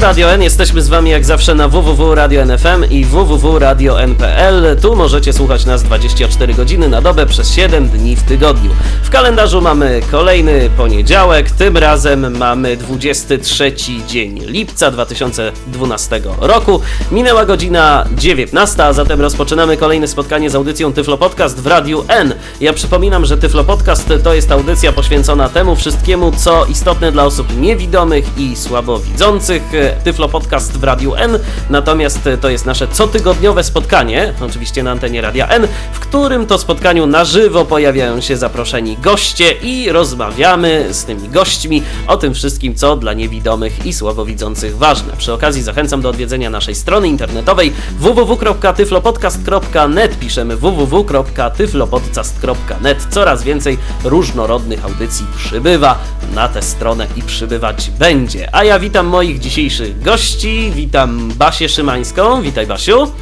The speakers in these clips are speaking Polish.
Radio N, jesteśmy z Wami jak zawsze na www.radio.nfm i www.radio.npl. Tu możecie słuchać nas 24 godziny na dobę przez 7 dni w tygodniu. W kalendarzu mamy kolejny poniedziałek, tym razem mamy 23 dzień lipca 2012 roku. Minęła godzina 19, a zatem rozpoczynamy kolejne spotkanie z audycją Tyflo Podcast w Radiu N. Ja przypominam, że Tyflo Podcast to jest audycja poświęcona temu wszystkiemu, co istotne dla osób niewidomych i słabowidzących. Tyflo Podcast w Radiu N, natomiast to jest nasze cotygodniowe spotkanie, oczywiście na antenie Radia N, w którym to spotkaniu na żywo pojawiają się zaproszeni goście i rozmawiamy z tymi gośćmi o tym wszystkim, co dla niewidomych i słabowidzących ważne. Przy okazji zachęcam do odwiedzenia naszej strony internetowej www.tyflopodcast.net piszemy www.tyflopodcast.net Coraz więcej różnorodnych audycji przybywa na tę stronę i przybywać będzie. A ja witam moich dzisiejszych gości. Witam Basię Szymańską. Witaj Basiu.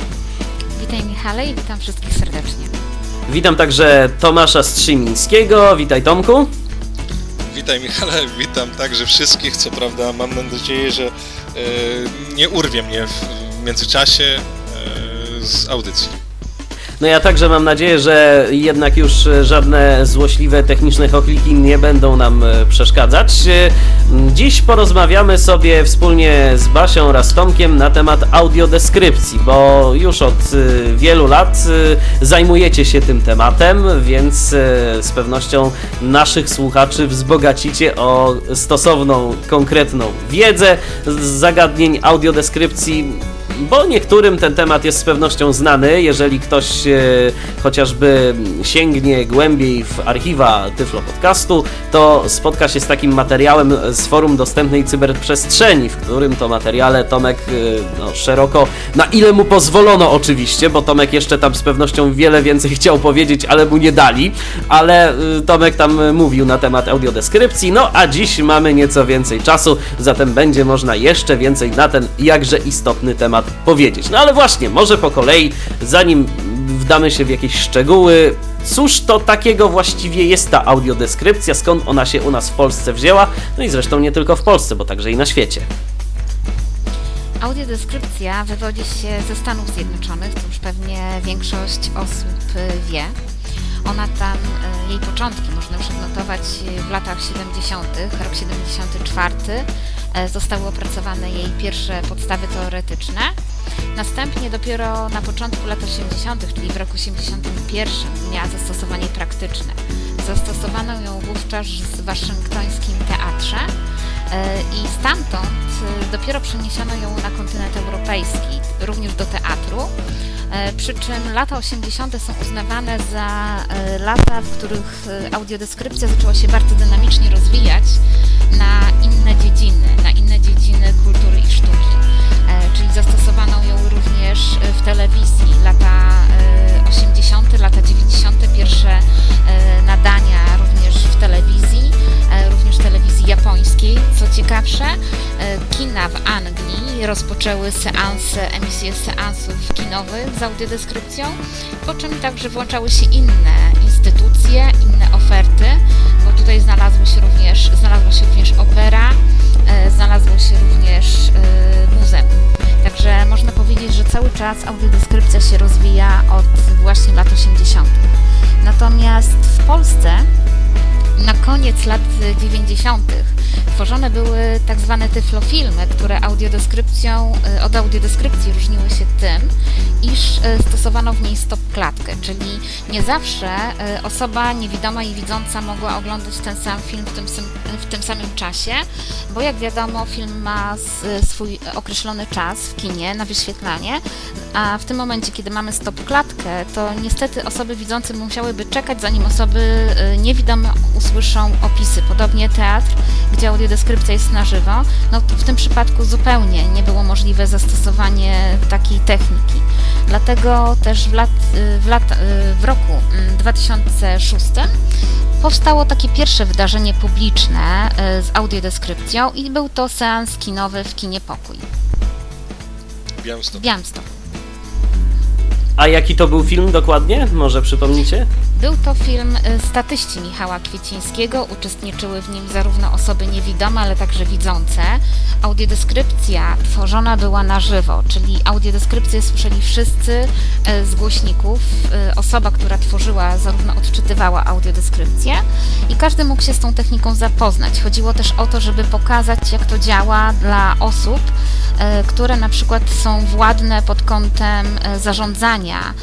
Witaj Michale i witam wszystkich serdecznie. Witam także Tomasza Strzymińskiego. Witaj Tomku. Witaj Michale, witam także wszystkich. Co prawda mam nadzieję, że e, nie urwie mnie w międzyczasie e, z audycji. No ja także mam nadzieję, że jednak już żadne złośliwe techniczne chokliki nie będą nam e, przeszkadzać. E, Dziś porozmawiamy sobie wspólnie z Basią oraz Tomkiem na temat audiodeskrypcji, bo już od e, wielu lat zajmujecie się tym tematem, więc z pewnością naszych słuchaczy wzbogacicie o stosowną, konkretną wiedzę z zagadnień audiodeskrypcji bo niektórym ten temat jest z pewnością znany. Jeżeli ktoś e, chociażby sięgnie głębiej w archiwa Tyflo Podcastu, to spotka się z takim materiałem z forum dostępnej cyberprzestrzeni, w którym to materiale Tomek e, no, szeroko, na ile mu pozwolono oczywiście, bo Tomek jeszcze tam z pewnością wiele więcej chciał powiedzieć, ale mu nie dali, ale e, Tomek tam mówił na temat audiodeskrypcji, no a dziś mamy nieco więcej czasu, zatem będzie można jeszcze więcej na ten jakże istotny temat powiedzieć. No ale właśnie, może po kolei, zanim wdamy się w jakieś szczegóły, cóż to takiego właściwie jest ta audiodeskrypcja, skąd ona się u nas w Polsce wzięła, no i zresztą nie tylko w Polsce, bo także i na świecie. Audiodeskrypcja wywodzi się ze Stanów Zjednoczonych, to już pewnie większość osób wie. Ona tam, e, jej początki można już odnotować w latach 70., rok 74, e, zostały opracowane jej pierwsze podstawy teoretyczne. Następnie dopiero na początku lat 80., czyli w roku 81 miała zastosowanie praktyczne. Zastosowano ją wówczas w waszyngtońskim teatrze e, i stamtąd dopiero przeniesiono ją na kontynent europejski, również do teatru. E, przy czym lata 80. są uznawane za e, lata, w których e, audiodeskrypcja zaczęła się bardzo dynamicznie rozwijać na inne dziedziny, na inne dziedziny kultury i sztuki. Czyli zastosowano ją również w telewizji. Lata 80., lata 90., pierwsze nadania również w telewizji japońskiej. Co ciekawsze, kina w Anglii rozpoczęły seanse, emisje seansów kinowych z audiodeskrypcją, po czym także włączały się inne instytucje, inne oferty, bo tutaj znalazło się również, znalazła się również opera, e, znalazło się również e, muzeum. Także można powiedzieć, że cały czas audiodeskrypcja się rozwija od właśnie lat 80. Natomiast w Polsce na koniec lat 90. tworzone były tak zwane tyflofilmy, które audiodeskrypcją, e, od audiodeskrypcji różniły się tym, iż e, stosowano w niej stop-klatkę, czyli nie zawsze e, osoba niewidoma i widząca mogła oglądać ten sam film w tym, w tym samym czasie, bo jak wiadomo film ma swój określony czas w kinie na wyświetlanie, a w tym momencie, kiedy mamy stop-klatkę, to niestety osoby widzące musiałyby czekać, zanim osoby niewidome usłyszą opisy. Podobnie teatr, gdzie audiodeskrypcja jest na żywo, no w tym przypadku zupełnie nie było możliwe zastosowanie takiej techniki. Dlatego też w, lat, w, lat, w roku 2006 mm, powstało takie pierwsze wydarzenie publiczne y, z audiodeskrypcją i był to seans kinowy w kinie Pokój. Białymstoku. Białymstoku. A jaki to był film dokładnie? Może przypomnicie? Był to film y, Statyści Michała Kwiecińskiego. Uczestniczyły w nim zarówno osoby niewidome, ale także widzące. Audiodeskrypcja tworzona była na żywo, czyli audiodeskrypcję słyszeli wszyscy y, z głośników. Y, Osoba, która tworzyła, zarówno odczytywała audiodeskrypcję i każdy mógł się z tą techniką zapoznać. Chodziło też o to, żeby pokazać, jak to działa dla osób, które na przykład są władne pod kątem zarządzania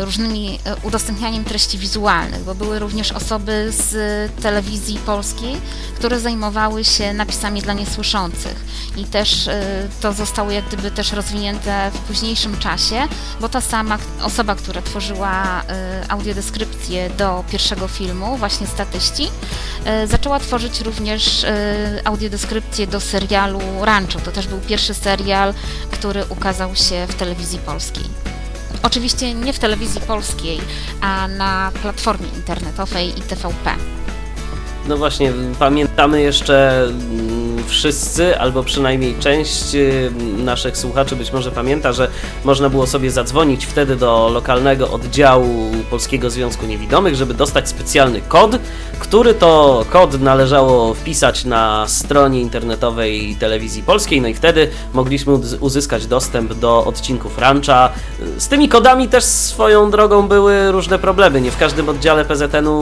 różnymi udostępnianiem treści wizualnych, bo były również osoby z telewizji polskiej, które zajmowały się napisami dla niesłyszących i też e, to zostało jak gdyby też rozwinięte w późniejszym czasie, bo ta sama osoba, która tworzyła e, audiodeskrypcję do pierwszego filmu, właśnie Statyści, e, zaczęła tworzyć również audiodeskrypcję do serialu Rancho. To też był pierwszy serial, który ukazał się w telewizji polskiej. Oczywiście nie w telewizji polskiej, a na platformie internetowej i TVP. No właśnie, pamiętamy jeszcze mm, wszyscy, albo przynajmniej część y, naszych słuchaczy być może pamięta, że można było sobie zadzwonić wtedy do lokalnego oddziału Polskiego Związku Niewidomych, żeby dostać specjalny kod, który to kod należało wpisać na stronie internetowej telewizji polskiej, no i wtedy mogliśmy uz- uzyskać dostęp do odcinków Rancha. Z tymi kodami też swoją drogą były różne problemy. Nie w każdym oddziale PZN-u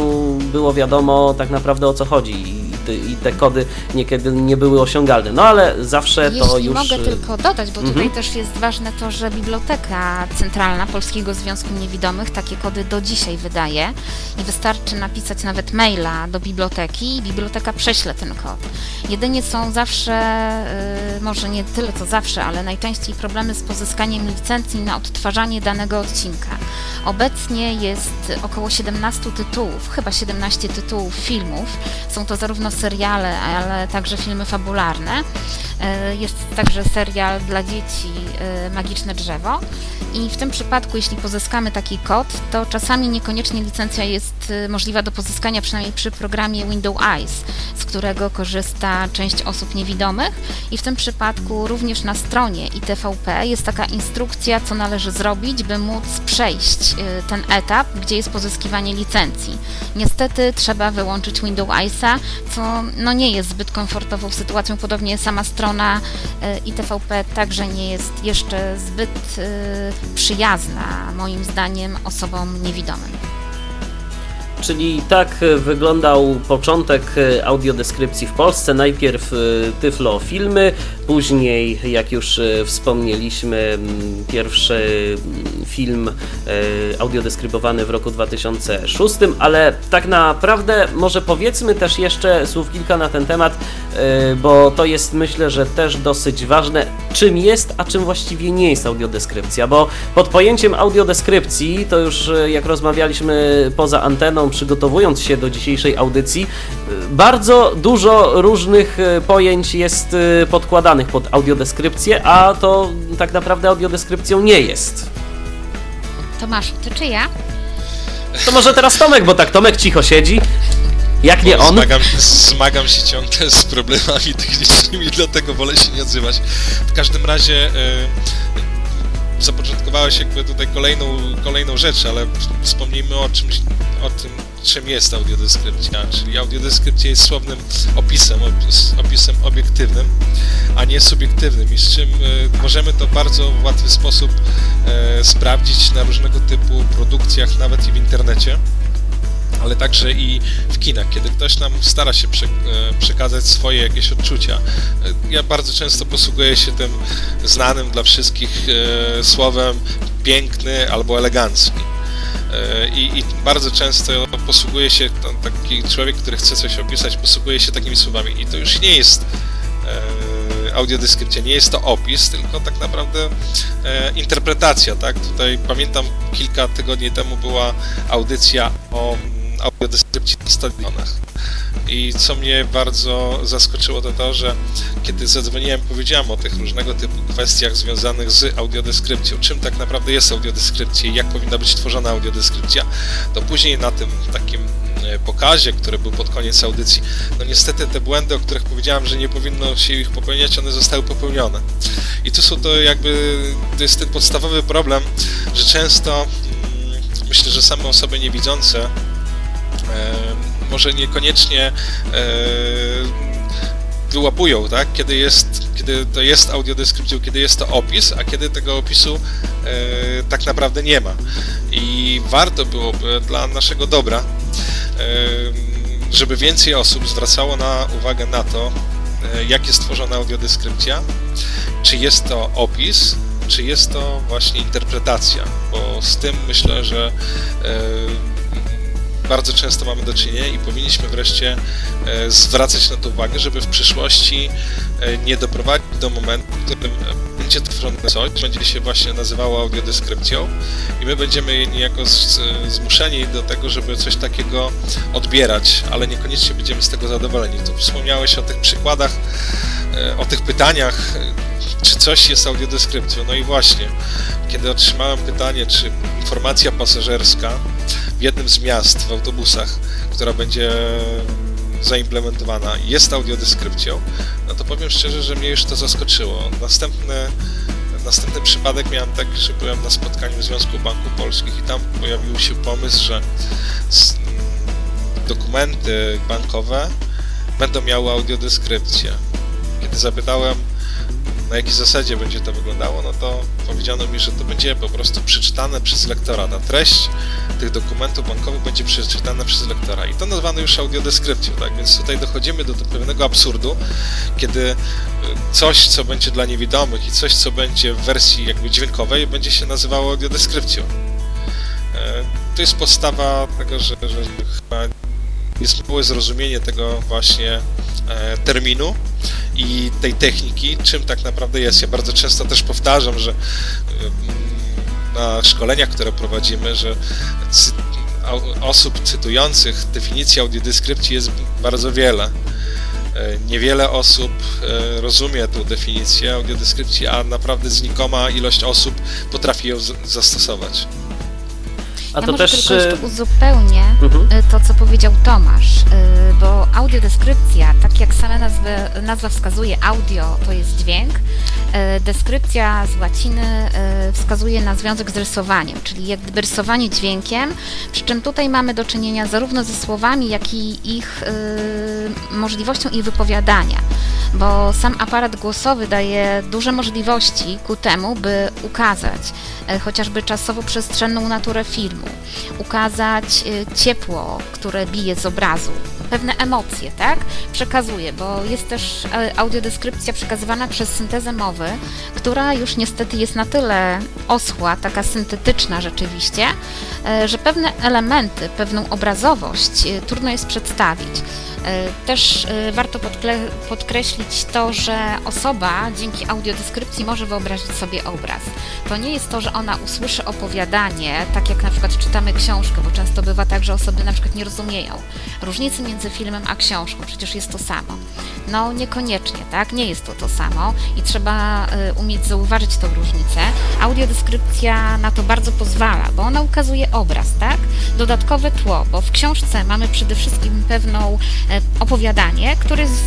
było wiadomo tak naprawdę o co chodzi i te, i te kody niekiedy nie były osiągalne. No ale zawsze to Jeśli już... mogę tylko dodać, bo Mhm. tutaj też jest ważne to, że Biblioteka Centralna Polskiego Związku Niewidomych takie kody do dzisiaj wydaje i wystarczy napisać nawet maila do biblioteki i biblioteka prześle ten kod. Jedynie są zawsze, y, może nie tyle co zawsze, ale najczęściej problemy z pozyskaniem licencji na odtwarzanie danego odcinka. Obecnie jest około 17 tytułów, chyba 17 tytułów filmów. Są to zarówno seriale, ale także filmy fabularne. E, Jest także serial dla dzieci e, Magiczne Drzewo. I w tym przypadku, jeśli pozyskamy taki kod, to czasami niekoniecznie licencja jest e, możliwa do pozyskania, przynajmniej przy programie Windows Eyes, z którego korzysta część osób niewidomych. I w tym przypadku również na stronie ITVP jest taka instrukcja, co należy zrobić, by móc przejść ten etap, gdzie jest pozyskiwanie licencji. Niestety trzeba wyłączyć Windows Eyesa, co no nie jest zbyt komfortową sytuacją. Podobnie sama strona e, ITVP także nie jest jeszcze zbyt e, przyjazna, moim zdaniem, osobom niewidomym. Czyli tak e, wyglądał początek e, audiodeskrypcji w Polsce. Najpierw e, Tyflo filmy, później, jak już wspomnieliśmy, pierwszy film audiodeskrybowany w roku 2006, ale tak naprawdę może powiedzmy też jeszcze słów kilka na ten temat, bo to jest myślę, że też dosyć ważne, czym jest, a czym właściwie nie jest audiodeskrypcja, bo pod pojęciem audiodeskrypcji, to już jak rozmawialiśmy poza anteną, przygotowując się do dzisiejszej audycji, e, bardzo dużo różnych e, pojęć jest e, podkładanych pod audiodeskrypcję, a to tak naprawdę audiodeskrypcją nie jest. Tomaszu, ty czy ja? To może teraz Tomek, bo tak Tomek cicho siedzi. Jak nie on? Zmagam, zmagam się ciągle z problemami technicznymi, dlatego wolę się nie odzywać. W każdym razie zapoczątkowałeś jakby tutaj kolejną, kolejną rzecz, ale wspomnijmy o czymś, o tym, czym jest audiodeskrypcja. Czyli audiodeskrypcja jest słownym opisem, opis- opisem obiektywnym, a nie subiektywnym i z czym e, możemy to bardzo w łatwy sposób e, sprawdzić na różnego typu produkcjach, nawet i w internecie ale także i w kinach, kiedy ktoś nam stara się e, przekazać swoje jakieś odczucia. E, Ja bardzo często posługuję się tym znanym dla wszystkich e, słowem piękny albo elegancki. I, I bardzo często posługuje się, taki człowiek, który chce coś opisać, posługuje się takimi słowami. I to już nie jest e, audiodeskrypcja, nie jest to opis, tylko tak naprawdę e, interpretacja, tak? Tutaj pamiętam kilka tygodni temu była audycja o audiodeskrypcji na stadionach. I co mnie bardzo zaskoczyło to to, że kiedy zadzwoniłem, powiedziałem o tych różnego typu kwestiach związanych z audiodeskrypcją, czym tak naprawdę jest audiodeskrypcja i jak powinna być tworzona audiodeskrypcja, to później na tym takim e, pokazie, który był pod koniec audycji, no niestety te błędy, o których powiedziałem, że nie powinno się ich popełniać, one zostały popełnione. I tu są to jakby, to jest ten podstawowy problem, że często mm, myślę, że same osoby niewidzące może niekoniecznie e, wyłapują, tak? Kiedy jest, kiedy to jest audiodeskrypcją, kiedy jest to opis, a kiedy tego opisu e, tak naprawdę nie ma. I warto byłoby dla naszego dobra, e, żeby więcej osób zwracało na uwagę na to, e, jak jest tworzona audiodeskrypcja, czy jest to opis, czy jest to właśnie interpretacja, bo z tym myślę, że e, bardzo często mamy do czynienia i powinniśmy wreszcie e, zwracać na to uwagę, żeby w przyszłości e, nie doprowadzić do momentu, w którym będzie tworzone coś, będzie się właśnie nazywało audiodeskrypcją i my będziemy niejako zmuszeni do tego, żeby coś takiego odbierać, ale niekoniecznie będziemy z tego zadowoleni. Tu wspomniałeś o tych przykładach, e, o tych pytaniach, czy coś jest audiodeskrypcją. No i właśnie, kiedy otrzymałem pytanie, czy informacja pasażerska w jednym z miast w autobusach, która będzie zaimplementowana, jest audiodeskrypcją, no to powiem szczerze, że mnie już to zaskoczyło. Następny, następny przypadek miałem tak, że byłem na spotkaniu Związku Banków Polskich i tam pojawił się pomysł, że dokumenty bankowe będą miały audiodeskrypcję. Kiedy zapytałem, na jakiej zasadzie będzie to wyglądało, no to powiedziano mi, że to będzie po prostu przeczytane przez lektora. Ta treść tych dokumentów bankowych będzie przeczytana przez lektora. I to nazwano już audiodeskrypcją, tak? Więc tutaj dochodzimy do, do pewnego absurdu, kiedy e, coś, co będzie dla niewidomych i coś, co będzie w wersji jakby dźwiękowej, będzie się nazywało audiodeskrypcją. E, to jest podstawa tego, że, że chyba jest małe zrozumienie tego właśnie terminu i tej techniki, czym tak naprawdę jest. Ja bardzo często też powtarzam, że na szkoleniach, które prowadzimy, że cy osób cytujących definicję audiodeskrypcji jest bardzo wiele. E, niewiele osób e, rozumie tę definicję audiodeskrypcji, a naprawdę znikoma ilość osób potrafi ją zastosować. A ja to może też... tylko jeszcze uzupełnię mhm. Y, to, co powiedział Tomasz, y, bo audiodeskrypcja, tak jak sama nazwy, nazwa wskazuje, audio to jest dźwięk, y, deskrypcja z łaciny wskazuje na związek z rysowaniem, czyli jakby rysowanie dźwiękiem, przy czym tutaj mamy do czynienia zarówno ze słowami, jak i ich możliwością ich wypowiadania, bo sam aparat głosowy daje duże możliwości ku temu, by ukazać chociażby czasowo-przestrzenną naturę filmu, ukazać y, ciepło, które bije z obrazu, pewne emocje, tak? Przekazuje, bo jest też e, audiodeskrypcja przekazywana przez syntezę mowy, która już niestety jest na tyle osła, taka syntetyczna rzeczywiście, e, że pewne elementy, pewną obrazowość e, trudno jest przedstawić. E, też e, warto podkreślić to, że osoba dzięki audiodeskrypcji może wyobrazić sobie obraz. To nie jest to, że ona usłyszy opowiadanie, tak jak na przykład czytamy książkę, bo często bywa tak, że osoby na przykład nie rozumieją różnicy między filmem a książką, przecież jest to samo. No niekoniecznie, tak? Nie jest to to samo i trzeba e, umieć zauważyć tą różnicę. Audiodeskrypcja na to bardzo pozwala, bo ona ukazuje obraz, tak? Dodatkowe tło, bo w książce mamy przede wszystkim pewną opowiadanie, które jest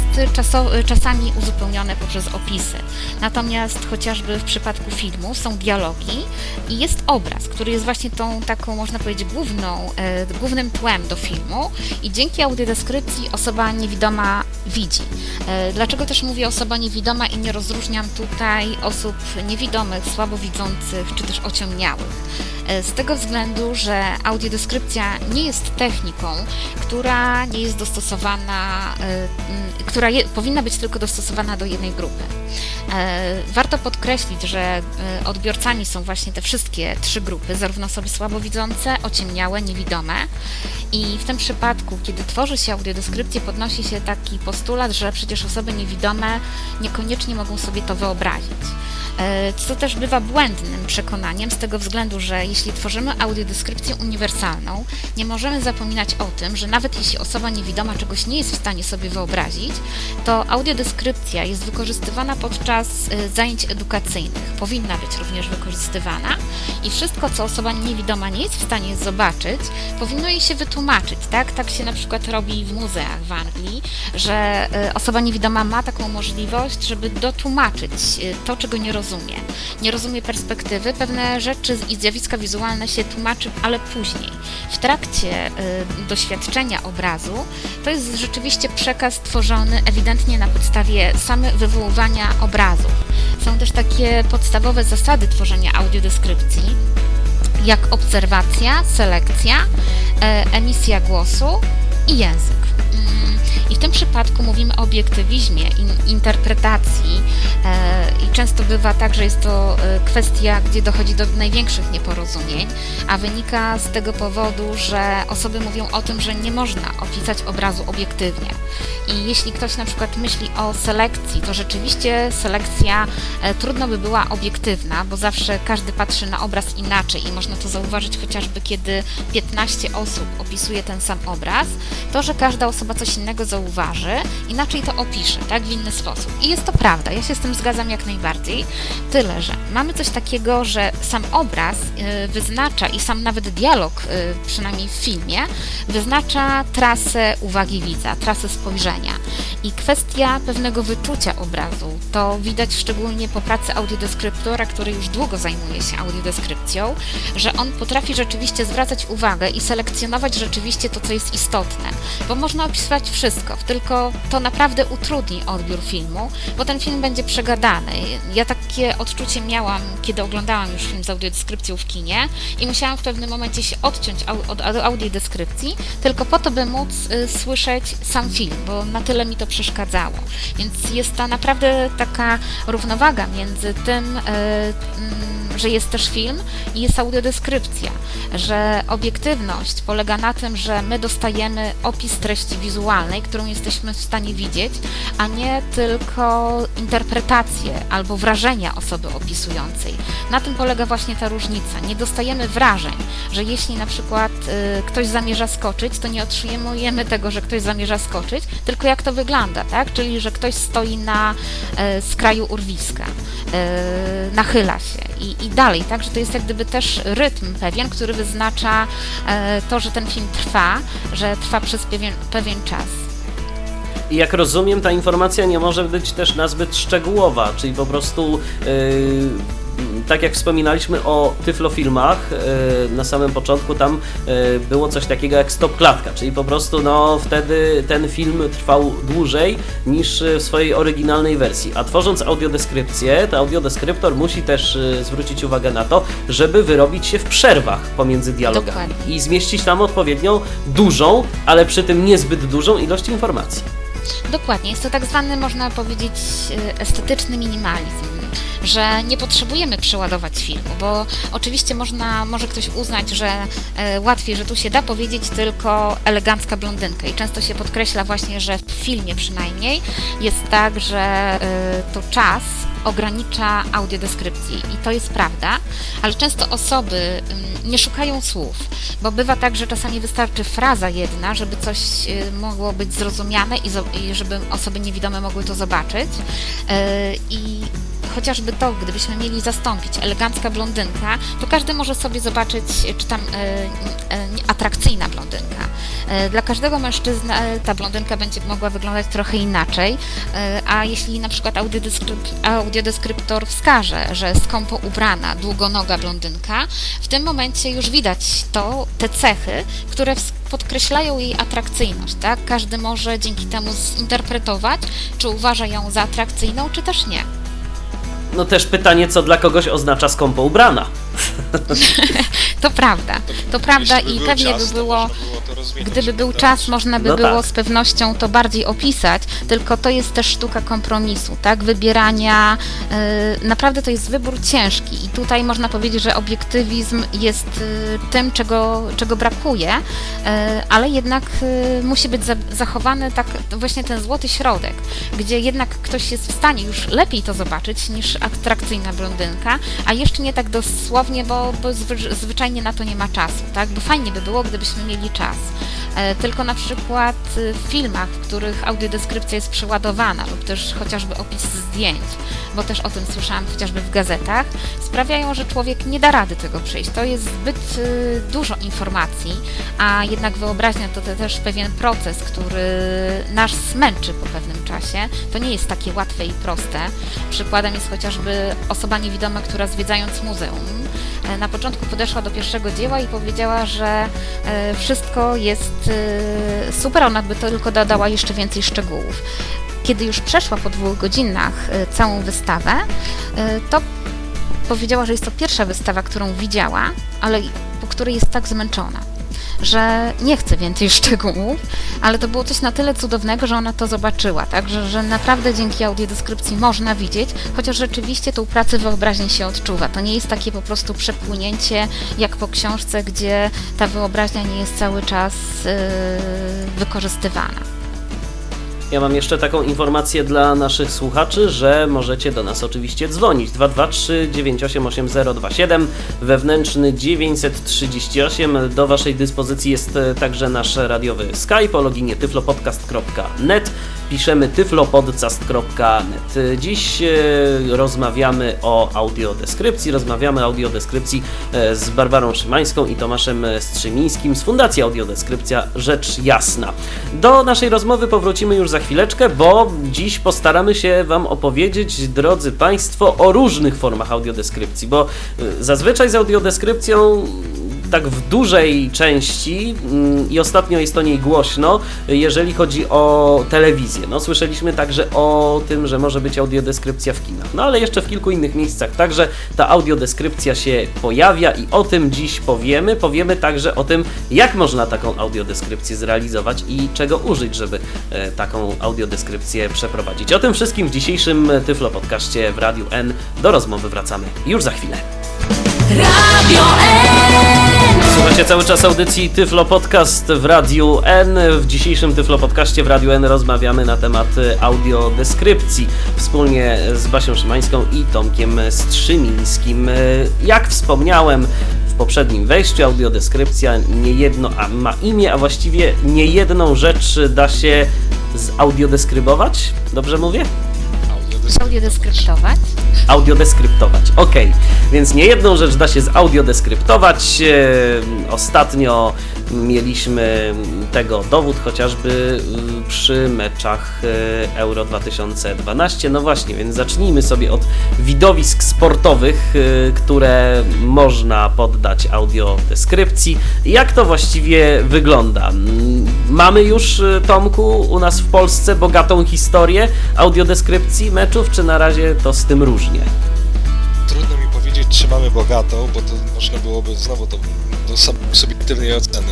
czasami uzupełnione poprzez opisy. Natomiast chociażby w przypadku filmu są dialogi i jest obraz, który jest właśnie tą taką, można powiedzieć, główną, e, głównym tłem do filmu i dzięki audiodeskrypcji osoba niewidoma widzi. E, dlaczego też mówię osoba niewidoma i nie rozróżniam tutaj osób niewidomych, słabowidzących czy też ociemniałych? E, z tego względu, że audiodeskrypcja nie jest techniką, która nie jest dostosowana, e, która je, powinna być tylko dostosowana do jednej grupy. E, warto podkreślić, że odbiorcami są właśnie te wszystkie trzy grupy, zarówno osoby słabowidzące, ociemniałe, niewidome. I w tym przypadku, kiedy tworzy się audiodeskrypcję, podnosi się taki postulat, że przecież osoby niewidome niekoniecznie mogą sobie to wyobrazić. Co też bywa błędnym przekonaniem, z tego względu, że jeśli tworzymy audiodeskrypcję uniwersalną, nie możemy zapominać o tym, że nawet jeśli osoba niewidoma czegoś nie jest w stanie sobie wyobrazić, to audiodeskrypcja jest wykorzystywana podczas y, zajęć edukacyjnych. Powinna być również wykorzystywana i wszystko, co osoba niewidoma nie jest w stanie zobaczyć, powinno jej się wytłumaczyć, tak? Tak się na przykład robi w muzeach w Anglii, że y, osoba niewidoma ma taką możliwość, żeby dotłumaczyć y, to, czego nie rozumie. Nie rozumie perspektywy, pewne rzeczy i zjawiska wizualne się tłumaczy, ale później. W trakcie y, doświadczenia obrazu to jest rzeczywiście przekaz tworzony ewidentnie na podstawie same wywoływania obrazów. Są też takie podstawowe zasady tworzenia audiodeskrypcji, jak obserwacja, selekcja, e, emisja głosu i język. I w tym przypadku mówimy o obiektywizmie, in, interpretacji e, i często bywa tak, że jest to e, kwestia, gdzie dochodzi do największych nieporozumień, a wynika z tego powodu, że osoby mówią o tym, że nie można opisać obrazu obiektywnie. I jeśli ktoś na przykład myśli o selekcji, to rzeczywiście selekcja e, trudno by była obiektywna, bo zawsze każdy patrzy na obraz inaczej i można to zauważyć chociażby kiedy 15 osób opisuje ten sam obraz, to, że każda osoba coś innego zauważy, inaczej to opisze, tak, w inny sposób. I jest to prawda, ja się z tym zgadzam jak najbardziej, tyle, że mamy coś takiego, że sam obraz y, wyznacza i sam nawet dialog, y, przynajmniej w filmie, wyznacza trasę uwagi widza, trasę spojrzenia. I kwestia pewnego wyczucia obrazu, to widać szczególnie po pracy audiodeskryptora, który już długo zajmuje się audiodeskrypcją, że on potrafi rzeczywiście zwracać uwagę i selekcjonować rzeczywiście to, co jest istotne. Bo można opisywać wszystko, tylko to naprawdę utrudni odbiór filmu, bo ten film będzie przegadany. Ja takie odczucie miałam, kiedy oglądałam już film z audiodeskrypcją w kinie i musiałam w pewnym momencie się odciąć od audiodeskrypcji, tylko po to, by móc y, słyszeć sam film, bo na tyle mi to przeszkadzało. Więc jest ta naprawdę taka równowaga między tym, y, mm, że jest też film i jest audiodeskrypcja, że obiektywność polega na tym, że my dostajemy opis treści wizualnej, którą jesteśmy w stanie widzieć, a nie tylko interpretację albo wrażenia osoby opisującej. Na tym polega właśnie ta różnica. Nie dostajemy wrażeń, że jeśli na przykład y, ktoś zamierza skoczyć, to nie otrzymujemy tego, że ktoś zamierza skoczyć, tylko jak to wygląda, tak? Czyli, że ktoś stoi na y, skraju urwiska, y, nachyla się i, i dalej, tak? Że to jest jak gdyby też rytm pewien, który wyznacza y, to, że ten film trwa, że trwa przez pewien, pewien czas. I jak rozumiem, ta informacja nie może być też nazbyt szczegółowa, czyli po prostu yy, tak jak wspominaliśmy o tyflofilmach yy, na samym początku, tam yy, było coś takiego jak stop klatka, czyli po prostu no wtedy ten film trwał dłużej niż w swojej oryginalnej wersji. A tworząc audiodeskrypcję, to audiodeskryptor musi też zwrócić uwagę na to, żeby wyrobić się w przerwach pomiędzy dialogami Dokładnie. i zmieścić tam odpowiednią dużą, ale przy tym niezbyt dużą ilość informacji. Dokładnie, jest to tak zwany, można powiedzieć, e, estetyczny minimalizm, że nie potrzebujemy przeładować filmu, bo oczywiście można, może ktoś uznać, że e, łatwiej, że tu się da powiedzieć tylko elegancka blondynka i często się podkreśla właśnie, że w filmie przynajmniej jest tak, że e, to czas ogranicza audiodeskrypcji i to jest prawda, ale często osoby mm, nie szukają słów, bo bywa tak, że czasami wystarczy fraza jedna, żeby coś y, mogło być zrozumiane i, żeby osoby niewidome mogły to zobaczyć. I chociażby to, gdybyśmy mieli zastąpić elegancka blondynka, to każdy może sobie zobaczyć, czy tam e, e, atrakcyjna blondynka. E, dla każdego mężczyzny ta blondynka będzie mogła wyglądać trochę inaczej, a jeśli na przykład audiodeskryptor wskaże, że skąpo ubrana, długonoga blondynka, w tym momencie już widać to, te cechy, które podkreślają jej atrakcyjność, tak? Każdy może dzięki temu zinterpretować, czy uważa ją za atrakcyjną, czy też nie. No też pytanie, co dla kogoś oznacza skąpo ubrana. To prawda, to prawda i pewnie by było, gdyby był czas, można by no było tak. z pewnością to bardziej opisać, tylko to jest też sztuka kompromisu, tak, wybierania, yy, naprawdę to jest wybór ciężki i tutaj można powiedzieć, że obiektywizm jest yy, tym, czego, czego brakuje, yy, ale jednak y, musi być za, zachowany tak właśnie ten złoty środek, gdzie jednak ktoś jest w stanie już lepiej to zobaczyć niż atrakcyjna blondynka, a jeszcze nie tak dosłownie bo, bo zwyczajnie na to nie ma czasu, tak? Bo fajnie by było, gdybyśmy mieli czas. E, tylko na przykład w filmach, w których audiodeskrypcja jest przeładowana lub też chociażby opis zdjęć, bo też o tym słyszałam chociażby w gazetach, sprawiają, że człowiek nie da rady tego przejść. To jest zbyt y, dużo informacji, a jednak wyobraźnia to też pewien proces, który nas smęczy po pewnym czasie. To nie jest takie łatwe i proste. Przykładem jest chociażby osoba niewidoma, która zwiedzając muzeum, na początku podeszła do pierwszego dzieła i powiedziała, że e, wszystko jest e, super, ona by tylko dodała jeszcze więcej szczegółów. Kiedy już przeszła po dwóch godzinach całą wystawę, to powiedziała, że jest to pierwsza wystawa, którą widziała, ale po której jest tak zmęczona że nie chce więcej szczegółów, ale to było coś na tyle cudownego, że ona to zobaczyła, tak, że, że naprawdę dzięki audiodeskrypcji można widzieć, chociaż rzeczywiście tą pracę wyobraźni się odczuwa. To nie jest takie po prostu przepłynięcie jak po książce, gdzie ta wyobraźnia nie jest cały czas yy, wykorzystywana. Ja mam jeszcze taką informację dla naszych słuchaczy, że możecie do nas oczywiście dzwonić 223 988 wewnętrzny 938. Do Waszej dyspozycji jest e, także nasz radiowy Skype o loginie tyflopodcast.net. Piszemy tyflopodcast.net. Dziś e, rozmawiamy o audiodeskrypcji. Rozmawiamy o audiodeskrypcji e, z Barbarą Szymańską i Tomaszem Strzymińskim z Fundacji Audiodeskrypcja Rzecz Jasna. Do naszej rozmowy powrócimy już za chwileczkę, bo dziś postaramy się Wam opowiedzieć, drodzy Państwo, o różnych formach audiodeskrypcji, bo y, zazwyczaj z audiodeskrypcją tak w dużej części mm, i ostatnio jest o niej głośno, jeżeli chodzi o telewizję. No, słyszeliśmy także o tym, że może być audiodeskrypcja w kinach, no ale jeszcze w kilku innych miejscach także ta audiodeskrypcja się pojawia i o tym dziś powiemy. Powiemy także o tym, jak można taką audiodeskrypcję zrealizować i czego użyć, żeby e, taką audiodeskrypcję przeprowadzić. O tym wszystkim w dzisiejszym Tyflo Podcaście w Radiu N. Do rozmowy wracamy już za chwilę. Radio N. Słuchacie cały czas audycji Tyflo Podcast w Radiu N. W dzisiejszym Tyflo Podcaście w Radiu N rozmawiamy na temat audiodeskrypcji wspólnie z Basią Szymańską i Tomkiem Strzymińskim. Jak wspomniałem, w poprzednim wejściu audiodeskrypcja nie jedno a ma imię, a właściwie nie jedną rzecz da się zaudiodeskrybować. Dobrze mówię? Audiodeskryptować? Audiodeskryptować, ok. Więc nie jedną rzecz da się zaudiodeskryptować. Ostatnio mieliśmy tego dowód chociażby y, przy meczach y, Euro 2012. No właśnie, więc zacznijmy sobie od widowisk sportowych, y, które można poddać audiodeskrypcji. Jak to właściwie wygląda? Mm, mamy już, Tomku, u nas w Polsce bogatą historię audiodeskrypcji meczów, czy na razie to z tym różnie? Trudno mi powiedzieć, czy mamy bogatą, bo to można byłoby znowu to do subiektywnej oceny.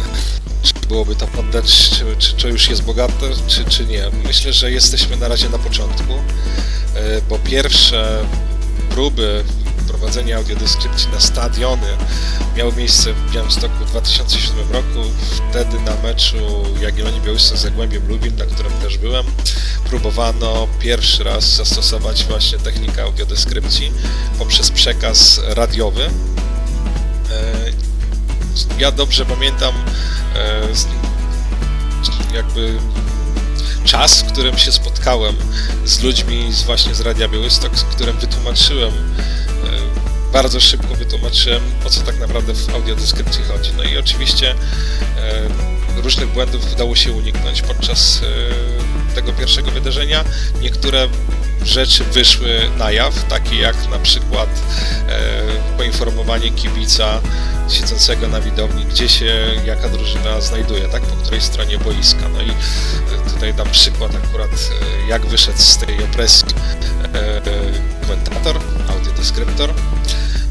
Czy byłoby to poddać, czy, czy, czy już jest bogate, czy, czy nie. Myślę, że jesteśmy na razie na początku, e, bo pierwsze próby prowadzenia audiodeskrypcji na stadiony miały miejsce w Białymstoku w 2007 roku. Wtedy na meczu Jagiellonii Białystok z Zagłębiem Lubin, na którym też byłem, próbowano pierwszy raz zastosować właśnie technikę audiodeskrypcji poprzez przekaz radiowy. E, ja dobrze pamiętam e, jakby czas, w którym się spotkałem z ludźmi z właśnie z Radia Białystok, z którym wytłumaczyłem bardzo szybko wytłumaczyłem, o co tak naprawdę w audiodeskrypcji chodzi. No i oczywiście różnych błędów udało się uniknąć podczas tego pierwszego wydarzenia. Niektóre rzeczy wyszły na jaw, takie jak na przykład e, poinformowanie kibica siedzącego na widowni, gdzie się jaka drużyna znajduje, tak, po której stronie boiska. No i e, tutaj dam przykład akurat, e, jak wyszedł z tej opresji e, komentator, audiodeskryptor,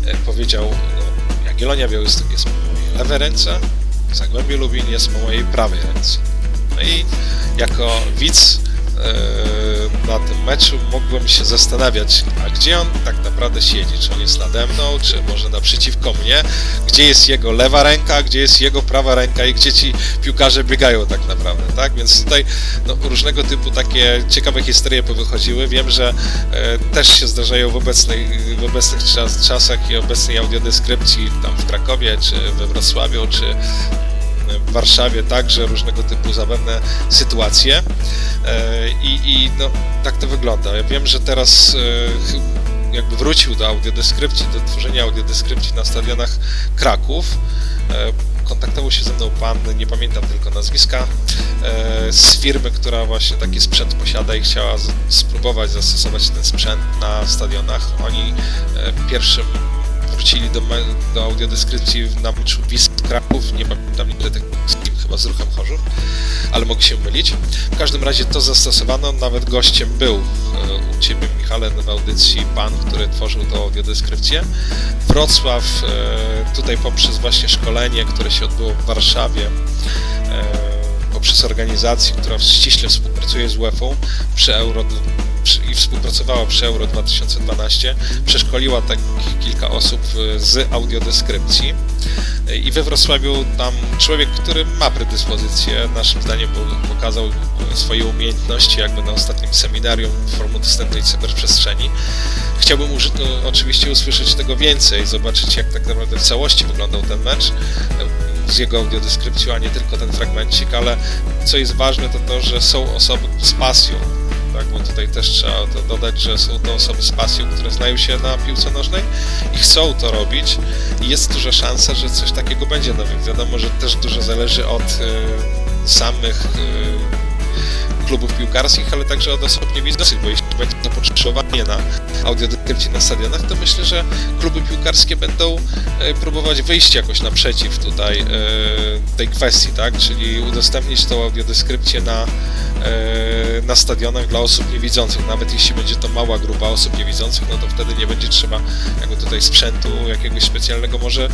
e, powiedział, no, Jagiellonia Białystok jest po mojej lewej ręce, Zagłębie Lubin jest po mojej prawej ręce. No i jako widz na tym meczu, mogłem się zastanawiać, a gdzie on tak naprawdę siedzi? Czy on jest nade mną, czy może naprzeciwko mnie? Gdzie jest jego lewa ręka, gdzie jest jego prawa ręka i gdzie ci piłkarze biegają tak naprawdę, tak? Więc tutaj no, różnego typu takie ciekawe historie powychodziły. Wiem, że e, też się zdarzają w, obecnej, w obecnych czas, czasach i obecnej audiodeskrypcji tam w Krakowie, czy we Wrocławiu, czy w Warszawie także różnego typu zabawne sytuacje e, i, i no, tak to wygląda. Ja wiem, że teraz e, jakby wrócił do audiodeskrypcji, do tworzenia audiodeskrypcji na stadionach Kraków. E, kontaktował się ze mną pan, nie pamiętam tylko nazwiska, z firmy, która właśnie taki sprzęt posiada i chciała spróbować zastosować ten sprzęt na stadionach. Oni pierwszym wrócili do, do audiodeskrypcji na meczu Wisły Kraków, nie pamiętam nigdy tego chyba z ruchem Chorzów, ale mogę się mylić. W każdym razie to zastosowano, nawet gościem był e, u Ciebie Michale w audycji pan, który tworzył tą audiodeskrypcję. Wrocław e, tutaj poprzez właśnie szkolenie, które się odbyło w Warszawie, e, poprzez organizację, która ściśle współpracuje z UEFA przy Euro i współpracowała przy Euro 2012, przeszkoliła tak kilka osób z audiodeskrypcji i we Wrocławiu tam człowiek, który ma predyspozycję, naszym zdaniem pokazał swoje umiejętności jakby na ostatnim seminarium Forum Dostępnej Cyberprzestrzeni. Chciałbym oczywiście usłyszeć tego więcej, zobaczyć jak tak naprawdę w całości wyglądał ten mecz z jego audiodeskrypcją, a nie tylko ten fragmencik, ale co jest ważne to to, że są osoby z pasją, tak? Bo tutaj też trzeba to dodać, że są to osoby z pasją, które znają się na piłce nożnej i chcą to robić i jest duża szansa, że coś takiego będzie. No wiadomo, że też dużo zależy od y, samych y, klubów piłkarskich, ale także od osób niewidzących, bo jeśli będzie zapotrzebowanie na audiodeskrypcji na stadionach, to myślę, że kluby piłkarskie będą e, próbować wyjść jakoś naprzeciw tutaj e, tej kwestii, tak? Czyli udostępnić tą audiodeskrypcję na, e, na stadionach dla osób niewidzących. Nawet jeśli będzie to mała grupa osób niewidzących, no to wtedy nie będzie trzeba jakby tutaj sprzętu jakiegoś specjalnego może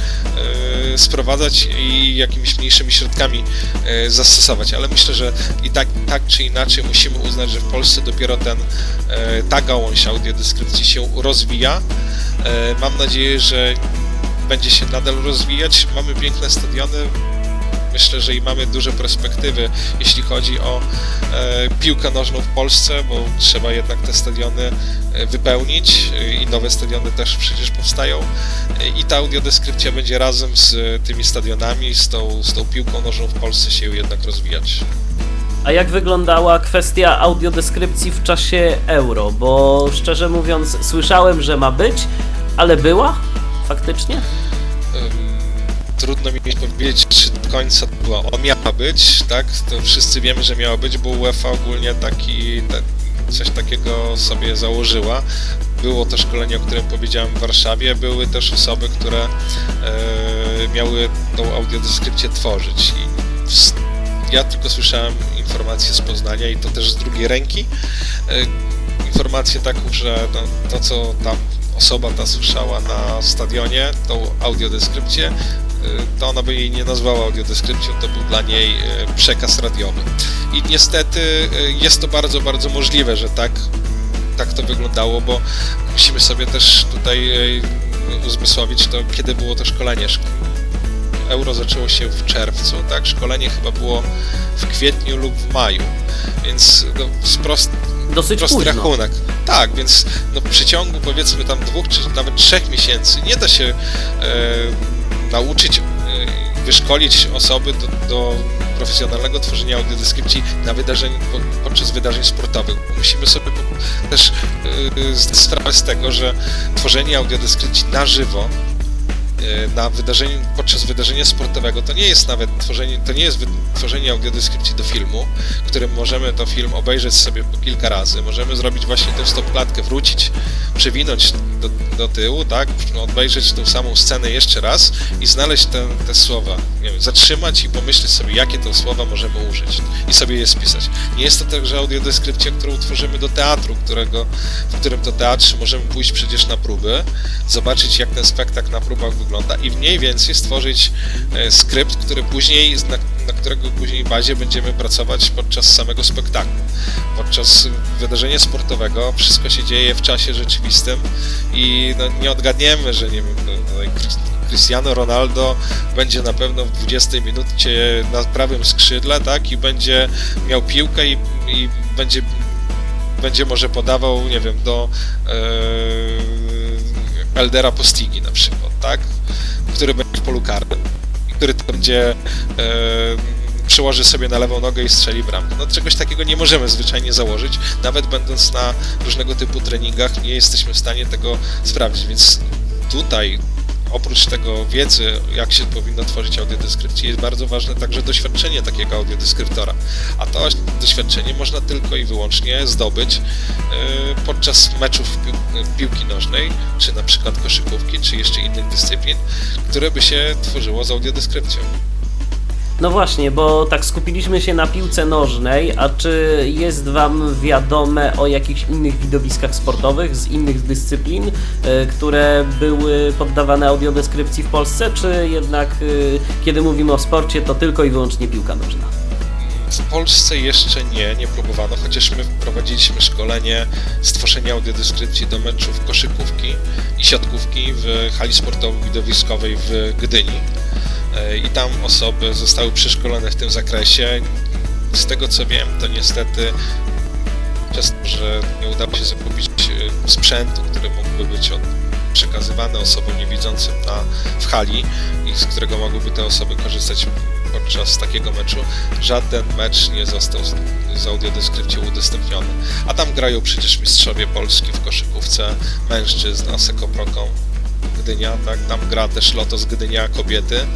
sprowadzać i jakimiś mniejszymi środkami zastosować. Ale myślę, że i tak, tak czy inaczej inaczej musimy uznać, że w Polsce dopiero ten, e, ta gałąź audiodeskrypcji się rozwija. E, mam nadzieję, że będzie się nadal rozwijać. Mamy piękne stadiony, myślę, że i mamy duże perspektywy, jeśli chodzi o e, piłkę nożną w Polsce, bo trzeba jednak te stadiony e, wypełnić i nowe stadiony też przecież powstają i ta audiodeskrypcja będzie razem z tymi stadionami, z tą, z tą piłką nożną w Polsce się jednak rozwijać. A jak wyglądała kwestia audiodeskrypcji w czasie euro? Bo szczerze mówiąc, słyszałem, że ma być, ale była faktycznie? Trudno mi powiedzieć, czy do końca była. On miała być, tak? To wszyscy wiemy, że miała być, bo UEFA ogólnie taki, coś takiego sobie założyła. Było to szkolenie, o którym powiedziałem w Warszawie, były też osoby, które e, miały tą audiodeskrypcję tworzyć. I ja tylko słyszałem informacje z Poznania i to też z drugiej ręki. E, informację taką, że no, to co tam osoba ta słyszała na stadionie, tą audiodeskrypcję, e, to ona by jej nie nazwała audiodeskrypcją, to był dla niej e, przekaz radiowy. I niestety jest to bardzo, bardzo możliwe, że tak, tak to wyglądało, bo musimy sobie też tutaj uzmysłowić to, kiedy było to szkolenie euro zaczęło się w czerwcu, tak? Szkolenie chyba było w kwietniu lub w maju, więc no, sprost, Dosyć prosty późno. rachunek. Tak, więc no, w przeciągu powiedzmy tam dwóch czy nawet trzech miesięcy nie da się e, nauczyć, e, wyszkolić osoby do, do profesjonalnego tworzenia audiodeskrypcji na wydarzeń, podczas wydarzeń sportowych. Musimy sobie też yy, z tego, że tworzenie audiodeskrypcji na żywo na wydarzeniu, podczas wydarzenia sportowego. To nie jest nawet tworzenie, to nie jest tworzenie audiodeskrypcji do filmu, którym możemy to film obejrzeć sobie po kilka razy, możemy zrobić właśnie tę stopklatkę, wrócić, przewinąć do, do tyłu, tak, obejrzeć tą samą scenę jeszcze raz i znaleźć te, te słowa, wiem, zatrzymać i pomyśleć sobie, jakie te słowa możemy użyć i sobie je spisać. Nie jest to także audiodeskrypcja, którą tworzymy do teatru, którego, w którym to teatrze możemy pójść przecież na próby, zobaczyć jak ten spektakl na próbach wygląda, wygląda i mniej więcej stworzyć e, skrypt, który później, na, na którego później bazie będziemy pracować podczas samego spektaklu. Podczas wydarzenia sportowego wszystko się dzieje w czasie rzeczywistym i no, nie odgadniemy, że nie wiem, no, no, Cristiano Ronaldo będzie na pewno w 20 minucie na prawym skrzydle, tak, i będzie miał piłkę i, i będzie będzie może podawał, nie wiem, do e, Eldera Postigi na przykład, tak? Który będzie w polu karnym, który będzie e, przełoży sobie na lewą nogę i strzeli bramkę. No czegoś takiego nie możemy zwyczajnie założyć, nawet będąc na różnego typu treningach nie jesteśmy w stanie tego sprawdzić, więc tutaj oprócz tego wiedzy, jak się powinno tworzyć audiodeskrypcję, jest bardzo ważne także doświadczenie takiego audiodeskryptora. A to doświadczenie można tylko i wyłącznie zdobyć e, podczas meczów piłki nożnej, czy na przykład koszykówki, czy jeszcze innych dyscyplin, które by się tworzyło z audiodeskrypcją. No właśnie, bo tak skupiliśmy się na piłce nożnej, a czy jest Wam wiadome o jakichś innych widowiskach sportowych z innych dyscyplin, e, które były poddawane audiodeskrypcji w Polsce, czy jednak e, kiedy mówimy o sporcie, to tylko i wyłącznie piłka nożna? W Polsce jeszcze nie, nie próbowano, chociaż my wprowadziliśmy szkolenie stworzenia audiodeskrypcji do meczów koszykówki i siatkówki w hali sportowo-widowiskowej w Gdyni i tam osoby zostały przeszkolone w tym zakresie. Z tego co wiem, to niestety przez to, że nie udało się zakupić e, sprzętu, który mógłby być przekazywany osobom niewidzącym na, w hali i z którego mogłyby te osoby korzystać podczas takiego meczu, żaden mecz nie został z, z audiodeskrypcją udostępniony. A tam grają przecież mistrzowie Polski w koszykówce, mężczyzn, Aseko Proką, Gdynia, tak? Tam gra też Lotos Gdynia kobiety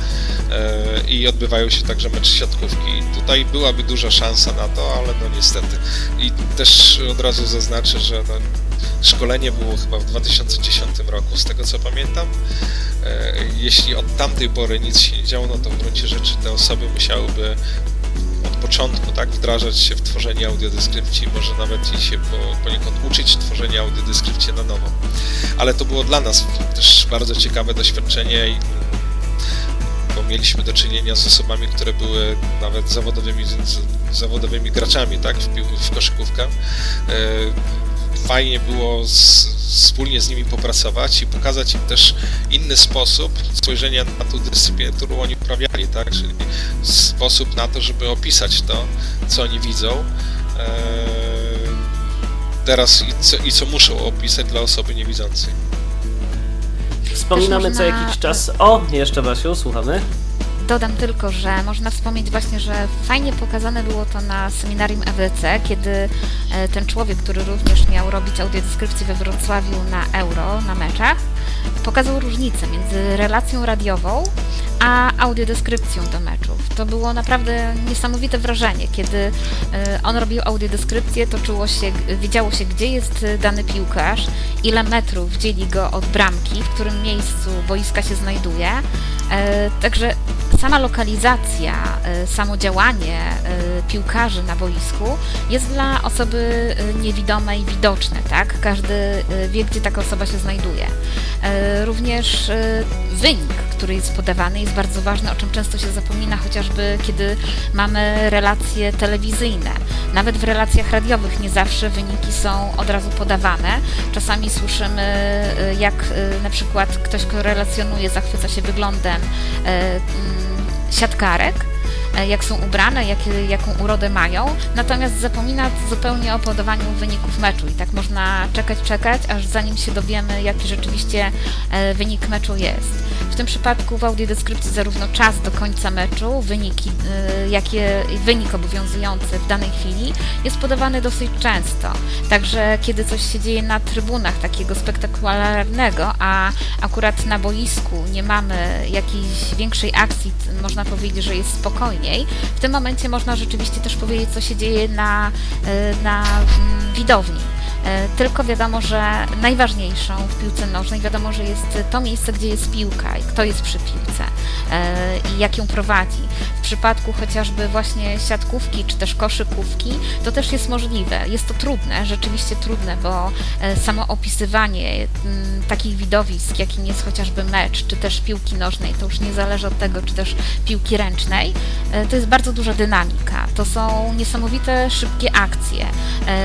e, i odbywają się także mecze siatkówki. Tutaj byłaby duża szansa na to, ale no niestety. I też od razu zaznaczę, że no, szkolenie było chyba w 2010 roku, z tego co pamiętam. E, jeśli od tamtej pory nic się nie działo, no to w gruncie rzeczy te osoby musiałyby początku, tak, wdrażać się w tworzenie audiodeskrypcji, może nawet i się po, poniekąd uczyć tworzenia audiodeskrypcji na nowo. Ale to było dla nas też bardzo ciekawe doświadczenie, bo mieliśmy do czynienia z osobami, które były nawet zawodowymi, zawodowymi graczami, tak, w, w koszykówkę. E, fajnie było z, wspólnie z nimi popracować i pokazać im też inny sposób spojrzenia na tą dyscyplinę, którą oni uprawiali, tak? Czyli sposób na to, żeby opisać to, co oni widzą eee, teraz i co, i co muszą opisać dla osoby niewidzącej. Wspominamy co jakiś czas. O, jeszcze Basiu, słuchamy. Dodam tylko, że można wspomnieć właśnie, że fajnie pokazane było to na seminarium EWC, kiedy e, ten człowiek, który również miał robić audiodeskrypcję we Wrocławiu na euro, na meczach, pokazał różnicę między relacją radiową a audiodeskrypcją do meczów. To było naprawdę niesamowite wrażenie. Kiedy e, on robił audiodeskrypcję, to czuło się, wiedziało się, gdzie jest dany piłkarz, ile metrów dzieli go od bramki, w którym miejscu boiska się znajduje. E, także sama lokalizacja, e, samo działanie piłkarzy na boisku jest dla osoby niewidomej widoczne, tak? Każdy wie, gdzie taka osoba się znajduje. Również wynik, który jest podawany, jest bardzo ważny, o czym często się zapomina, chociażby kiedy mamy relacje telewizyjne. Nawet w relacjach radiowych nie zawsze wyniki są od razu podawane. Czasami słyszymy, y, jak y, na przykład ktoś, kto relacjonuje, zachwyca się wyglądem y, mm, siatkarek, jak są ubrane, jakie, jaką urodę mają, natomiast zapomina zupełnie o podawaniu wyników meczu i tak można czekać, czekać, aż zanim się dowiemy, jaki rzeczywiście e, wynik meczu jest. W tym przypadku w audiodeskrypcji zarówno czas do końca meczu, wyniki, e, jakie, wynik obowiązujący w danej chwili jest podawany dosyć często. Także kiedy coś się dzieje na trybunach takiego spektakularnego, a akurat na boisku nie mamy jakiejś większej akcji, można powiedzieć, że jest spokojnie, w tym momencie można rzeczywiście też powiedzieć, co się dzieje na, e, na mm, widowni tylko wiadomo, że najważniejszą w piłce nożnej wiadomo, że jest to miejsce, gdzie jest piłka i kto jest przy piłce e, i jak ją prowadzi. W przypadku chociażby właśnie siatkówki czy też koszykówki to też jest możliwe. Jest to trudne, rzeczywiście trudne, bo e, samo opisywanie takich widowisk, jakim jest chociażby mecz, czy też piłki nożnej, to już nie zależy od tego, czy też piłki ręcznej, to jest bardzo duża dynamika. To są niesamowite szybkie akcje,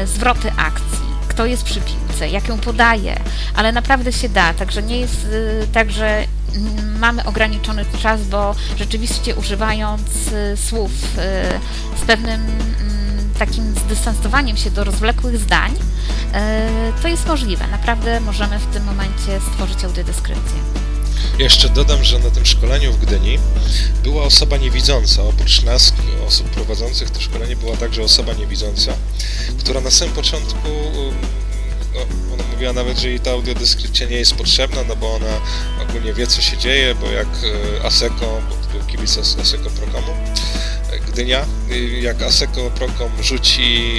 zwroty akcji kto jest przy piłce, jak ją podaje, ale naprawdę się da, także nie jest y, tak, że mm, mamy ograniczony czas, bo rzeczywiście używając y, słów y, z pewnym mm, takim zdystansowaniem się do rozwlekłych zdań, to jest możliwe. Naprawdę możemy w tym momencie stworzyć audiodeskrypcję. Jeszcze dodam, że na tym szkoleniu w Gdyni była osoba niewidząca. Oprócz nas, osób prowadzących to szkolenie, była także osoba niewidząca, która na samym początku um, no, ona mówiła nawet, że jej ta audiodeskrypcja nie jest potrzebna, no bo ona ogólnie wie, co się dzieje, bo jak e, Aseko, bo to był kibic Aseko Prokomu, e, Gdynia, jak Aseko Prokom rzuci,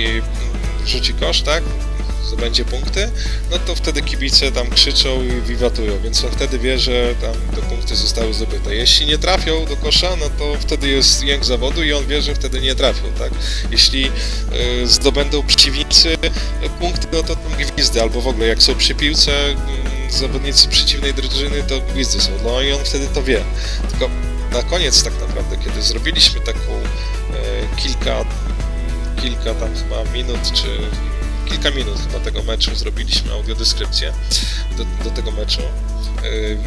rzuci kosz, tak, zdobędzie punkty, no to wtedy kibice tam krzyczą i wiwatują, więc on wtedy wie, że tam te punkty zostały zdobyte. Jeśli nie trafią do kosza, no to wtedy jest jęk zawodu i on wie, że wtedy nie trafią, tak? Jeśli y, zdobędą przeciwnicy punkty, no to tam gwizdy, albo w ogóle jak są przy piłce y, zawodnicy przeciwnej drużyny, to gwizdy są, no i on wtedy to wie. Tylko na koniec tak naprawdę, kiedy zrobiliśmy taką y, kilka kilka tam chyba minut, czy kilka minut chyba tego meczu zrobiliśmy audiodeskrypcję do, do tego meczu, yy,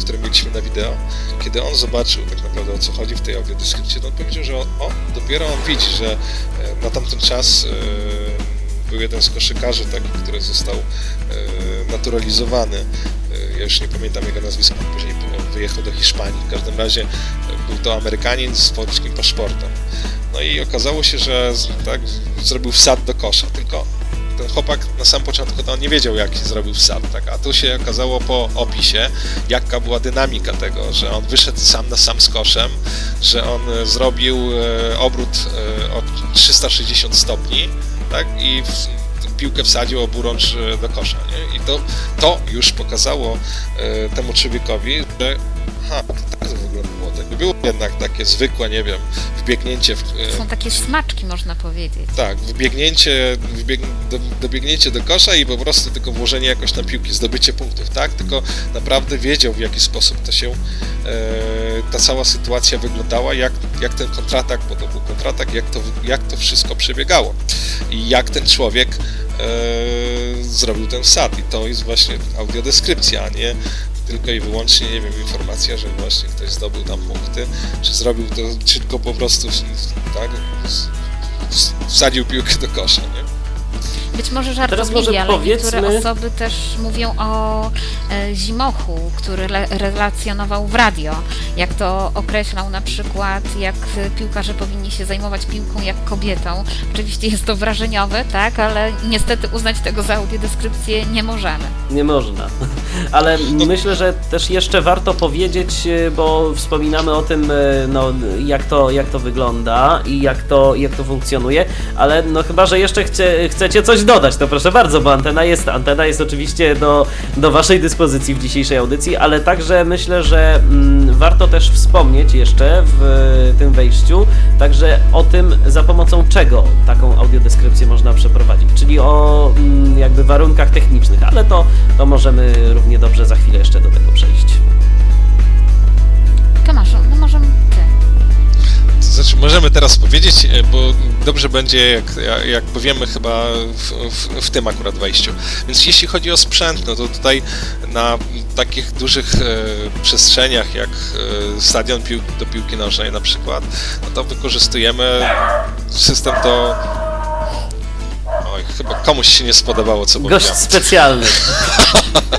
który mieliśmy na wideo. Kiedy on zobaczył tak naprawdę o co chodzi w tej audiodeskrypcji, to on powiedział, że o, dopiero on widzi, że yy, na tamten czas yy, był jeden z koszykarzy taki, który został yy, naturalizowany. Ja już nie pamiętam jego nazwiska, później wyjechał do Hiszpanii. W każdym razie był to Amerykanin z polskim paszportem. No i okazało się, że tak, zrobił wsad do kosza, tylko ten chłopak na samym początku to on nie wiedział, jak zrobił wsad, tak? a tu się okazało po opisie, jaka była dynamika tego, że on wyszedł sam na sam z koszem, że on e, zrobił e, obrót e, o 360 stopni tak? i w, piłkę wsadził oburącz do kosza. Nie? I to, to już pokazało temu człowiekowi, że aha, było jednak takie zwykłe, nie wiem, wbiegnięcie w... To są takie smaczki, można powiedzieć. Tak, wbiegnięcie, wbieg, do, dobiegnięcie do kosza i po prostu tylko włożenie jakoś na piłki, zdobycie punktów, tak? Tylko naprawdę wiedział, w jaki sposób to się, e, ta cała sytuacja wyglądała, jak, jak ten kontratak, bo to był kontratak, jak to, jak to wszystko przebiegało i jak ten człowiek e, zrobił ten wsad. I to jest właśnie audiodeskrypcja, a nie tylko i wyłącznie, nie wiem, informacja, że właśnie ktoś zdobył tam punkty, czy zrobił to, czy tylko po prostu tak, wsadził piłkę do kosza, nie? Być może żartobliwie, ale powiedzmy... niektóre osoby też mówią o e, Zimochu, który relacjonował w radio, jak to określał na przykład, jak piłkarze powinni się zajmować piłką jak kobietą. Oczywiście jest to wrażeniowe, tak, ale niestety uznać tego za audiodeskrypcję nie możemy. Nie można. Ale myślę, że też jeszcze warto powiedzieć, e, bo wspominamy o tym, e, no, jak, to, jak to wygląda i jak to, jak to funkcjonuje, ale no chyba, że jeszcze chce, chcecie coś dodać, to proszę bardzo, bo antena jest, antena jest oczywiście do, do Waszej dyspozycji w dzisiejszej audycji, ale także myślę, że mm, warto też wspomnieć jeszcze w tym wejściu, także o tym, za pomocą czego taką audiodeskrypcję można przeprowadzić, czyli o mm, jakby warunkach technicznych, ale to, to możemy równie dobrze za chwilę jeszcze do tego przejść. Tomaszu, no możemy znaczy, możemy teraz powiedzieć, e, bo dobrze będzie, jak, jak powiemy chyba w, w, w, tym akurat wejściu. Więc jeśli chodzi o sprzęt, no to tutaj na takich dużych e, przestrzeniach, jak e, stadion pił, do piłki nożnej na przykład, no to wykorzystujemy system do Oj, chyba komuś się nie spodobało, co Gość powiedziałem. specjalny.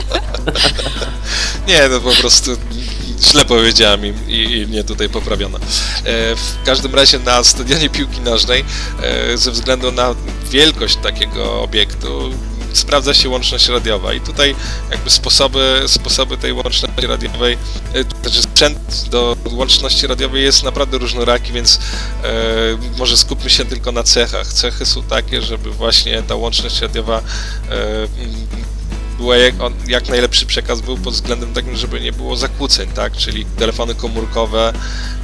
nie, no po prostu źle powiedziałem im i, i mnie tutaj poprawiono. E, w każdym razie na stadionie piłki nożnej, e, ze względu na wielkość takiego obiektu, sprawdza się łączność radiowa i tutaj jakby sposoby, sposoby tej łączności radiowej, znaczy sprzęt do łączności radiowej jest naprawdę różnoraki, więc e, może skupmy się tylko na cechach. Cechy są takie, żeby właśnie ta łączność radiowa e, była jak, on, jak najlepszy przekaz był pod względem takim, żeby nie było zakłóceń, tak? Czyli telefony komórkowe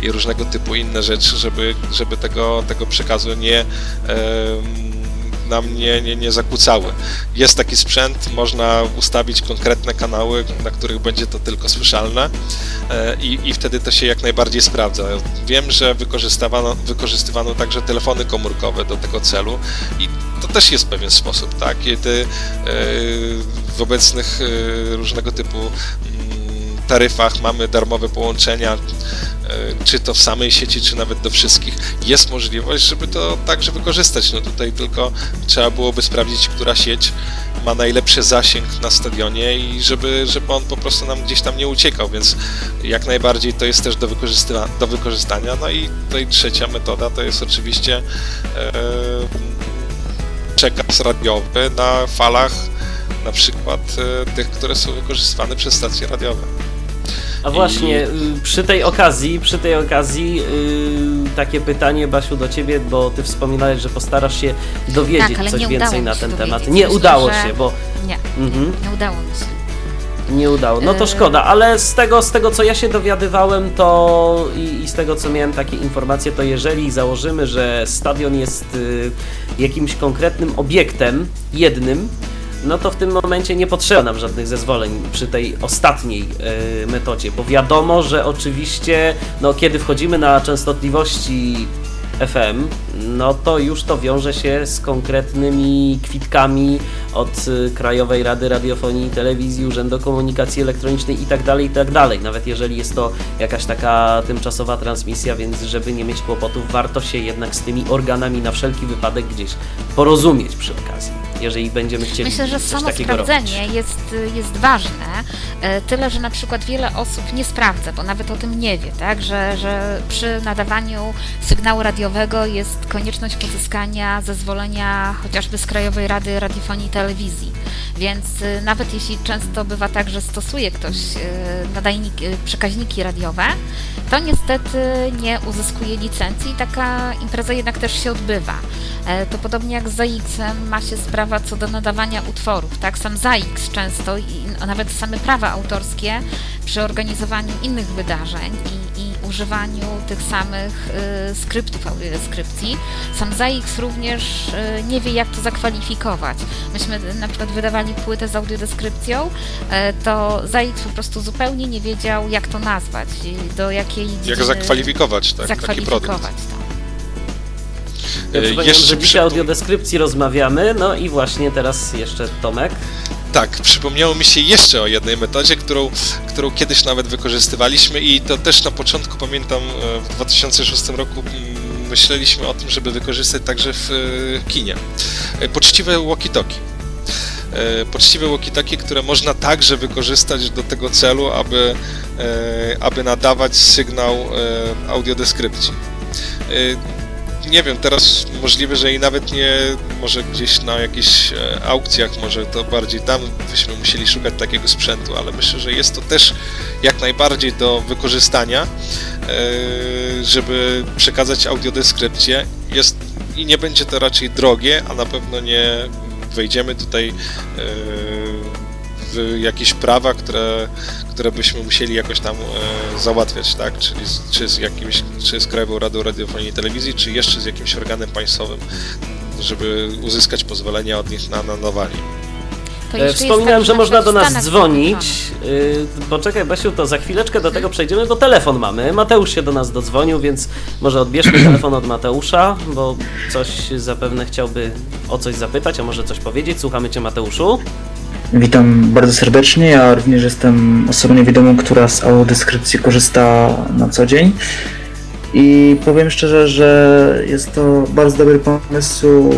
i różnego typu inne rzeczy, żeby, żeby tego, tego przekazu nie nam nie, nie, nie zakłócały. Jest taki sprzęt, można ustawić konkretne kanały, na których będzie to tylko słyszalne e, i, i wtedy to się jak najbardziej sprawdza. Wiem, że wykorzystywano, wykorzystywano także telefony komórkowe do tego celu i to też jest pewien sposób, tak? Kiedy e, w obecnych e, różnego typu mm, taryfach mamy darmowe połączenia, czy to w samej sieci, czy nawet do wszystkich, jest możliwość, żeby to także wykorzystać. No tutaj tylko trzeba byłoby sprawdzić, która sieć ma najlepszy zasięg na stadionie i żeby, żeby on po prostu nam gdzieś tam nie uciekał, więc jak najbardziej to jest też do, wykorzysta do wykorzystania. No i tutaj trzecia metoda to jest oczywiście e, przekaz radiowy na falach na przykład e, tych, które są wykorzystywane przez stacje radiowe. A właśnie, I... przy tej okazji, przy tej okazji yy, takie pytanie, Basiu, do ciebie, bo ty wspominałeś, że postarasz się dowiedzieć tak, coś więcej na ten temat. Nie Myślę, udało że... się, bo... Nie, mhm. nie, nie udało mi się nie udało. No to y- szkoda, ale z tego, z tego co ja się dowiadywałem, to i, i, z tego co miałem takie informacje, to jeżeli założymy, że stadion jest y, jakimś konkretnym obiektem, jednym, no to w tym momencie nie potrzeba nam żadnych zezwoleń przy tej ostatniej yy, metodzie, bo wiadomo, że oczywiście, no kiedy wchodzimy na częstotliwości FM, no to już to wiąże się z konkretnymi kwitkami od y, Krajowej Rady Radiofonii i Telewizji, Urzędu Komunikacji Elektronicznej itd., tak itd. Tak Nawet jeżeli jest to jakaś taka tymczasowa transmisja, więc żeby nie mieć kłopotów, warto się jednak z tymi organami na wszelki wypadek gdzieś porozumieć przy okazji, jeżeli będziemy chcieli Myślę, że coś samo takiego sprawdzenie jest, jest ważne, tyle, że na przykład wiele osób nie sprawdza, bo nawet o tym nie wie, tak, że, że przy nadawaniu sygnału radiowego jest konieczność pozyskania zezwolenia chociażby z Krajowej Rady Radiofonii i Telewizji. Więc y, nawet jeśli często bywa tak, że stosuje ktoś y, nadajniki, y, przekaźniki radiowe, to niestety nie uzyskuje licencji i taka impreza jednak też się odbywa. E, to podobnie jak z ZAX-em ma się sprawa co do nadawania utworów, tak? Sam ZAX często i nawet same prawa autorskie przy organizowaniu innych wydarzeń i, i używaniu tych samych y, skryptów audiodeskrypcji. Sam ZAX również y, nie wie, jak to zakwalifikować. Myśmy na przykład wydawali płytę z audiodeskrypcją, y, to ZAX po prostu zupełnie nie wiedział, jak to nazwać, do jakiej Jak zakwalifikować, tak, zakwalifikować, taki produkt. Tak. Ja jeszcze że dzisiaj audiodeskrypcji rozmawiamy, no i właśnie teraz jeszcze Tomek. Tak, przypomniało mi się jeszcze o jednej metodzie, którą, którą kiedyś nawet wykorzystywaliśmy i to też na początku pamiętam e, w 2006 roku mm, myśleliśmy o tym, żeby wykorzystać także w e, kinie. E, poczciwe walkie-talkie. Poczciwe walkie-talkie, które można także wykorzystać do tego celu, aby, aby nadawać sygnał audiodeskrypcji nie wiem, teraz możliwe, że i nawet nie, może gdzieś na jakichś e, aukcjach, może to bardziej tam byśmy musieli szukać takiego sprzętu, ale myślę, że jest to też jak najbardziej do wykorzystania, e, żeby przekazać audiodeskrypcję. Jest i nie będzie to raczej drogie, a na pewno nie wejdziemy tutaj e, jakieś prawa, które, które byśmy musieli jakoś tam e, załatwiać, tak? Czyli z, czy z jakimś, czy z Krajową Radą Radiofonii i Telewizji, czy jeszcze z jakimś organem państwowym, żeby uzyskać pozwolenie od nich na nadawanie. E, wspominałem, tak, że można do nas dzwonić. Yy, poczekaj, Basiu, to za chwileczkę do tego przejdziemy, bo telefon mamy. Mateusz się do nas dodzwonił, więc może odbierzmy telefon od Mateusza, bo coś zapewne chciałby o coś zapytać, a może coś powiedzieć. Słuchamy Cię, Mateuszu. Witam bardzo serdecznie. Ja również jestem osobą niewidomą, która z audiodeskrypcji korzysta na co dzień. I powiem szczerze, że jest to bardzo dobry pomysł.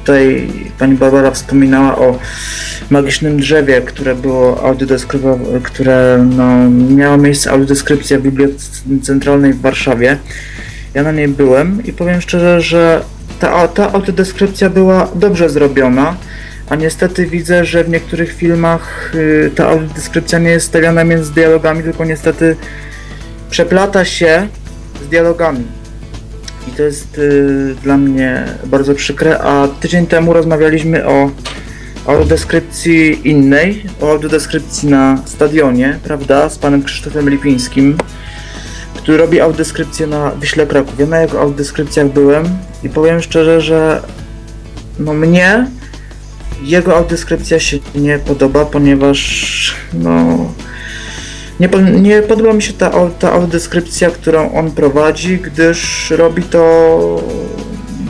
Tutaj pani Barbara wspominała o magicznym drzewie, które było audiodeskryptowane, które no, miało miejsce audiodeskrypcja w Bibliotece Centralnej w Warszawie. Ja na niej byłem i powiem szczerze, że ta, ta audiodeskrypcja była dobrze zrobiona a niestety widzę, że w niektórych filmach y, ta audiodeskrypcja nie jest stawiana między dialogami, tylko niestety przeplata się z dialogami. I to jest y, dla mnie bardzo przykre, a tydzień temu rozmawialiśmy o audiodeskrypcji innej, o audiodeskrypcji na stadionie, prawda, z panem Krzysztofem Lipińskim, który robi audiodeskrypcję na Wyśle Kraków. Ja na jego audiodeskrypcjach byłem i powiem szczerze, że no mnie jego audiodeskrypcja się nie podoba, ponieważ no nie, nie podoba mi się ta, ta audiodeskrypcja, którą on prowadzi, gdyż robi to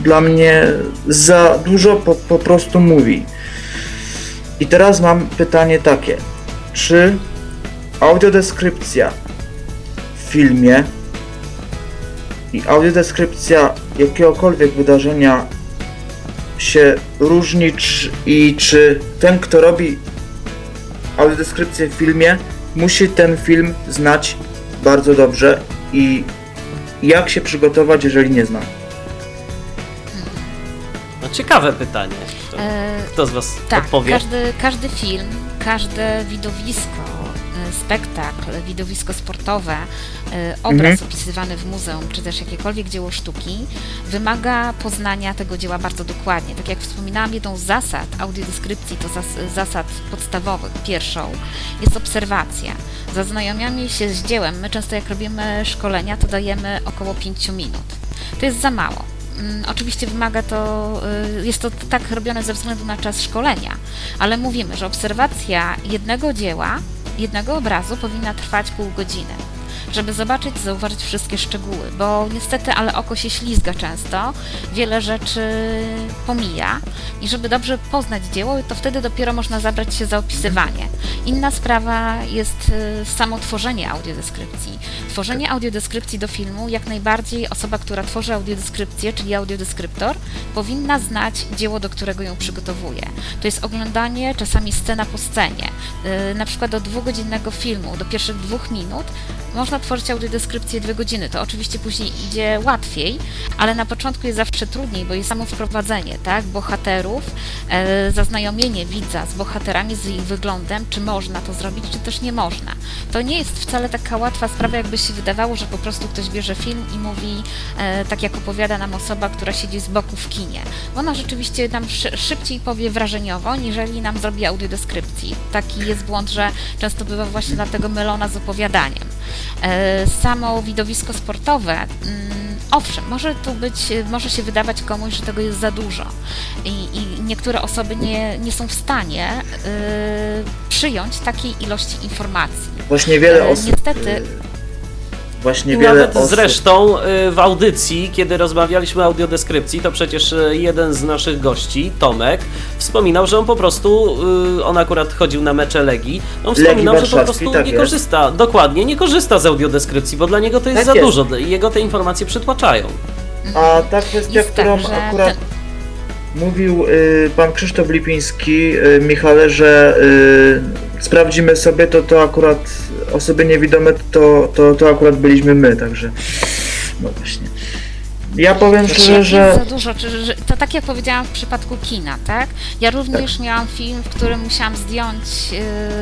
dla mnie za dużo po, po prostu mówi. I teraz mam pytanie takie. Czy audiodeskrypcja w filmie i audiodeskrypcja jakiegokolwiek wydarzenia się różni i czy ten, kto robi audiodeskrypcję w filmie, musi ten film znać bardzo dobrze i jak się przygotować, jeżeli nie zna. No, ciekawe pytanie. E, Kto z Was Tak, odpowie? każdy, każdy film, każde widowisko, spektakl, widowisko sportowe, e, obraz Mhm. opisywany w muzeum, czy też jakiekolwiek dzieło sztuki, wymaga poznania tego dzieła bardzo dokładnie. Tak jak wspominałam, jedną z zasad audiodeskrypcji, to zas- zasad podstawowych, pierwszą, jest obserwacja. Zaznajomianie się z dziełem, my często jak robimy szkolenia, to dajemy około 5 minut. To jest za mało. Mm, Oczywiście wymaga to, y, jest to tak robione ze względu na czas szkolenia, ale mówimy, że obserwacja jednego dzieła, jednego obrazu powinna trwać pół godziny, żeby zobaczyć, zauważyć wszystkie szczegóły, bo niestety, ale oko się ślizga często, wiele rzeczy pomija i żeby dobrze poznać dzieło, to wtedy dopiero można zabrać się za opisywanie. Inna sprawa jest y, samo tworzenie audiodeskrypcji. Tworzenie audiodeskrypcji do filmu, jak najbardziej osoba, która tworzy audiodeskrypcję, czyli audiodeskryptor, powinna znać dzieło, do którego ją przygotowuje. To jest oglądanie czasami scena po scenie. Yy, Na przykład do dwugodzinnego filmu, do pierwszych dwóch minut można tworzyć audiodeskrypcję dwie godziny. To oczywiście później idzie łatwiej, ale na początku jest zawsze trudniej, bo jest samo wprowadzenie, tak, bohaterów, e, zaznajomienie widza z bohaterami, z ich wyglądem, czy można to zrobić, czy też nie można. To nie jest wcale taka łatwa sprawa, jakby się wydawało, że po prostu ktoś bierze film i mówi, e, tak jak opowiada nam osoba, która siedzi z boku w kinie. Ona rzeczywiście nam szy- szybciej powie wrażeniowo, niżeli nam zrobi audiodeskrypcji. Taki jest błąd, że często bywa właśnie dlatego mylona z opowiadaniem. E, Samo widowisko sportowe, mm, owszem, może tu być, może się wydawać komuś, że tego jest za dużo i, i niektóre osoby nie, nie są w stanie y, przyjąć takiej ilości informacji. Właśnie wiele E, osób. niestety- y, Właśnie I wiele nawet osób. zresztą y, w audycji, kiedy rozmawialiśmy o audiodeskrypcji, to przecież y, jeden z naszych gości, Tomek, wspominał, że on po prostu, y, on akurat chodził na mecze Legii, on Legii wspominał, że po prostu tak nie jest. korzysta, dokładnie, nie korzysta z audiodeskrypcji, bo dla niego to jest Tak za jest. dużo i jego te informacje przytłaczają. A ta kwestia, Jest którą tak, że akurat mówił y, pan Krzysztof Lipiński, y, Michale, że y, sprawdzimy sobie, to to akurat osoby niewidome, to, to, to akurat byliśmy my, także no właśnie. Ja powiem szczerze, Jak że za dużo, czy, że, to tak jak powiedziałam w przypadku kina, tak? Ja również miałam film, w którym musiałam zdjąć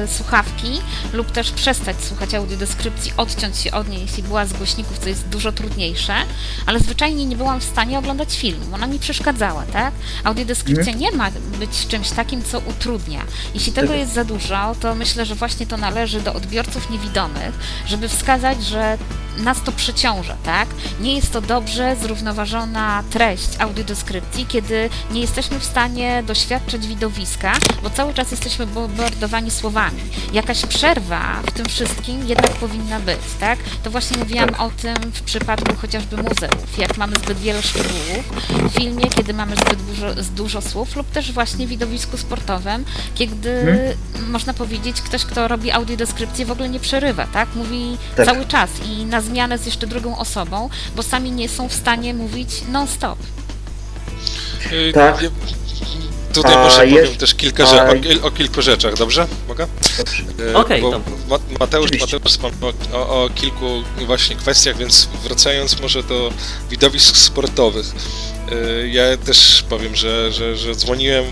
y, słuchawki lub też przestać słuchać audiodeskrypcji, odciąć się od niej, jeśli była z głośników, co jest dużo trudniejsze, ale zwyczajnie nie byłam w stanie oglądać filmu, ona mi przeszkadzała, tak? Audiodeskrypcja nie ma być czymś takim, co utrudnia. Jeśli tego Tak. jest za dużo, to myślę, że właśnie to należy do odbiorców niewidomych, żeby wskazać, że nas to przeciąża, tak? Nie jest to dobrze zrównoważona treść audiodeskrypcji, kiedy nie jesteśmy w stanie doświadczyć widowiska, bo cały czas jesteśmy bombardowani słowami. Jakaś przerwa w tym wszystkim jednak powinna być, tak? To właśnie mówiłam o tym w przypadku chociażby muzeów, jak mamy zbyt wiele szczegółów w filmie, kiedy mamy zbyt dużo, dużo słów, lub też właśnie w widowisku sportowym, kiedy Mhm. można powiedzieć, ktoś, kto robi audiodeskrypcję w ogóle nie przerywa, tak? Mówi Tak. cały czas i na zmianę z jeszcze drugą osobą, bo sami nie są w stanie mówić non-stop. Y, Tak. Tutaj A może jest- powiem też kilka a- o, o kilku rzeczach, dobrze? Mogę? E, Okej. Ma- Mateusz. Mateusz wspomniał o, o kilku właśnie kwestiach, więc wracając może do widowisk sportowych. E, Ja też powiem, że, że, że dzwoniłem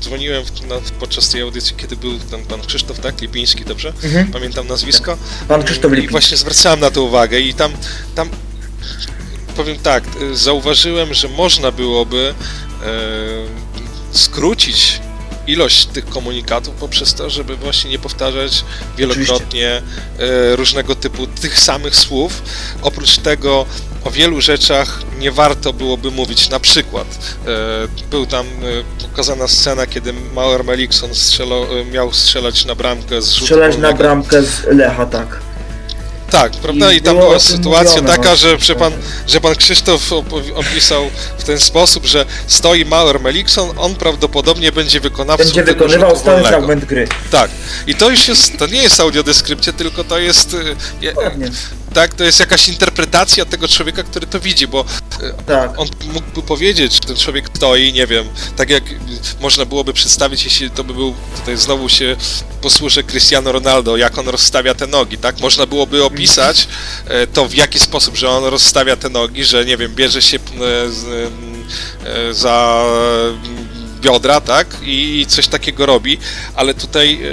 dzwoniłem w, na, podczas tej audycji, kiedy był ten pan Krzysztof, tak? Lipiński, dobrze? Mhm. Pamiętam nazwisko. Pan Krzysztof I Lipiński. właśnie zwracałem na to uwagę i tam, tam powiem tak, y, zauważyłem, że można byłoby e, skrócić ilość tych komunikatów poprzez to, żeby właśnie nie powtarzać wielokrotnie e, różnego typu tych samych słów. Oprócz tego o wielu rzeczach nie warto byłoby mówić. Na przykład e, był tam e, pokazana scena, kiedy Mauer Melikson e, miał strzelać na bramkę z rzutu Strzelać na bramkę z Lecha, tak. Tak, prawda? I, I tam była sytuacja taka, no, że, że, pan, że pan Krzysztof opisał w ten sposób, że stoi Mauer Melikson, on prawdopodobnie będzie wykonawcą Będzie wykonywał stały fragment gry. Tak. I to już jest, to nie jest audiodeskrypcja, tylko to jest, y, je- Dokładnie. Tak, to jest jakaś interpretacja tego człowieka, który to widzi, bo Tak. on mógłby powiedzieć, że ten człowiek stoi, nie wiem, tak jak można byłoby przedstawić, jeśli to by był, tutaj znowu się posłużę Cristiano Ronaldo, jak on rozstawia te nogi, tak? Można byłoby opisać e, to w jaki sposób, że on rozstawia te nogi, że nie wiem, bierze się e, e, za biodra, tak? I coś takiego robi, ale tutaj e,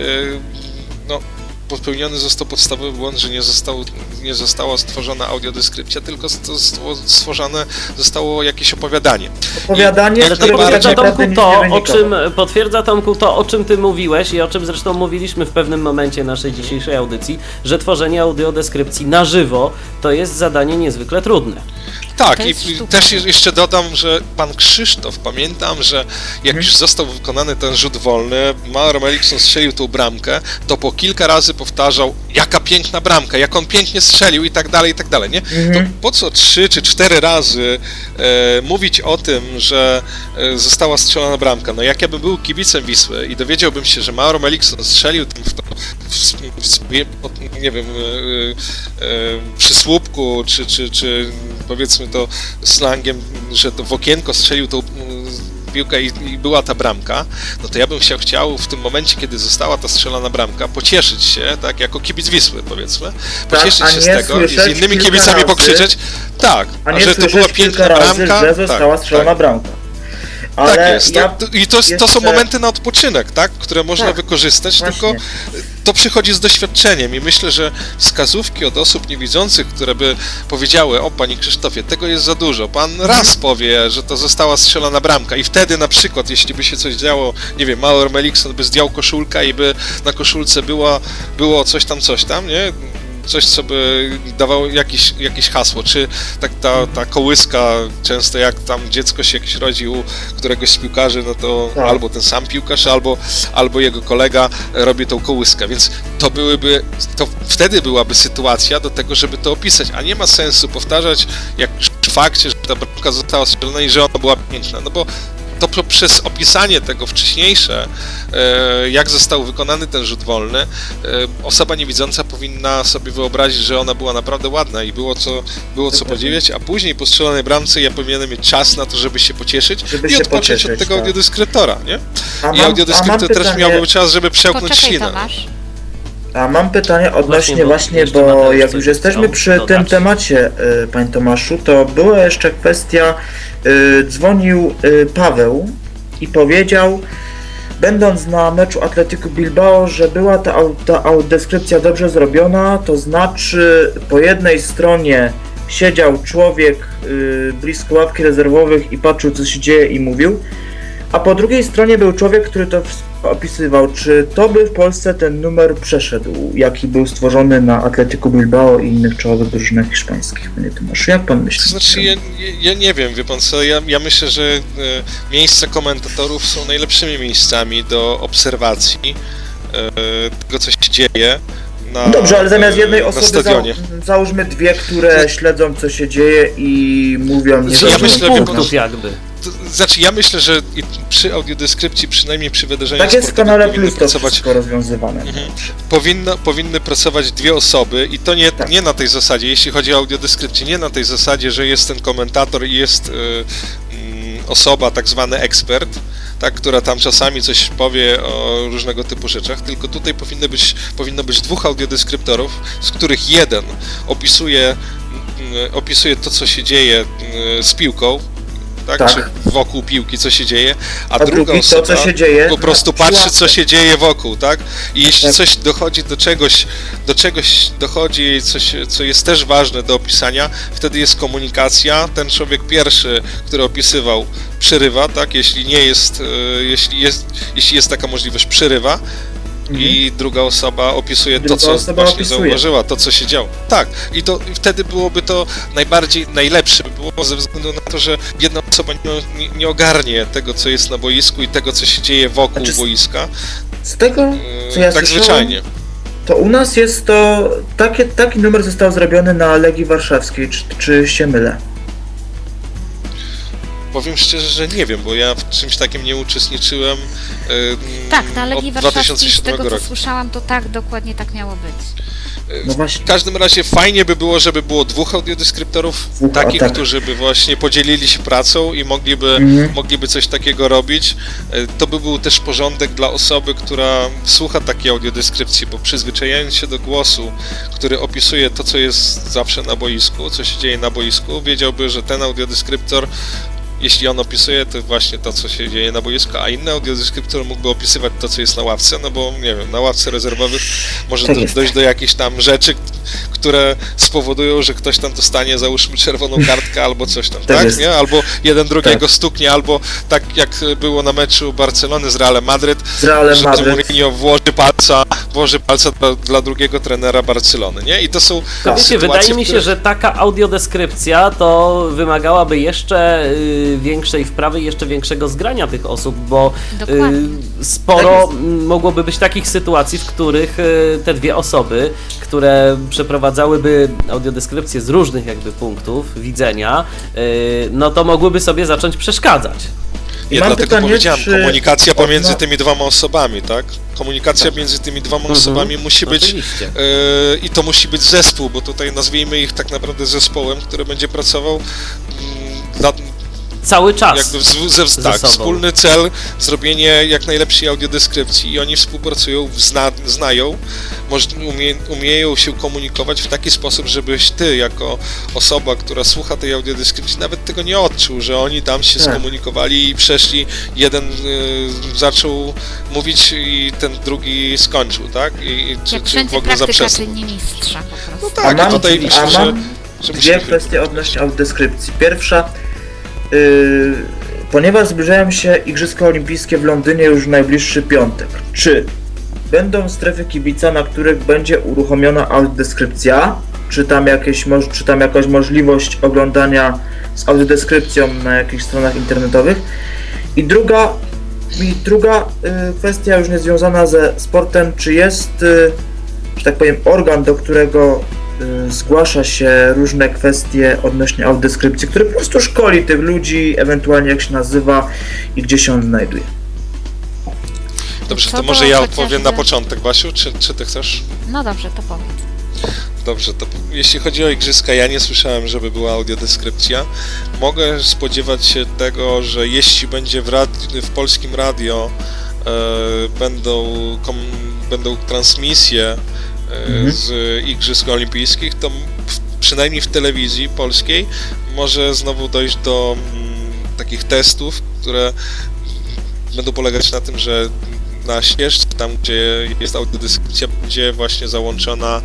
no, popełniony został podstawowy błąd, że nie, został, nie została stworzona audiodeskrypcja, tylko stworzone zostało jakieś opowiadanie. Opowiadanie, którego tak potwierdza Tomku to, o czym, potwierdza Tomku to, o czym ty mówiłeś i o czym zresztą mówiliśmy w pewnym momencie naszej dzisiejszej audycji, że tworzenie audiodeskrypcji na żywo to jest zadanie niezwykle trudne. Tak, To i sztuka. też je- jeszcze dodam, że pan Krzysztof, pamiętam, że jak już został wykonany ten rzut wolny, Mauer Melikson strzelił tą bramkę, to po kilka razy powtarzał, jaka piękna bramka, jak on pięknie strzelił i tak dalej, i tak dalej, nie? To Mhm. po co trzy czy cztery razy e, mówić o tym, że e, została strzelona bramka? No jak ja bym był kibicem Wisły i dowiedziałbym się, że Mauro Melikson strzelił tam w to, w, w, w, nie wiem, e, e, przy słupku, czy, czy, czy powiedzmy to slangiem, że to w okienko strzelił tą mm, piłkę i, i była ta bramka, no to ja bym się chciał w tym momencie, kiedy została ta strzelana bramka, pocieszyć się, tak, jako kibic Wisły, powiedzmy, pocieszyć Tak, a się z tego i z innymi kibicami razy, pokrzyczeć, tak, A nie że to była piękna razy, bramka. że została tak, strzelona tak. bramka. Ale Tak jest. ja To, I to, to są momenty na odpoczynek, tak? które można Tak, wykorzystać, właśnie. tylko to przychodzi z doświadczeniem i myślę, że wskazówki od osób niewidzących, które by powiedziały, o panie Krzysztofie, tego jest za dużo, pan raz powie, że to została strzelana bramka i wtedy na przykład, jeśli by się coś działo, nie wiem, Mauer Melikson by zdjął koszulkę i by na koszulce było, było coś tam, coś tam, nie? Coś, co by dawało jakieś, jakieś hasło, czy tak ta, ta kołyska, często jak tam dziecko się jakieś rodzi u któregoś z piłkarzy, no to Tak. albo ten sam piłkarz, albo, albo jego kolega robi tą kołyskę, więc to byłyby, to wtedy byłaby sytuacja do tego, żeby to opisać, a nie ma sensu powtarzać jak w fakcie, że ta bramka została strzelona i że ona była piękna, no bo to poprzez opisanie tego wcześniejsze, e, jak został wykonany ten rzut wolny, e, osoba niewidząca powinna sobie wyobrazić, że ona była naprawdę ładna i było co, było co Dokładnie. podziwiać, a później po strzelonej bramce ja powinienem mieć czas na to, żeby się pocieszyć Żeby i się odpocząć od pocieszyć, tego tak. audiodyskryptora, nie? a I mam, a mam audiodyskryptor też miałby czas, żeby przełknąć Poczekaj ślinę. Tomasz. A mam pytanie odnośnie Właśnie, bo właśnie, bo jak już jesteśmy przy dodać. tym temacie, y, panie Tomaszu, to była jeszcze kwestia, y, dzwonił y, Paweł i powiedział, będąc na meczu Atletico Bilbao, że była ta, ta dobrze zrobiona, to znaczy po jednej stronie siedział człowiek y, blisko ławki rezerwowych i patrzył co się dzieje i mówił, a po drugiej stronie był człowiek, który to opisywał. Czy to by w Polsce ten numer przeszedł, jaki był stworzony na Atletico Bilbao i innych czołowych drużynach hiszpańskich? Panie Tomaszu, jak pan myśli? To znaczy, ja, ja- nie wiem, wie pan co, ja, ja myślę, że e, miejsca komentatorów są najlepszymi miejscami do obserwacji e, tego, co się dzieje na, Dobrze, ale zamiast e, jednej osoby za, załóżmy dwie, które śledzą co się dzieje i mówią Z Ja myślę, punktów jakby. To, znaczy, ja myślę, że przy audiodeskrypcji, przynajmniej przy wydarzeniu Tak jest w kanale Plus to pracować wszystko rozwiązywane. Mhm. powinno, powinny pracować dwie osoby i to nie, Tak. nie na tej zasadzie, jeśli chodzi o audiodeskrypcję, nie na tej zasadzie, że jest ten komentator i jest y, mm, osoba, tak zwany ekspert, tak, która tam czasami coś powie o różnego typu rzeczach, tylko tutaj powinny być, powinno być dwóch audiodeskryptorów, z których jeden opisuje, mm, opisuje to, co się dzieje mm, z piłką, tak? Tak. Czy wokół piłki, co się dzieje, a, A druga drugi to, osoba co się dzieje po prostu patrzy, co się dzieje wokół, tak? I jeśli Tak. coś dochodzi do czegoś, do czegoś dochodzi, coś, co jest też ważne do opisania, wtedy jest komunikacja. Ten człowiek pierwszy, który opisywał, przerywa, tak? Jeśli nie jest, e, jeśli jest, jeśli jest taka możliwość, przerywa. I druga osoba opisuje Mhm. Druga to, co osoba właśnie opisuje. zauważyła, to, co się działo. Tak, i to i wtedy byłoby to najbardziej, najlepsze by było ze względu na to, że jedna osoba nie, nie, nie ogarnie tego, co jest na boisku i tego, co się dzieje wokół Znaczy, boiska. Z tego, e, co ja tak słyszałem, zwyczajnie. to u nas jest to, takie, taki numer został zrobiony na Legii Warszawskiej, czy, czy się mylę? Powiem szczerze, że nie wiem, bo ja w czymś takim nie uczestniczyłem. e, Tak, na Legii od Warszawskiej, z 2007 tego co roku. słyszałam, to tak, dokładnie tak miało być. No właśnie. W każdym razie fajnie by było, żeby było dwóch audiodeskryptorów, Dwóch, takich, tak. którzy by właśnie podzielili się pracą i mogliby, Mhm. mogliby coś takiego robić. E, To by był też porządek dla osoby, która słucha takiej audiodeskrypcji, bo przyzwyczajając się do głosu, który opisuje to, co jest zawsze na boisku, co się dzieje na boisku, wiedziałby, że ten audiodeskryptor jeśli on opisuje, to właśnie to, co się dzieje na boisku, a inny audiodeskryptor mógłby opisywać to, co jest na ławce, no bo nie wiem, na ławce rezerwowych może Tak do, dojść do jakichś tam rzeczy, które spowodują, że ktoś tam dostanie, załóżmy, czerwoną kartkę albo coś tam, Tak tak? Nie? Albo jeden drugiego Tak. stuknie, albo tak jak było na meczu Barcelony z Realem Madryt, Z Realem że Madryt. Mourinho włoży palca, włoży palca dla, dla drugiego trenera Barcelony, nie? I to są Tak. Wiecie, wydaje mi się, których- że taka audiodeskrypcja to wymagałaby jeszcze y, większej wprawy, jeszcze większego zgrania tych osób, bo Dokładnie. y, sporo Tak mogłoby być takich sytuacji, w których y, te dwie osoby, które przeprowadzałyby audiodeskrypcję z różnych jakby punktów widzenia, y, no to mogłyby sobie zacząć przeszkadzać. Nie, mam dlatego pytanie, powiedziałem, czy komunikacja pomiędzy odno- tymi dwoma osobami, tak? Komunikacja między tymi dwoma Mhm. osobami musi być yy, i to musi być zespół, bo tutaj nazwijmy ich tak naprawdę zespołem, który będzie pracował nad, Cały czas. jakby ze, ze tak, sobą. wspólny cel, zrobienie jak najlepszej audiodeskrypcji i oni współpracują, zna, znają, moż, umie, umieją się komunikować w taki sposób, żebyś ty jako osoba, która słucha tej audiodeskrypcji nawet tego nie odczuł, że oni tam się Tak. skomunikowali i przeszli, jeden y, zaczął mówić i ten drugi skończył, tak? I, i czy, Jak czy w wszędzie ogóle praktyka zaprzestał. czyni mistrza po prostu. No A tak, mam, i tutaj a myślę, że, mam że dwie musimy... kwestie odnośnie audiodeskrypcji. Pierwsza, ponieważ zbliżają się Igrzyska Olimpijskie w Londynie już w najbliższy piątek, czy będą strefy kibica, na których będzie uruchomiona audiodeskrypcja, czy tam, jakieś, czy tam jakaś możliwość oglądania z audiodeskrypcją na jakichś stronach internetowych? I druga, i druga y, kwestia już nie związana ze sportem, czy jest, y, że tak powiem, organ, do którego zgłasza się różne kwestie odnośnie audiodeskrypcji, który po prostu szkoli tych ludzi, ewentualnie jak się nazywa i gdzie się on znajduje. Dobrze, to do może ja odpowiem na początek, Basiu, czy, czy ty chcesz? No dobrze, to powiedz. Dobrze, to jeśli chodzi o igrzyska, ja nie słyszałem, żeby była audiodeskrypcja. Mogę spodziewać się tego, że jeśli będzie w, radi- w polskim radio e, będą, kom, będą transmisje Mhm. z Igrzysk Olimpijskich, to przynajmniej w telewizji polskiej może znowu dojść do takich testów, które będą polegać na tym, że na ścieżce, tam gdzie jest audiodeskrypcja, będzie właśnie załączona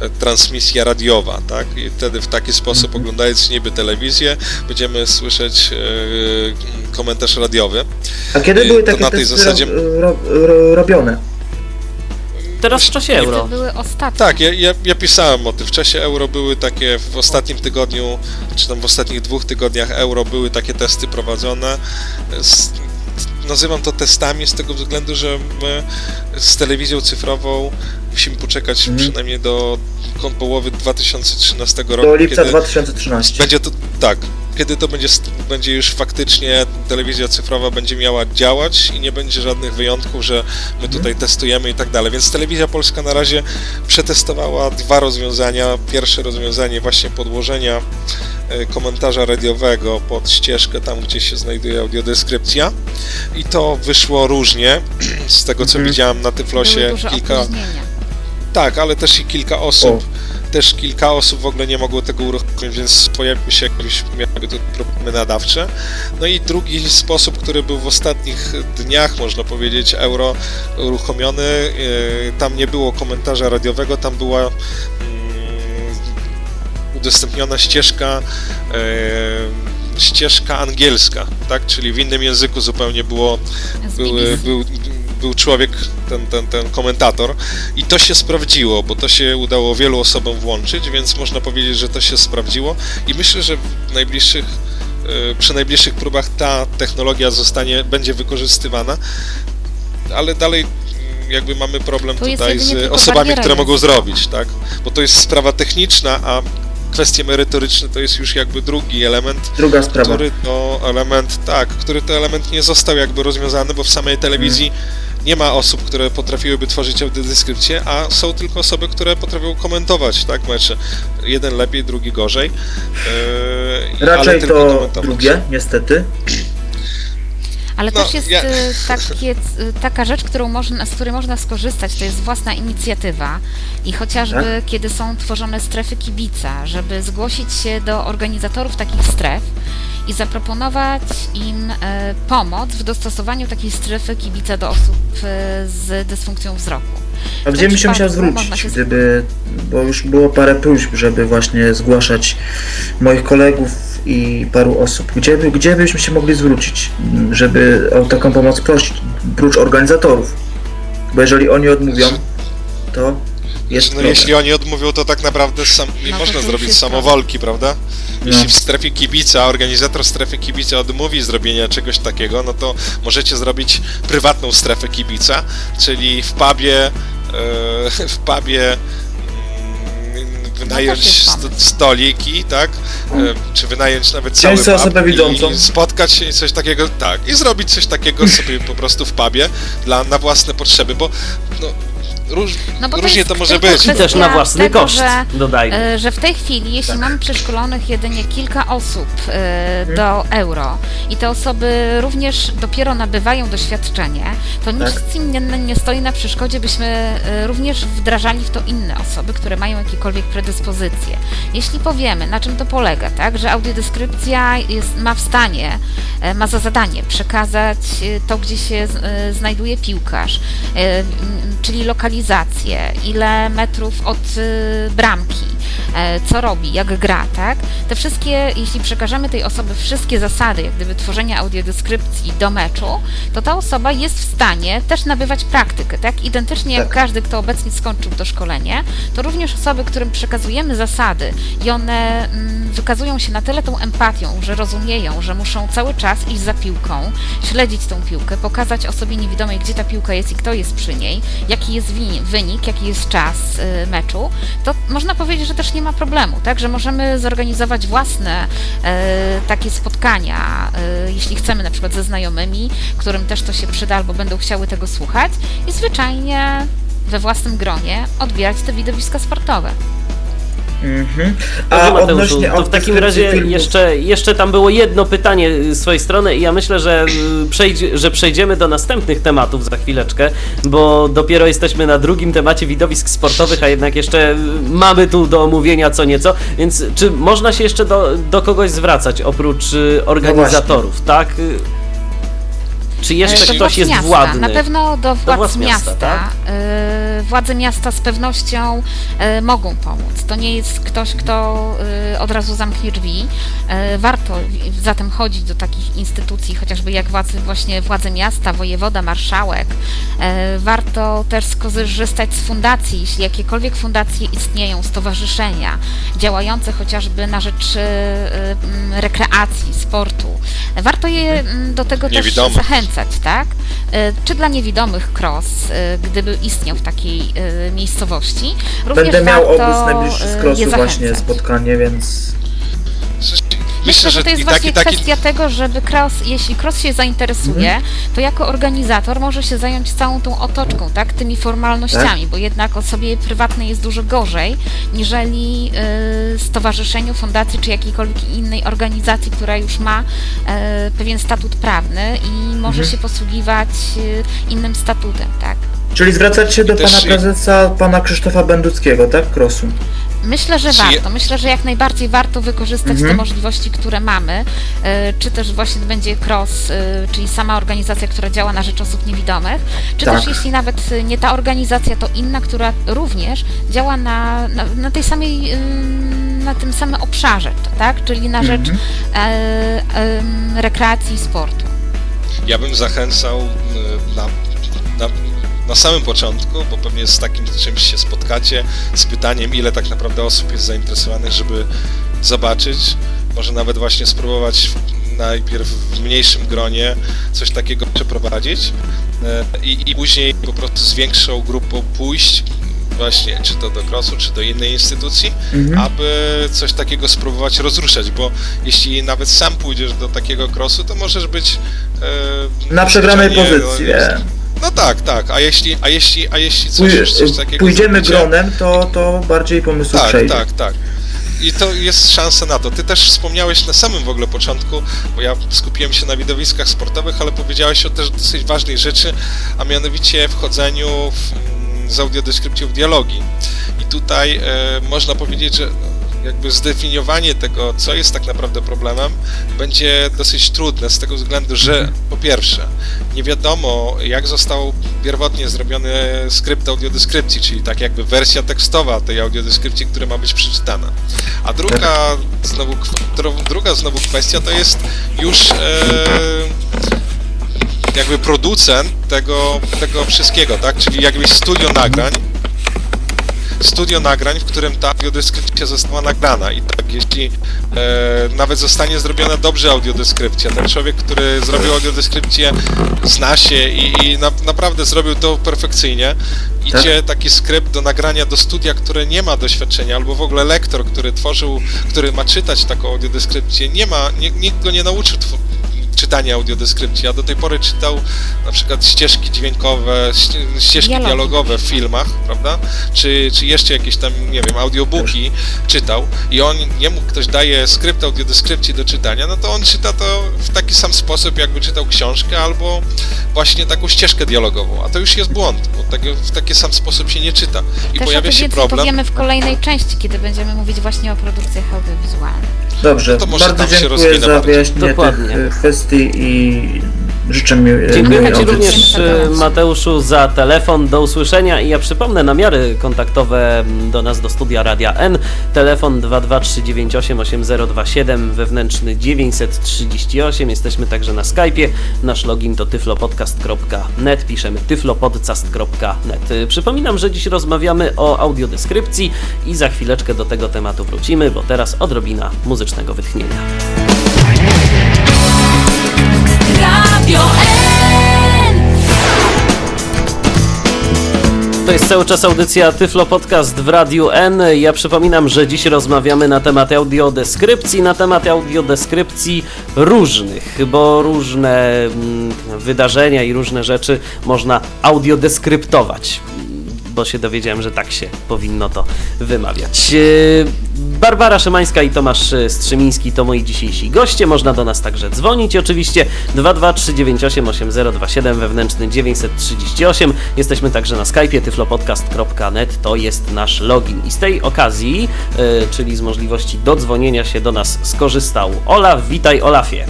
e, transmisja radiowa, tak? I wtedy w taki sposób, Mhm. oglądając niby telewizję, będziemy słyszeć e, komentarz radiowy. A kiedy Y, były to takie na tej testy zasadzie- ro, ro, robione? Teraz w czasie To euro. były ostatnie. Tak, ja, ja, ja pisałem o tym. W czasie euro były takie, w ostatnim tygodniu, czy tam w ostatnich dwóch tygodniach euro były takie testy prowadzone. Z, nazywam to testami z tego względu, że my z telewizją cyfrową musimy poczekać Mhm. przynajmniej do połowy 2013 roku. Do lipca kiedy 2013. będzie to tak, kiedy to będzie, st- będzie już faktycznie telewizja cyfrowa będzie miała działać i nie będzie żadnych wyjątków, że my Mhm. tutaj testujemy i tak dalej. Więc telewizja polska na razie przetestowała dwa rozwiązania. Pierwsze rozwiązanie właśnie podłożenia e, komentarza radiowego pod ścieżkę tam, gdzie się znajduje audiodeskrypcja i to wyszło różnie. Z tego co Mhm. widziałem na Tyflosie kilka opóźnienia. Tak, ale też i kilka osób też kilka osób w ogóle nie mogło tego uruchomić, więc pojawiły się jakieś miały tu problemy nadawcze. No i drugi sposób, który był w ostatnich dniach, można powiedzieć, euro uruchomiony, yy, tam nie było komentarza radiowego, tam była mm, udostępniona ścieżka yy, ścieżka angielska, tak? Czyli w innym języku zupełnie było, były, był, był człowiek, ten, ten, ten komentator. I to się sprawdziło, bo to się udało wielu osobom włączyć, więc można powiedzieć, że to się sprawdziło. I myślę, że w najbliższych e, przy najbliższych próbach ta technologia zostanie, będzie wykorzystywana, ale dalej mm, jakby mamy problem Tu tutaj z osobami, które mogą zrobić, tak? Bo to jest sprawa techniczna, a kwestie merytoryczne to jest już jakby drugi element, Druga sprawa. który to element, tak, który to element nie został jakby rozwiązany, bo w samej telewizji nie ma osób, które potrafiłyby tworzyć audiodeskrypcję, a są tylko osoby, które potrafią komentować, tak, mecze. Jeden lepiej, drugi gorzej. Yy, Raczej tylko to drugie, niestety. Ale No, też jest ja- y, takie, y, taka rzecz, którą można, z której można skorzystać, to jest własna inicjatywa i chociażby Tak? kiedy są tworzone strefy kibica, żeby zgłosić się do organizatorów takich stref i zaproponować im e, pomoc w dostosowaniu takiej strefy kibica do osób e, z dysfunkcją wzroku. A gdzie bym się musiał zwrócić, się- gdyby, bo już było parę próśb, żeby właśnie zgłaszać moich kolegów i paru osób. Gdzie, by, gdzie byśmy się mogli zwrócić, żeby o taką pomoc prosić, prócz organizatorów? Bo jeżeli oni odmówią, to jest No, problem. jeśli oni odmówią, to tak naprawdę sam, nie No można zrobić samowolki, prawda? Jeśli No. w strefie kibica, organizator strefy kibica odmówi zrobienia czegoś takiego, no to możecie zrobić prywatną strefę kibica, czyli w pubie, e, w pubie mm, wynająć st- pomysł. stoliki, tak? E, Czy wynająć nawet cały sobie pub widzącą. i spotkać się i coś takiego, tak, i zrobić coś takiego sobie po prostu w pubie dla, na własne potrzeby, bo no, róż, No bo to różnie jest to może być. I też na własny tego, koszt, że- dodajmy. E, że w tej chwili, jeśli mamy przeszkolonych jedynie kilka osób e, do euro i te osoby również dopiero nabywają doświadczenie, to nic Tak. im nie, nie stoi na przeszkodzie, byśmy e, również wdrażali w to inne osoby, które mają jakiekolwiek predyspozycje. Jeśli powiemy, na czym to polega, tak, że audiodeskrypcja jest, ma w stanie, e, ma za zadanie przekazać to, gdzie się znajduje piłkarz, czyli lokalizację, ile metrów od e, bramki, co robi, jak gra, tak? Te wszystkie, jeśli przekażemy tej osobie wszystkie zasady, jak gdyby tworzenia audiodeskrypcji do meczu, to ta osoba jest w stanie też nabywać praktykę, tak? Identycznie jak Tak. każdy, kto obecnie skończył to szkolenie, to również osoby, którym przekazujemy zasady i one mm, wykazują się na tyle tą empatią, że rozumieją, że muszą cały czas iść za piłką, śledzić tą piłkę, pokazać osobie niewidomej, gdzie ta piłka jest i kto jest przy niej, jaki jest wynik, jaki jest czas y, meczu, to można powiedzieć, że też nie ma problemu, tak, że możemy zorganizować własne e, takie spotkania, e, jeśli chcemy na przykład ze znajomymi, którym też to się przyda albo będą chciały tego słuchać i zwyczajnie we własnym gronie odbierać te widowiska sportowe. Mhm. A Mateuszu, odnośnie to w takim razie filmów- jeszcze, jeszcze tam było jedno pytanie z twojej strony i ja myślę, że, y, przejdzie, że przejdziemy do następnych tematów za chwileczkę, bo dopiero jesteśmy na drugim temacie widowisk sportowych, a jednak jeszcze y, mamy tu do omówienia co nieco, więc czy można się jeszcze do, do kogoś zwracać oprócz y, organizatorów, tak? Y, Czy jeszcze E, do ktoś jest miasta. władny? Na pewno do władz, władz miasta, miasta. tak? Władze miasta z pewnością e, mogą pomóc. To nie jest ktoś, kto e, od razu zamknie drzwi. E, warto zatem chodzić do takich instytucji, chociażby jak władze, właśnie władze miasta, wojewoda, marszałek. Warto też skorzystać z fundacji, jeśli jakiekolwiek fundacje istnieją, stowarzyszenia działające chociażby na rzecz rekreacji, sportu. Warto je do tego też zachęcać, tak? Czy dla niewidomych cross, gdyby istniał w takiej e, miejscowości, również Będę miał obóz najbliższy z e, krosu właśnie spotkanie, więc Myślę, że to jest właśnie taki, taki, kwestia tego, żeby cross, jeśli cross się zainteresuje, Mhm. to jako organizator może się zająć całą tą otoczką, tak, tymi formalnościami, bo jednak osobie prywatnej jest dużo gorzej, niżeli y, stowarzyszeniu, fundacji czy jakiejkolwiek innej organizacji, która już ma e, pewien statut prawny i może Mhm. się posługiwać y, innym statutem, tak. Czyli zwracać się do też pana i- prezesa, pana Krzysztofa Będuckiego, tak? Krosu. Myślę, że Czy warto. Myślę, że jak najbardziej warto wykorzystać Mhm. te możliwości, które mamy. e, Czy też właśnie będzie cross, e, czyli sama organizacja, która działa na rzecz osób niewidomych, czy Tak. też jeśli nawet e, nie ta organizacja, to inna, która również działa na, na, na tej samej, ym, na tym samym obszarze, tak? Czyli na rzecz Mhm. e, em, rekreacji i sportu. Ja bym zachęcał y, na, na, na samym początku, bo pewnie z takim czymś się spotkacie, z pytaniem, ile tak naprawdę osób jest zainteresowanych, żeby zobaczyć, może nawet właśnie spróbować najpierw w mniejszym gronie coś takiego przeprowadzić e, i, i później po prostu z większą grupą pójść właśnie, czy to do krosu, czy do innej instytucji, Mhm. aby coś takiego spróbować rozruszać, bo jeśli nawet sam pójdziesz do takiego krosu, to możesz być e, Na przegranej pozycji. No. No tak, tak, a jeśli, a jeśli, a jeśli coś, Pój- coś takiego Pójdziemy zrobicie- gronem, to, to bardziej pomysł tak, przejdzie. tak, tak. I to jest szansa na to. Ty też wspomniałeś na samym w ogóle początku, bo ja skupiłem się na widowiskach sportowych, ale powiedziałeś o też dosyć ważnej rzeczy, a mianowicie wchodzeniu w, mm, z audiodeskrypcją w dialogi. I tutaj e, można powiedzieć, że jakby zdefiniowanie tego, co jest tak naprawdę problemem, będzie dosyć trudne z tego względu, że po pierwsze, nie wiadomo, jak został pierwotnie zrobiony skrypt audiodeskrypcji, czyli tak jakby wersja tekstowa tej audiodeskrypcji, która ma być przeczytana. A druga znowu, druga znowu kwestia to jest już e, jakby producent tego, tego wszystkiego, tak? Czyli jakbyś studio nagrań, studio nagrań, w którym ta audiodeskrypcja została nagrana. I tak, jeśli e, nawet zostanie zrobiona dobrze audiodeskrypcja, ten człowiek, który zrobił audiodeskrypcję zna się i, i na, naprawdę zrobił to perfekcyjnie, idzie taki skrypt do nagrania do studia, które nie ma doświadczenia, albo w ogóle lektor, który tworzył, który ma czytać taką audiodeskrypcję, nie ma, nie, nikt go nie nauczył czytania audiodeskrypcji. Ja do tej pory czytał na przykład ścieżki dźwiękowe, ści- ścieżki Dialogi. dialogowe w filmach, prawda? Czy, czy jeszcze jakieś tam, nie wiem, audiobooki czytał i on, jemu ktoś daje skrypt audiodeskrypcji do czytania, no to on czyta to w taki sam sposób, jakby czytał książkę albo właśnie taką ścieżkę dialogową, a to już jest błąd, bo tego, w taki sam sposób się nie czyta. I Też pojawia się problem. powiemy w kolejnej części, kiedy będziemy mówić właśnie o produkcjach audiowizualnych. Dobrze, No to może bardzo dziękuję za wyjaśnienie Dokładnie. tych e, kwestii i życzę mi Dziękujemy miłej Ci również e, Mateuszu za telefon. Do usłyszenia i ja przypomnę namiary kontaktowe do nas do studia Radia N. Telefon 223988027 wewnętrzny 938. Jesteśmy także na Skype'ie. Nasz login to tyflopodcast.net. Piszemy tyflopodcast.net. E, Przypominam, że dziś rozmawiamy o audiodeskrypcji i za chwileczkę do tego tematu wrócimy, bo teraz odrobina muzycznego wytchnienia. Radio N. To jest cały czas audycja Tyflo Podcast w Radiu N. Ja przypominam, że dziś rozmawiamy na temat audiodeskrypcji, na temat audiodeskrypcji różnych, bo różne mm, wydarzenia i różne rzeczy można audiodeskryptować. Bo się dowiedziałem, że tak się powinno to wymawiać. Yy, Barbara Szymańska i Tomasz Strzymiński to moi dzisiejsi goście. Można do nas także dzwonić. Oczywiście 223988027 wewnętrzny 938. Jesteśmy także na Skype'ie tyflopodcast.net. To jest nasz login. I z tej okazji, yy, czyli z możliwości dodzwonienia się do nas skorzystał Olaf. Witaj Olafie.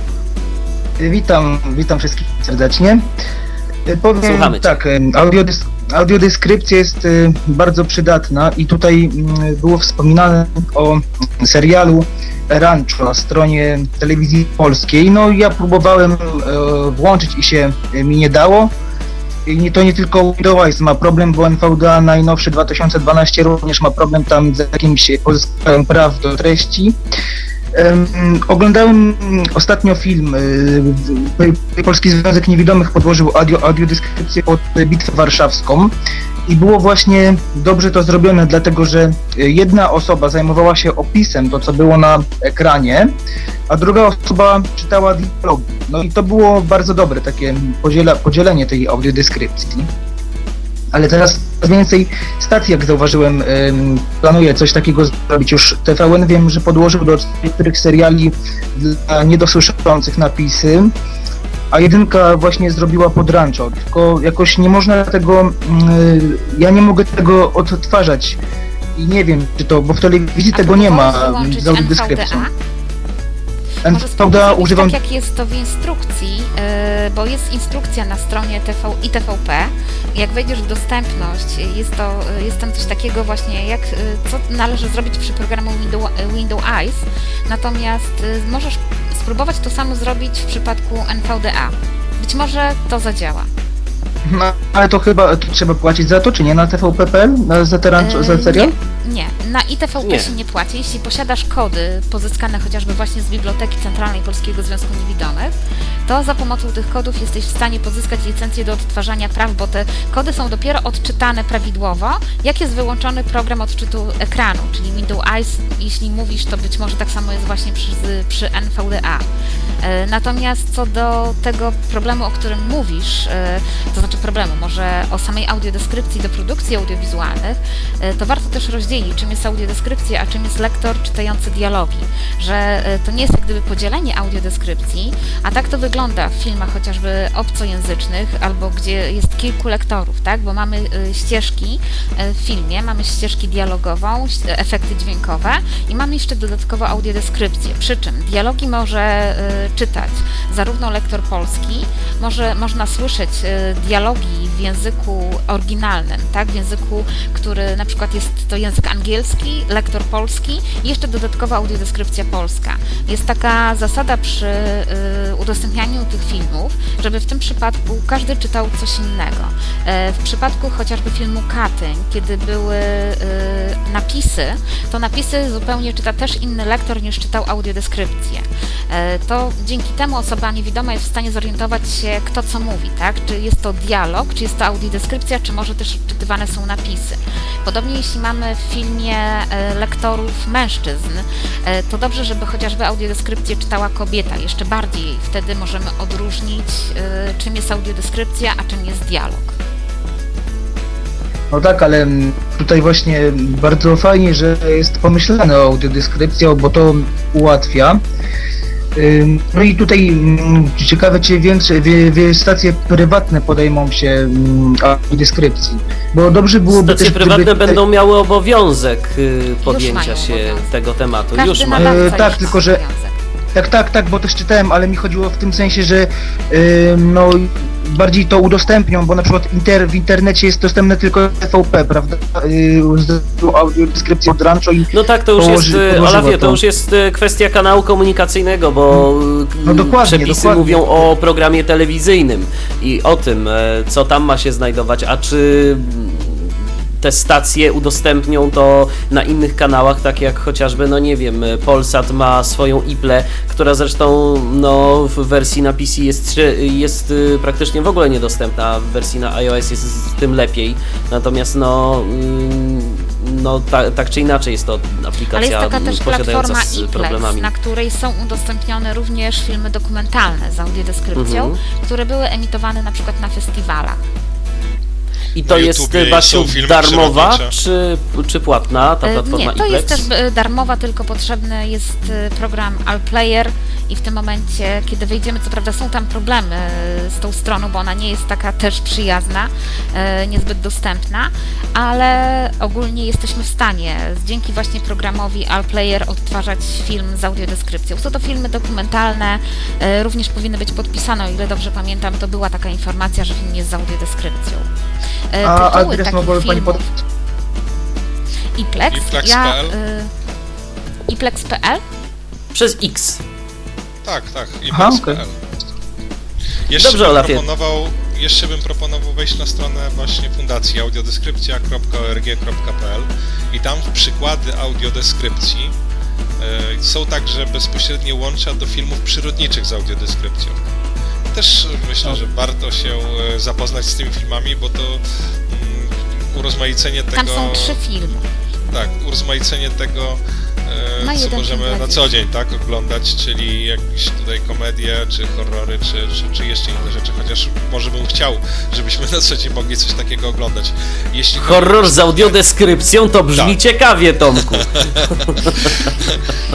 Witam, witam wszystkich serdecznie. E, Powiem Słuchamy cię. tak, e, audiodys audiodeskrypcja jest e, bardzo przydatna i tutaj mm, było wspominane o serialu Rancho na stronie telewizji polskiej. No ja próbowałem e, włączyć i się e, mi nie dało. I to nie tylko Windows ma problem, bo NVDA najnowszy 2012 również ma problem tam z jakimś pozyskaniem praw do treści. Em, oglądałem ostatnio film. y, Polski Związek Niewidomych podłożył audio, audiodeskrypcję pod Bitwę Warszawską i było właśnie dobrze to zrobione, dlatego że jedna osoba zajmowała się opisem, to co było na ekranie, a druga osoba czytała dialogi. No i to było bardzo dobre, takie podziela, podzielenie tej audiodeskrypcji. Ale teraz więcej stacji, jak zauważyłem, planuje coś takiego zrobić. Już TVN wiem, że podłożył do niektórych seriali dla niedosłyszących napisy, a jedynka właśnie zrobiła pod rancho. Tylko jakoś nie można tego, yy, ja nie mogę tego odtwarzać i nie wiem, czy to, bo w telewizji A tego nie ma wyłączyć z audiodeskrypcją. Może używam tak, jak jest to w instrukcji, yy, bo jest instrukcja na stronie TV, ITVP. Jak wejdziesz w dostępność, jest, to, yy, jest tam coś takiego właśnie, jak, yy, co należy zrobić przy programu Windows, Windows Eyes. Natomiast yy, możesz spróbować to samo zrobić w przypadku NVDA. Być może to zadziała. No, ale to chyba to trzeba płacić za to, czy nie? Na TVP.pl? Na, za, teran, Yy, za serial? Nie, nie, na ITVP Nie. się nie płaci. Jeśli posiadasz kody pozyskane chociażby właśnie z Biblioteki Centralnej Polskiego Związku Niewidomych, to za pomocą tych kodów jesteś w stanie pozyskać licencję do odtwarzania praw, bo te kody są dopiero odczytane prawidłowo, jak jest wyłączony program odczytu ekranu, czyli Windows Eyes. Jeśli mówisz, to być może tak samo jest właśnie przy, przy NVDA. E, Natomiast co do tego problemu, o którym mówisz, e, to znaczy problemu, może o samej audiodeskrypcji do produkcji audiowizualnych, e, to warto też rozdzielić, czym jest audiodeskrypcja, a czym jest lektor czytający dialogi. Że e, to nie jest jak gdyby podzielenie audiodeskrypcji, a tak to wygląda w filmach chociażby obcojęzycznych, albo gdzie jest kilku lektorów, tak? Bo mamy e, ścieżki w filmie, mamy ścieżki dialogową, efekty dźwiękowe i mamy jeszcze dodatkowo audiodeskrypcję. Przy czym dialogi może czytać zarówno lektor polski, może, można słyszeć dialogi w języku oryginalnym, tak? W języku, który na przykład jest to język angielski, lektor polski i jeszcze dodatkowa audiodeskrypcja polska. Jest taka zasada przy e, udostępnianiu tych filmów, żeby w tym przypadku każdy czytał coś innego. E, W przypadku chociażby filmu Katyń, kiedy były e, napisy, to napisy zupełnie czyta też inny lektor niż czytał audiodeskrypcję. E, To dzięki temu osoba niewidoma jest w stanie zorientować się, kto co mówi, tak? Czy jest to dialog, czy jest to audiodeskrypcja, czy może też odczytywane są napisy. Podobnie jeśli mamy w filmie e, lektorów mężczyzn, e, to dobrze, żeby chociażby audiodeskrypcję czytała kobieta. Jeszcze bardziej wtedy możemy odróżnić, e, czym jest audiodeskrypcja, a czym jest dialog. No tak, ale mm, tutaj właśnie bardzo fajnie, że jest pomyślane o audiodeskrypcję, bo to ułatwia. No i tutaj ciekawe, czy większe wie, wie, stacje prywatne podejmą się audiodeskrypcji, bo dobrze byłoby Stacje też, prywatne gdyby... będą miały obowiązek y, podjęcia mają się obowiązek. tego tematu. Każdy Już ma. nadawca E, tak, tylko że- obowiązek. Tak, tak, tak, bo też czytałem, ale mi chodziło w tym sensie, że ym, no bardziej to udostępnią, bo na przykład inter, w internecie jest dostępne tylko TVP, prawda? Yy, z audiodeskrypcją od Rancho i No tak, to już położy- jest, y, Olafie, to to. już jest y, kwestia kanału komunikacyjnego, bo y, No dokładnie, przepisy dokładnie. mówią o programie telewizyjnym i o tym, co tam ma się znajdować, a czy mm, te stacje udostępnią to na innych kanałach, tak jak chociażby, no nie wiem, Polsat ma swoją iPlę, która zresztą no, w wersji na PC jest, jest y, praktycznie w ogóle niedostępna, a w wersji na iOS jest z tym lepiej, natomiast no, mm, no ta, tak czy inaczej jest to Ale aplikacja jest taka też platforma z iPlex, problemami. na której są udostępnione również filmy dokumentalne z audiodeskrypcją, Mhm. które były emitowane na przykład na festiwalach. I to jest, YouTubie Basiu, są filmy darmowa przyrodnicze. czy, czy płatna ta E, platforma Nie, to iPlex? jest też e, darmowa, tylko potrzebny jest e, program Allplayer i w tym momencie, kiedy wejdziemy, co prawda są tam problemy e, z tą stroną, bo ona nie jest taka też przyjazna, e, niezbyt dostępna, ale ogólnie jesteśmy w stanie dzięki właśnie programowi Allplayer odtwarzać film z audiodeskrypcją. Są to filmy dokumentalne, e, również powinny być podpisane, o ile dobrze pamiętam, to była taka informacja, że film jest z audiodeskrypcją. E, A tytuły adres takich mogłaby Pani filmów- podać? Iplex. Iplex.pl? Ja, y, Iplex.pl? Przez X. Tak, tak, i Aha, Jeszcze Dobrze, bym Olafie. proponował, jeszcze bym proponował wejść na stronę właśnie fundacji audiodeskrypcja.org.pl i tam przykłady audiodeskrypcji e, są także bezpośrednie łącza do filmów przyrodniczych z audiodeskrypcją. Też myślę, że warto się e, zapoznać z tymi filmami, bo to mm, urozmaicenie tego... Tam są trzy filmy. Tak, urozmaicenie tego e, Ma co możemy na co dzień tak oglądać, czyli jakieś tutaj komedie, czy horrory, czy, czy, czy jeszcze inne rzeczy, chociaż może bym chciał, żebyśmy na co dzień mogli coś takiego oglądać. Jeśli Horror z audiodeskrypcją to brzmi Tak. ciekawie, Tomku.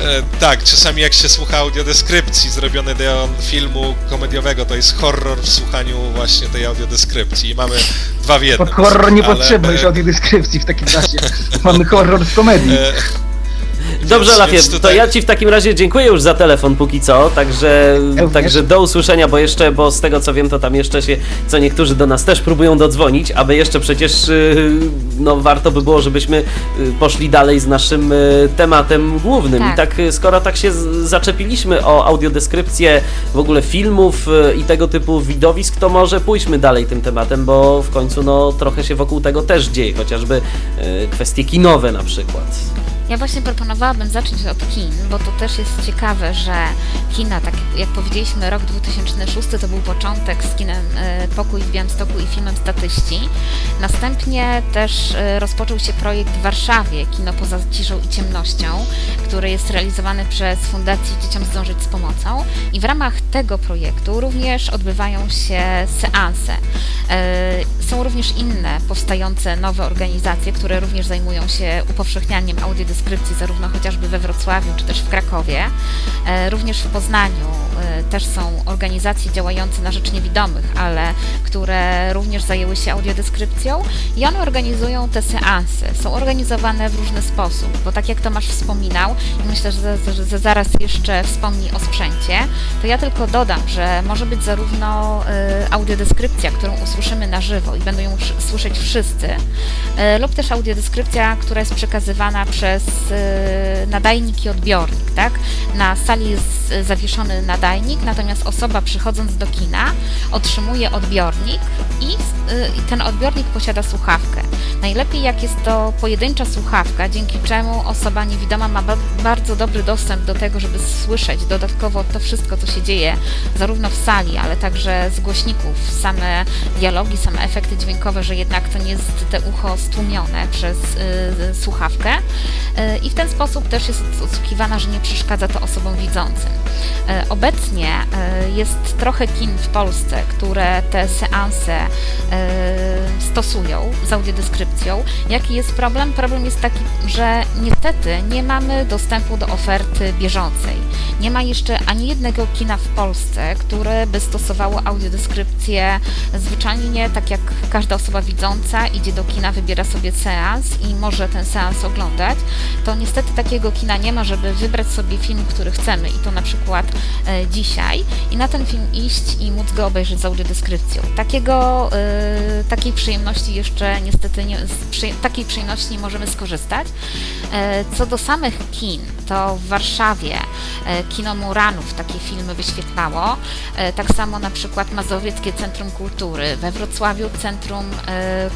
E, tak, czasami jak się słucha audiodeskrypcji zrobionej do filmu komediowego, to jest horror w słuchaniu właśnie tej audiodeskrypcji i mamy dwa w jednym. Pod horror nie Ale, potrzebny e, już audiodeskrypcji w takim razie. Mamy horror w komedii. Dobrze, Lafie, więc to tutaj- ja Ci w takim razie dziękuję już za telefon póki co, także, Również. także do usłyszenia, bo jeszcze, bo z tego co wiem, to tam jeszcze się, co niektórzy do nas też próbują dodzwonić, aby jeszcze przecież, yy, no warto by było, żebyśmy yy, poszli dalej z naszym yy, tematem głównym. Tak. I tak, yy, skoro tak się zaczepiliśmy o audiodeskrypcję w ogóle filmów i tego typu widowisk, to może pójdźmy dalej tym tematem, bo w końcu, no trochę się wokół tego też dzieje, chociażby kwestie kinowe na przykład. Ja właśnie proponowałabym zacząć od kin, bo to też jest ciekawe, że kina, tak jak powiedzieliśmy, rok 2006 to był początek z kinem e, Pokój w Białymstoku i filmem Statyści. Następnie też e, rozpoczął się projekt w Warszawie, Kino poza ciszą i ciemnością, który jest realizowany przez Fundację Dzieciom Zdążyć z Pomocą i w ramach tego projektu również odbywają się seanse. E, Są również inne powstające nowe organizacje, które również zajmują się upowszechnianiem audiodeskrypcji, zarówno chociażby we Wrocławiu, czy też w Krakowie. E, Również w Poznaniu e, też są organizacje działające na rzecz niewidomych, ale które również zajęły się audiodeskrypcją i one organizują te seanse. Są organizowane w różny sposób, bo tak jak Tomasz wspominał, i myślę, że, że, zaraz jeszcze wspomni o sprzęcie, to ja tylko dodam, że może być zarówno e, audiodeskrypcja, którą usłyszymy na żywo i będą ją sz- słyszeć wszyscy, lub też audiodeskrypcja, która jest przekazywana przez nadajnik i odbiornik, tak? Na sali jest zawieszony nadajnik, natomiast osoba przychodząc do kina otrzymuje odbiornik i, e, i ten odbiornik posiada słuchawkę. Najlepiej jak jest to pojedyncza słuchawka, dzięki czemu osoba niewidoma ma ba- bardzo dobry dostęp do tego, żeby słyszeć dodatkowo to wszystko, co się dzieje zarówno w sali, ale także z głośników, same dialogi, same efekty dźwiękowe, że jednak to nie jest te ucho stłumione przez y, słuchawkę Y, i w ten sposób też jest odsłuchiwana, że nie przeszkadza to osobom widzącym. Y, Obecnie y, jest trochę kin w Polsce, które te seanse y, stosują z audiodeskrypcją. Jaki jest problem? Problem jest taki, że niestety nie mamy dostępu do oferty bieżącej. Nie ma jeszcze ani jednego kina w Polsce, które by stosowało audiodeskrypcję zwyczajnie, tak jak każda osoba widząca idzie do kina, wybiera sobie seans i może ten seans oglądać. To niestety takiego kina nie ma, żeby wybrać sobie film, który chcemy i to na przykład e, dzisiaj i na ten film iść i móc go obejrzeć z audiodeskrypcją. Takiego, e, takiej przyjemności jeszcze niestety nie, przy, takiej przyjemności nie możemy skorzystać. E, co do samych kin, to w Warszawie Kino Muranów takie filmy wyświetlało, tak samo na przykład Mazowieckie Centrum Kultury, we Wrocławiu Centrum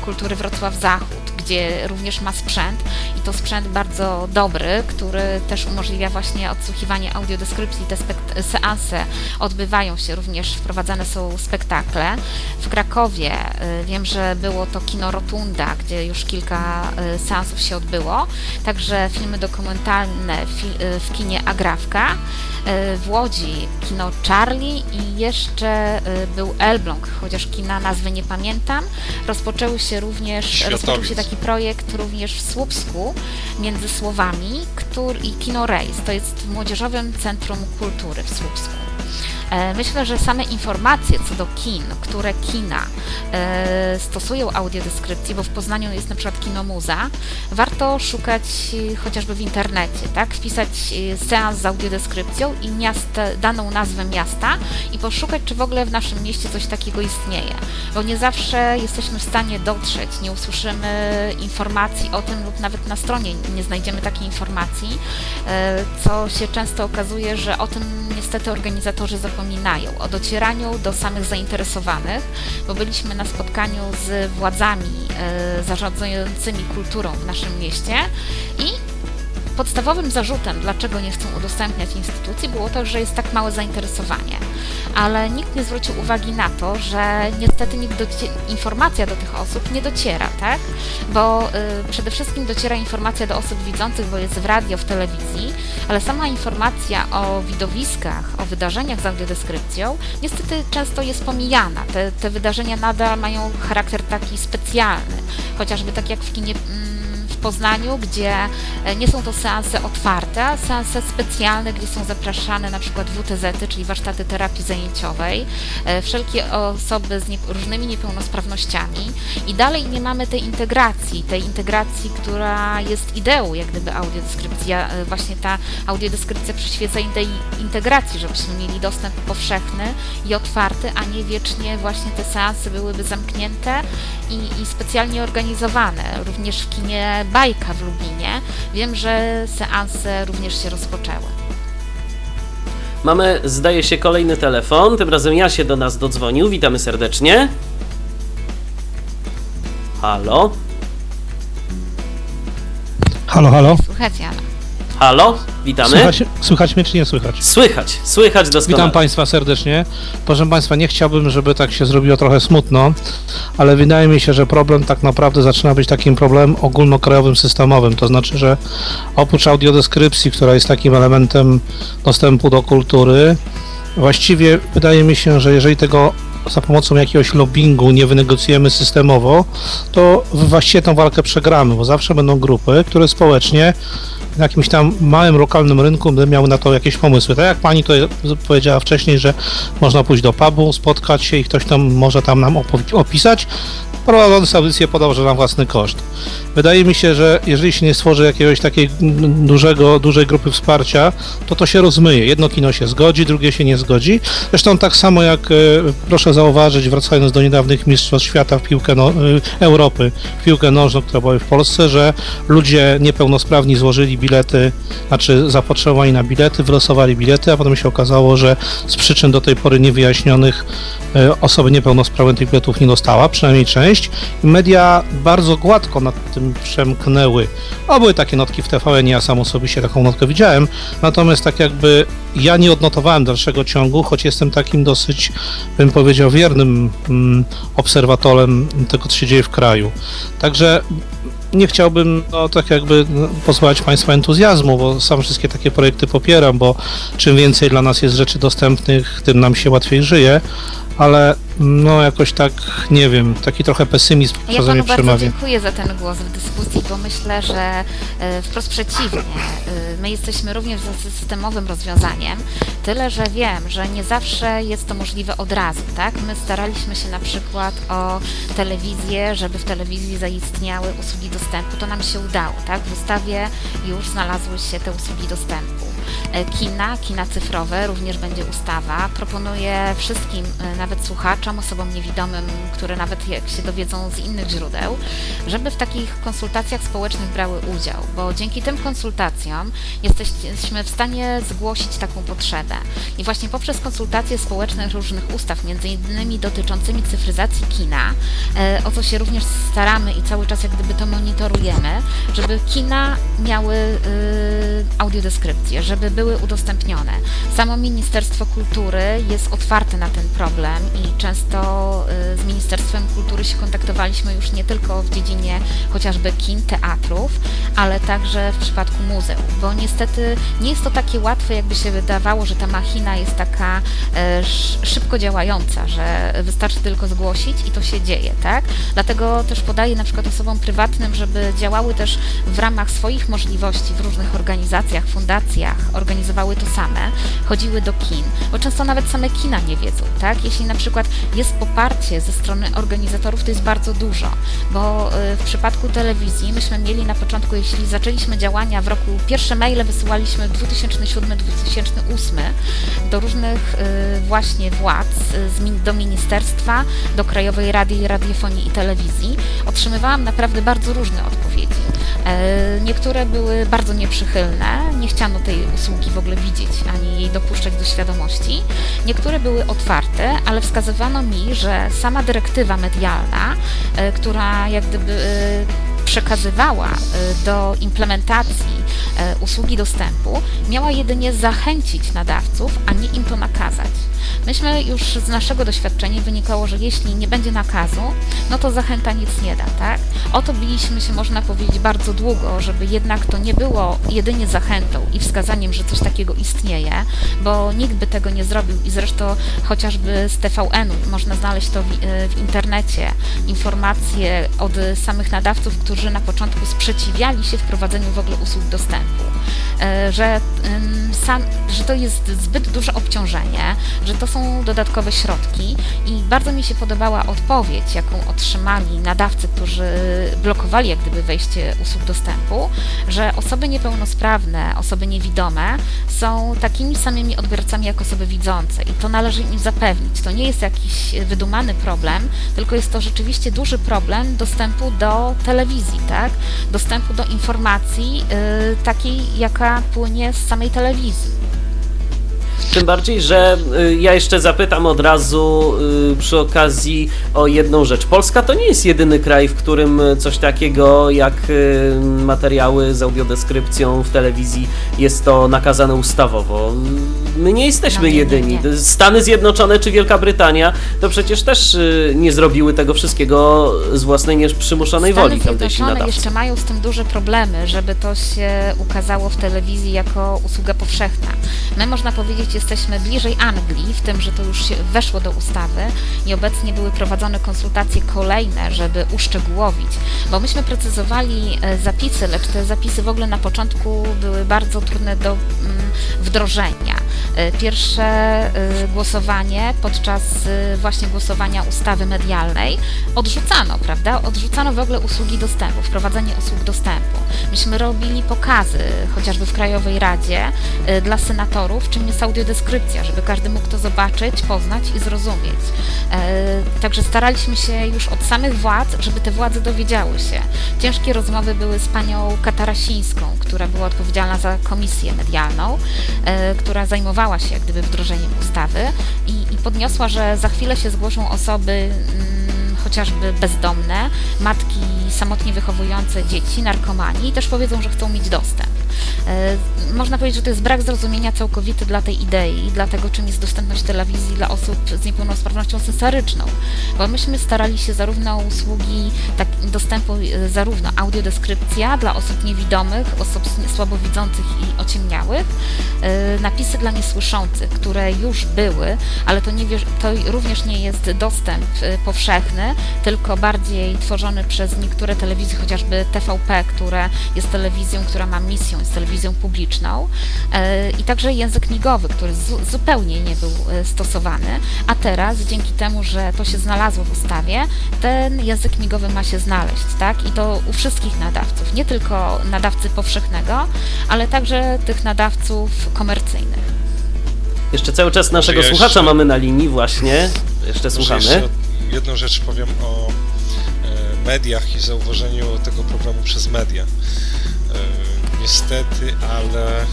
Kultury Wrocław Zachód, gdzie również ma sprzęt i to sprzęt bardzo dobry, który też umożliwia właśnie odsłuchiwanie audiodeskrypcji. Te seanse odbywają się, również wprowadzane są spektakle. W Krakowie y, wiem, że było to kino Rotunda, gdzie już kilka y, seansów się odbyło. Także filmy dokumentalne fi- y, w kinie Agrawka. W Łodzi kino Charlie i jeszcze był Elbląg, chociaż kina nazwy nie pamiętam. Rozpoczęły się również, Światowic. rozpoczął się taki projekt również w Słupsku między Słowami który, i Kino Rejs. To jest w Młodzieżowym Centrum Kultury w Słupsku. E, Myślę, że same informacje co do kin, które kina e, stosują audiodeskrypcji, bo w Poznaniu jest na przykład Kino Muza, warto szukać e, chociażby w internecie, tak? Wpisać seans z audiodeskrypcją i miasto, daną nazwę miasta i poszukać, czy w ogóle w naszym mieście coś takiego istnieje. Bo nie zawsze jesteśmy w stanie dotrzeć, nie usłyszymy informacji o tym lub nawet na stronie nie znajdziemy takiej informacji, co się często okazuje, że o tym niestety organizatorzy zapominają, o docieraniu do samych zainteresowanych, bo byliśmy na spotkaniu z władzami e, zarządzającymi kulturą w naszym mieście i podstawowym zarzutem, dlaczego nie chcą udostępniać instytucji, było to, że jest tak małe zainteresowanie. Ale nikt nie zwrócił uwagi na to, że niestety informacja do tych osób nie dociera, tak? Bo y, przede wszystkim dociera informacja do osób widzących, bo jest w radio, w telewizji, ale sama informacja o widowiskach, o wydarzeniach z audiodeskrypcją niestety często jest pomijana. Te, te wydarzenia nadal mają charakter taki specjalny, chociażby tak jak w kinie. Mm, Poznaniu, gdzie e, nie są to seanse otwarte, seanse specjalne, gdzie są zapraszane na przykład WTZ, czyli warsztaty terapii zajęciowej, e, wszelkie osoby z nie, różnymi niepełnosprawnościami i dalej nie mamy tej integracji, tej integracji, która jest ideą jak gdyby audiodeskrypcji. E, właśnie ta audiodeskrypcja przyświeca tej integracji, żebyśmy mieli dostęp powszechny i otwarty, a nie wiecznie właśnie te seanse byłyby zamknięte i, i specjalnie organizowane. Również w kinie Bajka w Lublinie. Wiem, że seanse również się rozpoczęły. Mamy, zdaje się, kolejny telefon. Tym razem ja się do nas dodzwonił. Witamy serdecznie. Halo? Halo, halo. Słuchajcie, Ala. Halo? Witamy. Słychać, słychać mnie czy nie słychać? Słychać, słychać doskonale. Witam Państwa serdecznie. Proszę Państwa, nie chciałbym, żeby tak się zrobiło trochę smutno, ale wydaje mi się, że problem tak naprawdę zaczyna być takim problemem ogólnokrajowym, systemowym. To znaczy, że oprócz audiodeskrypcji, która jest takim elementem dostępu do kultury, właściwie wydaje mi się, że jeżeli tego za pomocą jakiegoś lobbingu nie wynegocjujemy systemowo, to właściwie tę walkę przegramy, bo zawsze będą grupy, które społecznie na jakimś tam małym, lokalnym rynku będę miał na to jakieś pomysły. Tak jak pani to powiedziała wcześniej, że można pójść do pubu, spotkać się i ktoś tam może tam nam opisać, prowadzący audycję podał, że na własny koszt. Wydaje mi się, że jeżeli się nie stworzy jakiegoś takiej dużego, dużej grupy wsparcia, to to się rozmyje. Jedno kino się zgodzi, drugie się nie zgodzi. Zresztą tak samo jak e, proszę zauważyć, wracając do niedawnych mistrzostw świata w piłkę no, e, Europy, w piłkę nożną, które były w Polsce, że ludzie niepełnosprawni złożyli bilety, znaczy zapotrzebowali na bilety, wylosowali bilety, a potem się okazało, że z przyczyn do tej pory niewyjaśnionych e, osoby niepełnosprawne tych biletów nie dostała, przynajmniej część. Media bardzo gładko nad tym przemknęły. A były takie notki w TVN, ja sam osobiście taką notkę widziałem, natomiast tak jakby ja nie odnotowałem dalszego ciągu, choć jestem takim dosyć, bym powiedział, wiernym mm, obserwatorem tego, co się dzieje w kraju. Także nie chciałbym no, tak jakby no, pozbawiać Państwa entuzjazmu, bo sam wszystkie takie projekty popieram, bo czym więcej dla nas jest rzeczy dostępnych, tym nam się łatwiej żyje, ale no jakoś tak, nie wiem, taki trochę pesymizm ja czasami panu przemawia. bardzo dziękuję za ten głos w dyskusji, bo myślę, że e, wprost przeciwnie. E, my jesteśmy również za systemowym rozwiązaniem, tyle, że wiem, że nie zawsze jest to możliwe od razu, tak? My staraliśmy się na przykład o telewizję, żeby w telewizji zaistniały usługi dostępu, to nam się udało, tak? W ustawie już znalazły się te usługi dostępu. E, kina, kina cyfrowe, również będzie ustawa. Proponuję wszystkim, e, nawet słuchaczom, osobom niewidomym, które nawet jak się dowiedzą z innych źródeł, żeby w takich konsultacjach społecznych brały udział, bo dzięki tym konsultacjom jesteśmy w stanie zgłosić taką potrzebę. I właśnie poprzez konsultacje społeczne różnych ustaw, między innymi dotyczącymi cyfryzacji kina, e, o co się również staramy i cały czas jak gdyby to monitorujemy, żeby kina miały audiodeskrypcję, żeby były udostępnione. Samo Ministerstwo Kultury jest otwarte na ten problem i często y, z Ministerstwem Kultury się kontaktowaliśmy już nie tylko w dziedzinie chociażby kin, teatrów, ale także w przypadku muzeów, bo niestety nie jest to takie łatwe, jakby się wydawało, że ta machina jest taka e, szybko działająca, że wystarczy tylko zgłosić i to się dzieje, tak? Dlatego też podaję na przykład osobom prywatnym, żeby działały też w ramach swoich możliwości w różnych organizacjach, fundacjach, organizowały to same, chodziły do kin, bo często nawet same kina nie wiedzą, tak? Jeśli na przykład jest poparcie ze strony organizatorów, to jest bardzo dużo, bo y, w przypadku telewizji myśmy mieli na początku, jeśli zaczęliśmy działania w roku, pierwsze maile wysyłaliśmy 2007-2008 do różnych y, właśnie władz, y, do ministerstwa, do Krajowej Rady Radiofonii i Telewizji. Otrzymywałam naprawdę bardzo różne odpowiedzi. E, niektóre były bardzo nieprzychylne, nie chciano tej usługi w ogóle widzieć, ani jej dopuszczać do świadomości. Niektóre były otwarte, ale wskazywano mi, że sama dyrektywa medialna, e, która jak gdyby e, przekazywała y, do implementacji y, usługi dostępu, miała jedynie zachęcić nadawców, a nie im to nakazać. Myśmy już z naszego doświadczenia wynikało, że jeśli nie będzie nakazu, no to zachęta nic nie da, tak? O to biliśmy się, można powiedzieć, bardzo długo, żeby jednak to nie było jedynie zachętą i wskazaniem, że coś takiego istnieje, bo nikt by tego nie zrobił i zresztą chociażby z TVN-u można znaleźć to w, w internecie, informacje od samych nadawców, którzy na początku sprzeciwiali się wprowadzeniu w ogóle usług dostępu, e, że, sam, że to jest zbyt duże obciążenie, że to są dodatkowe środki i bardzo mi się podobała odpowiedź, jaką otrzymali nadawcy, którzy blokowali jak gdyby wejście usług dostępu, że osoby niepełnosprawne, osoby niewidome są takimi samymi odbiorcami jak osoby widzące i to należy im zapewnić. To nie jest jakiś wydumany problem, tylko jest to rzeczywiście duży problem dostępu do telewizji, tak? Dostępu do informacji yy, takiej, jaka płynie z samej telewizji. Tym bardziej, że y, ja jeszcze zapytam od razu y, przy okazji o jedną rzecz. Polska to nie jest jedyny kraj, w którym coś takiego jak y, materiały z audiodeskrypcją w telewizji jest to nakazane ustawowo. My nie jesteśmy No jedyni. Stany Zjednoczone czy Wielka Brytania to przecież też nie zrobiły tego wszystkiego z własnej nieprzymuszonej Stany woli tamtejsi nadawcy. jeszcze mają z tym duże problemy, żeby to się ukazało w telewizji jako usługa powszechna. My można powiedzieć jesteśmy bliżej Anglii, w tym, że to już weszło do ustawy i obecnie były prowadzone konsultacje kolejne, żeby uszczegółowić, bo myśmy precyzowali e, zapisy, lecz te zapisy w ogóle na początku były bardzo trudne do mm, wdrożenia. E, Pierwsze e, głosowanie podczas właśnie głosowania ustawy medialnej odrzucano, prawda? Odrzucano w ogóle usługi dostępu, wprowadzenie usług dostępu. Myśmy robili pokazy, chociażby w Krajowej Radzie, dla senatorów, czym jest audiodeskrypcja, żeby każdy mógł to zobaczyć, poznać i zrozumieć. E, Także staraliśmy się już od samych władz, żeby te władze dowiedziały się. Ciężkie rozmowy były z panią Katarasińską, która była odpowiedzialna za komisję medialną, e, która zajmowała się jak gdyby wdrożeniem ustawy i, i podniosła, że za chwilę się zgłoszą osoby mm, chociażby bezdomne, matki samotnie wychowujące dzieci, narkomani też powiedzą, że chcą mieć dostęp. E, Można powiedzieć, że to jest brak zrozumienia całkowity dla tej idei, dla tego, czym jest dostępność telewizji dla osób z niepełnosprawnością sensoryczną. Bo myśmy starali się zarówno usługi tak, dostępu, e, zarówno audiodeskrypcja dla osób niewidomych, osób słabowidzących i ociemniałych, e, napisy dla niesłyszących, które już były, ale to, nie, to również nie jest dostęp powszechny, tylko bardziej tworzony przez niektóre telewizje, chociażby TVP, które jest telewizją, która ma misją, jest telewizją publiczną e, i także język migowy, który zu, zupełnie nie był e, stosowany, a teraz dzięki temu, że to się znalazło w ustawie, ten język migowy ma się znaleźć, tak? I to u wszystkich nadawców, nie tylko nadawcy powszechnego, ale także tych nadawców komercyjnych. Jeszcze cały czas naszego ja słuchacza jeszcze- mamy na linii właśnie. Jeszcze słuchamy. jeszcze jedną rzecz powiem o e, mediach i zauważeniu tego programu przez media. E, niestety, ale e,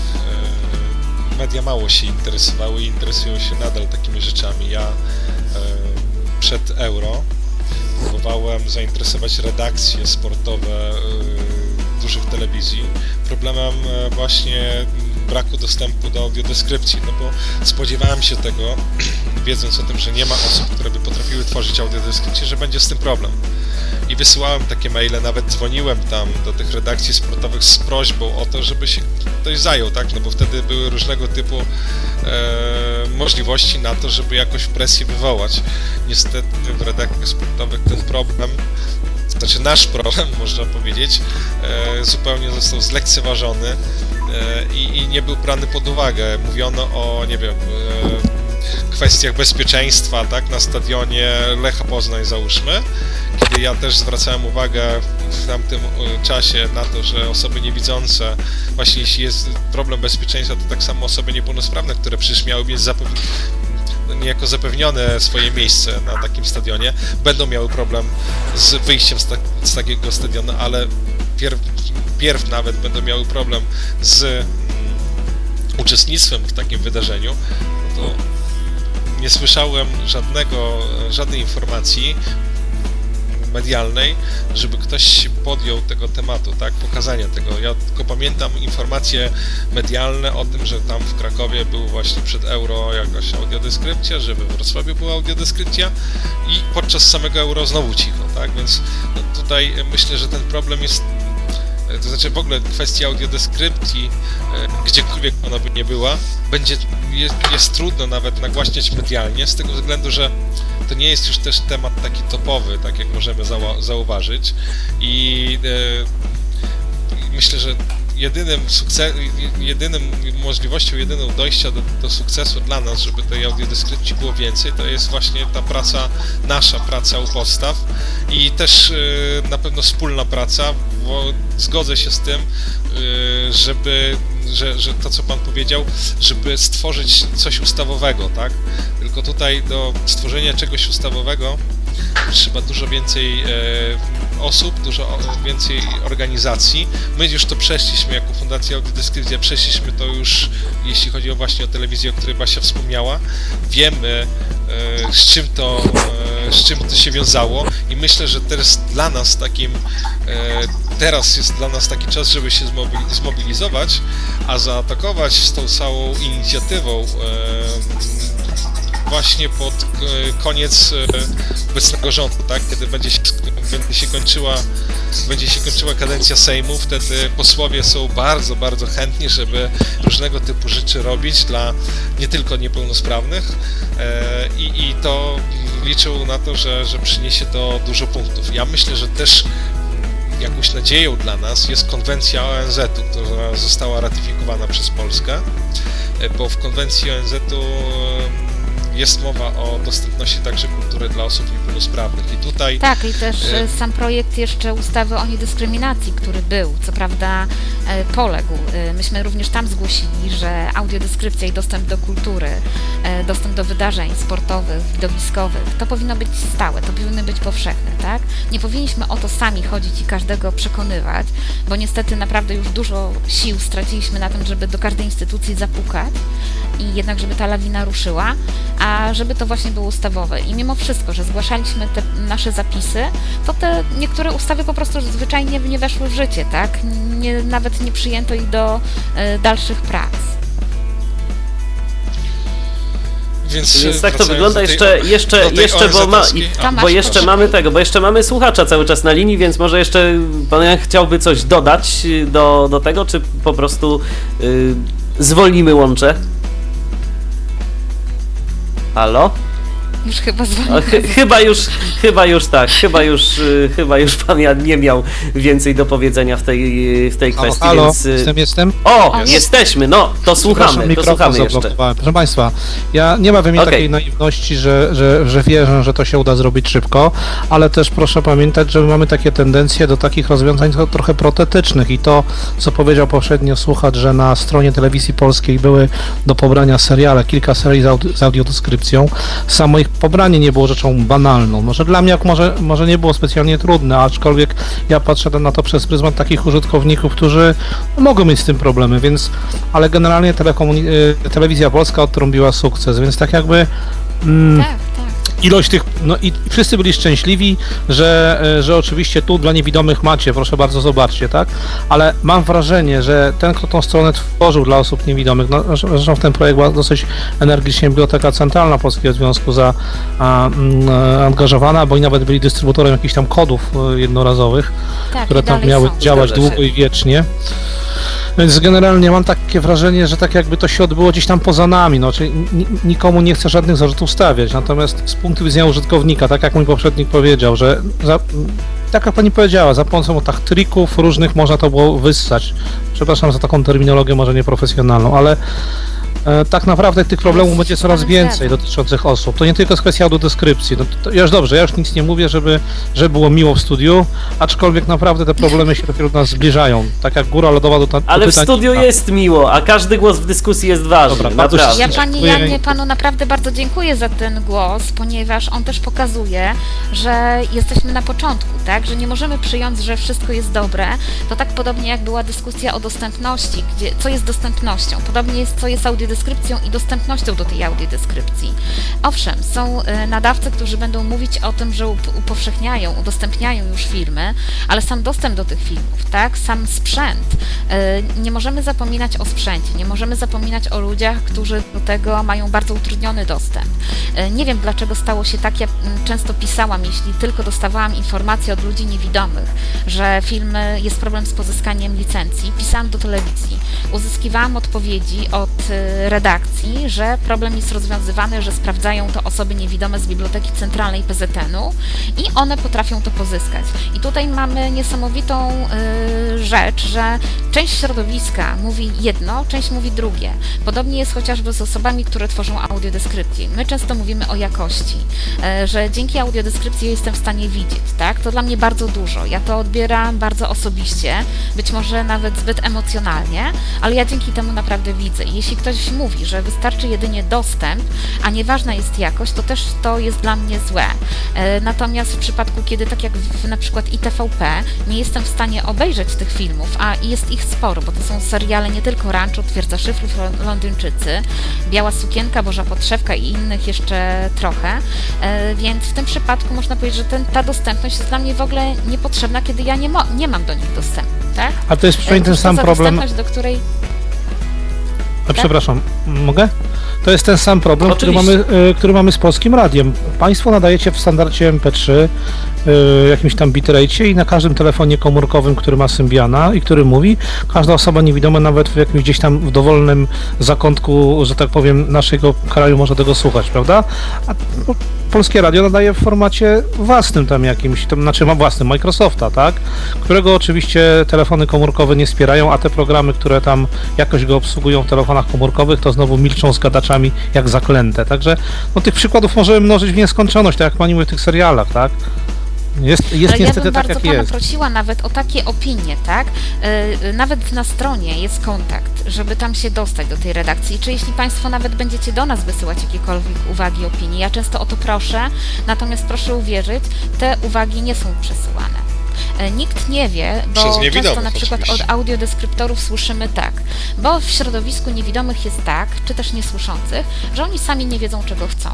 media mało się interesowały i interesują się nadal takimi rzeczami. Ja przed euro próbowałem zainteresować redakcje sportowe dużych telewizji problemem właśnie braku dostępu do audiodeskrypcji, no bo spodziewałem się tego, wiedząc o tym, że nie ma osób, które by potrafiły tworzyć audiodeskrypcję, że będzie z tym problem. I wysyłałem takie maile, nawet dzwoniłem tam do tych redakcji sportowych z prośbą o to, żeby się ktoś zajął, tak? No bo wtedy były różnego typu e, możliwości na to, żeby jakoś presję wywołać. Niestety w redakcjach sportowych ten problem, znaczy nasz problem, można powiedzieć, e, zupełnie został zlekceważony e, i, nie był brany pod uwagę. Mówiono o, nie wiem, e, kwestiach bezpieczeństwa, tak, na stadionie Lecha Poznań załóżmy, kiedy ja też zwracałem uwagę w tamtym czasie na to, że osoby niewidzące, właśnie jeśli jest problem bezpieczeństwa, to tak samo osoby niepełnosprawne, które przecież miały mieć zapewnione niejako zapewnione swoje miejsce na takim stadionie, będą miały problem z wyjściem z, ta, z takiego stadionu, ale pierw, pierw nawet będą miały problem z uczestnictwem w takim wydarzeniu, no to nie słyszałem żadnego, żadnej informacji medialnej, żeby ktoś się podjął tego tematu, tak, pokazania tego. Ja tylko pamiętam informacje medialne o tym, że tam w Krakowie był właśnie przed euro jakaś audiodeskrypcja, że we Wrocławiu była audiodeskrypcja i podczas samego euro znowu cicho, tak, więc no, tutaj myślę, że ten problem jest e, to znaczy w ogóle kwestia audiodeskrypcji, e, gdziekolwiek ona by nie była, będzie, jest, jest trudno nawet nagłaśniać medialnie, z tego względu, że to nie jest już też temat taki topowy, tak jak możemy zau zauważyć. I e, myślę, że jedynym sukces, jedynym możliwością, jedyną dojścia do, do, sukcesu dla nas, żeby tej audiodeskrypcji było więcej, to jest właśnie ta praca, nasza praca u podstaw i też y, na pewno wspólna praca, bo zgodzę się z tym, y, żeby, że, że to co Pan powiedział, żeby stworzyć coś ustawowego, tak? Tylko tutaj do stworzenia czegoś ustawowego trzeba dużo więcej e, osób, dużo więcej organizacji. My już to przeszliśmy jako Fundacja Audiodeskrypcja, przeszliśmy to już, jeśli chodzi o właśnie o telewizję, o której Basia wspomniała. Wiemy, e, z czym to, e, z czym to się wiązało i myślę, że teraz dla nas takim, teraz jest dla nas taki czas, żeby się zmobilizować, a zaatakować z tą całą inicjatywą właśnie pod e, koniec e, obecnego rządu, tak? Kiedy będzie się, będzie się kończyła będzie się kończyła kadencja Sejmu, wtedy posłowie są bardzo, bardzo chętni, żeby różnego typu rzeczy robić dla nie tylko niepełnosprawnych e, i, i to liczą na to, że, że przyniesie to dużo punktów. Ja myślę, że też jakąś nadzieją dla nas jest konwencja ONZ-u, która została ratyfikowana przez Polskę, bo w konwencji ONZ-u jest mowa o dostępności także kultury dla osób niepełnosprawnych. I tutaj... Tak, i też e... e sam projekt jeszcze ustawy o niedyskryminacji, który był, co prawda e, poległ. Myśmy również tam zgłosili, że audiodeskrypcja i dostęp do kultury, dostęp do wydarzeń sportowych, widowiskowych, to powinno być stałe, to powinno być powszechne, tak? Nie powinniśmy o to sami chodzić i każdego przekonywać, bo niestety naprawdę już dużo sił straciliśmy na tym, żeby do każdej instytucji zapukać i jednak, żeby ta lawina ruszyła, a żeby to właśnie było ustawowe. I mimo wszystko, że te nasze zapisy, to te niektóre ustawy po prostu zwyczajnie nie weszły w życie, tak? Nie, nawet nie przyjęto ich do y, dalszych prac. Więc, Więc tak to wygląda tej, jeszcze, jeszcze, jeszcze bo, ma, bo jeszcze mamy tego, bo jeszcze mamy słuchacza cały czas na linii, więc może jeszcze pan chciałby coś dodać do, do tego, czy po prostu y, zwolnimy łącze? Halo? Już chyba zwolniłem. Ch chyba już, chyba już tak, chyba już, y, chyba już pan Jan nie miał więcej do powiedzenia w tej, w tej halo, kwestii, halo, więc... Y, jestem, jestem. O, jest. jesteśmy, no, to słuchamy, to słuchamy jeszcze. Proszę Państwa, ja nie mam okay. takiej naiwności, że, że, że wierzę, że to się uda zrobić szybko, ale też proszę pamiętać, że my mamy takie tendencje do takich rozwiązań trochę protetycznych i to, co powiedział poprzednio słuchacz, że na stronie telewizji polskiej były do pobrania seriale, kilka serii z, z audiodeskrypcją, samo ich pobranie nie było rzeczą banalną. Może dla mnie jak może, może nie było specjalnie trudne, aczkolwiek ja patrzę na to przez pryzmat takich użytkowników, którzy mogą mieć z tym problemy, więc ale generalnie y, telewizja polska odtrąbiła sukces, więc tak jakby mm, tak ilość tych, no i wszyscy byli szczęśliwi, że, e, że oczywiście tu dla niewidomych macie, proszę bardzo zobaczcie, tak? Ale mam wrażenie, że ten, kto tą stronę tworzył dla osób niewidomych, no, zresztą w ten projekt była dosyć energicznie Biblioteka Centralna Polskiego Związku za a, m, mm, angażowana, bo i nawet byli dystrybutorem jakichś tam kodów e, jednorazowych, tak, które tam miały są. działać długo i wiecznie. Więc generalnie mam takie wrażenie, że tak jakby to się odbyło gdzieś tam poza nami, no, czyli nikomu nie chcę żadnych zarzutów stawiać, natomiast z punktu widzenia użytkownika, tak jak mój poprzednik powiedział, że za, tak jak pani powiedziała, za pomocą tak trików różnych można to było wyssać. Przepraszam za taką terminologię może nieprofesjonalną, ale tak naprawdę tych problemów będzie coraz więcej dotyczących osób. To nie tylko jest kwestia autodeskrypcji. No to, to już dobrze, ja już nic nie mówię, żeby, żeby było miło w studiu, aczkolwiek naprawdę te problemy się dopiero do nas zbliżają. Tak jak góra lodowa do, do Ale w studiu jest miło, a każdy głos w dyskusji jest ważny. Dobra, naprawdę. Ja pani Janie, panu naprawdę bardzo dziękuję za ten głos, ponieważ on też pokazuje, że jesteśmy na początku, tak? Że nie możemy przyjąć, że wszystko jest dobre. To tak podobnie jak była dyskusja o dostępności, gdzie co jest dostępnością. Podobnie jest co jest audiodeskrypcja audiodeskrypcją i dostępnością do tej audiodeskrypcji. Owszem, są e, nadawcy, którzy będą mówić o tym, że up- upowszechniają, udostępniają już filmy, ale sam dostęp do tych filmów, tak, sam sprzęt, e, nie możemy zapominać o sprzęcie, nie możemy zapominać o ludziach, którzy do tego mają bardzo utrudniony dostęp. E, Nie wiem, dlaczego stało się tak, ja mm, często pisałam, jeśli tylko dostawałam informacje od ludzi niewidomych, że filmy, jest problem z pozyskaniem licencji, pisałam do telewizji, uzyskiwałam odpowiedzi od redakcji, że problem jest rozwiązywany, że sprawdzają to osoby niewidome z Biblioteki Centralnej PZN-u i one potrafią to pozyskać. I tutaj mamy niesamowitą e, rzecz, że część środowiska mówi jedno, część mówi drugie. Podobnie jest chociażby z osobami, które tworzą audiodeskrypcje. My często mówimy o jakości, e, że dzięki audiodeskrypcji jestem w stanie widzieć, tak? To dla mnie bardzo dużo. Ja to odbieram bardzo osobiście, być może nawet zbyt emocjonalnie, ale ja dzięki temu naprawdę widzę. Jeśli ktoś mówi, że wystarczy jedynie dostęp, a nieważna jest jakość, to też to jest dla mnie złe. E, Natomiast w przypadku, kiedy tak jak w na przykład ITVP, nie jestem w stanie obejrzeć tych filmów, a jest ich sporo, bo to są seriale nie tylko Rancho, Twierdza Szyfrów, Lon- Londyńczycy, Biała Sukienka, Boża Podszewka i innych jeszcze trochę, E, więc w tym przypadku można powiedzieć, że ten, ta dostępność jest dla mnie w ogóle niepotrzebna, kiedy ja nie, nie mam do nich dostępu, tak? A to jest przynajmniej ten sam problem. do której A, przepraszam, mogę? To jest ten sam problem, który mamy, y, który mamy z polskim radiem. Państwo nadajecie w standardzie MP3 y, jakimś tam bitrate i na każdym telefonie komórkowym, który ma Symbiana i który mówi, każda osoba niewidoma nawet w jakimś gdzieś tam w dowolnym zakątku, że tak powiem, naszego kraju może tego słuchać, prawda? A polskie radio nadaje w formacie własnym tam jakimś, tam, znaczy ma własnym Microsofta, tak? Którego oczywiście telefony komórkowe nie wspierają, a te programy, które tam jakoś go obsługują w telefonach komórkowych, to znowu milczą z gadaczami jak zaklęte. Także no, tych przykładów możemy mnożyć w nieskończoność, tak jak pani mówi w tych serialach, tak? Jest, jest Ale ja niestety bym tak, bardzo pana jest. prosiła nawet o takie opinie, tak? Yy, Nawet na stronie jest kontakt, żeby tam się dostać do tej redakcji. Czy jeśli Państwo nawet będziecie do nas wysyłać jakiekolwiek uwagi, opinie, ja często o to proszę, natomiast proszę uwierzyć, te uwagi nie są przesyłane. E, Nikt nie wie, bo często na przykład oczywiście. od audiodeskryptorów słyszymy tak, bo w środowisku niewidomych jest tak, czy też niesłyszących, że oni sami nie wiedzą, czego chcą.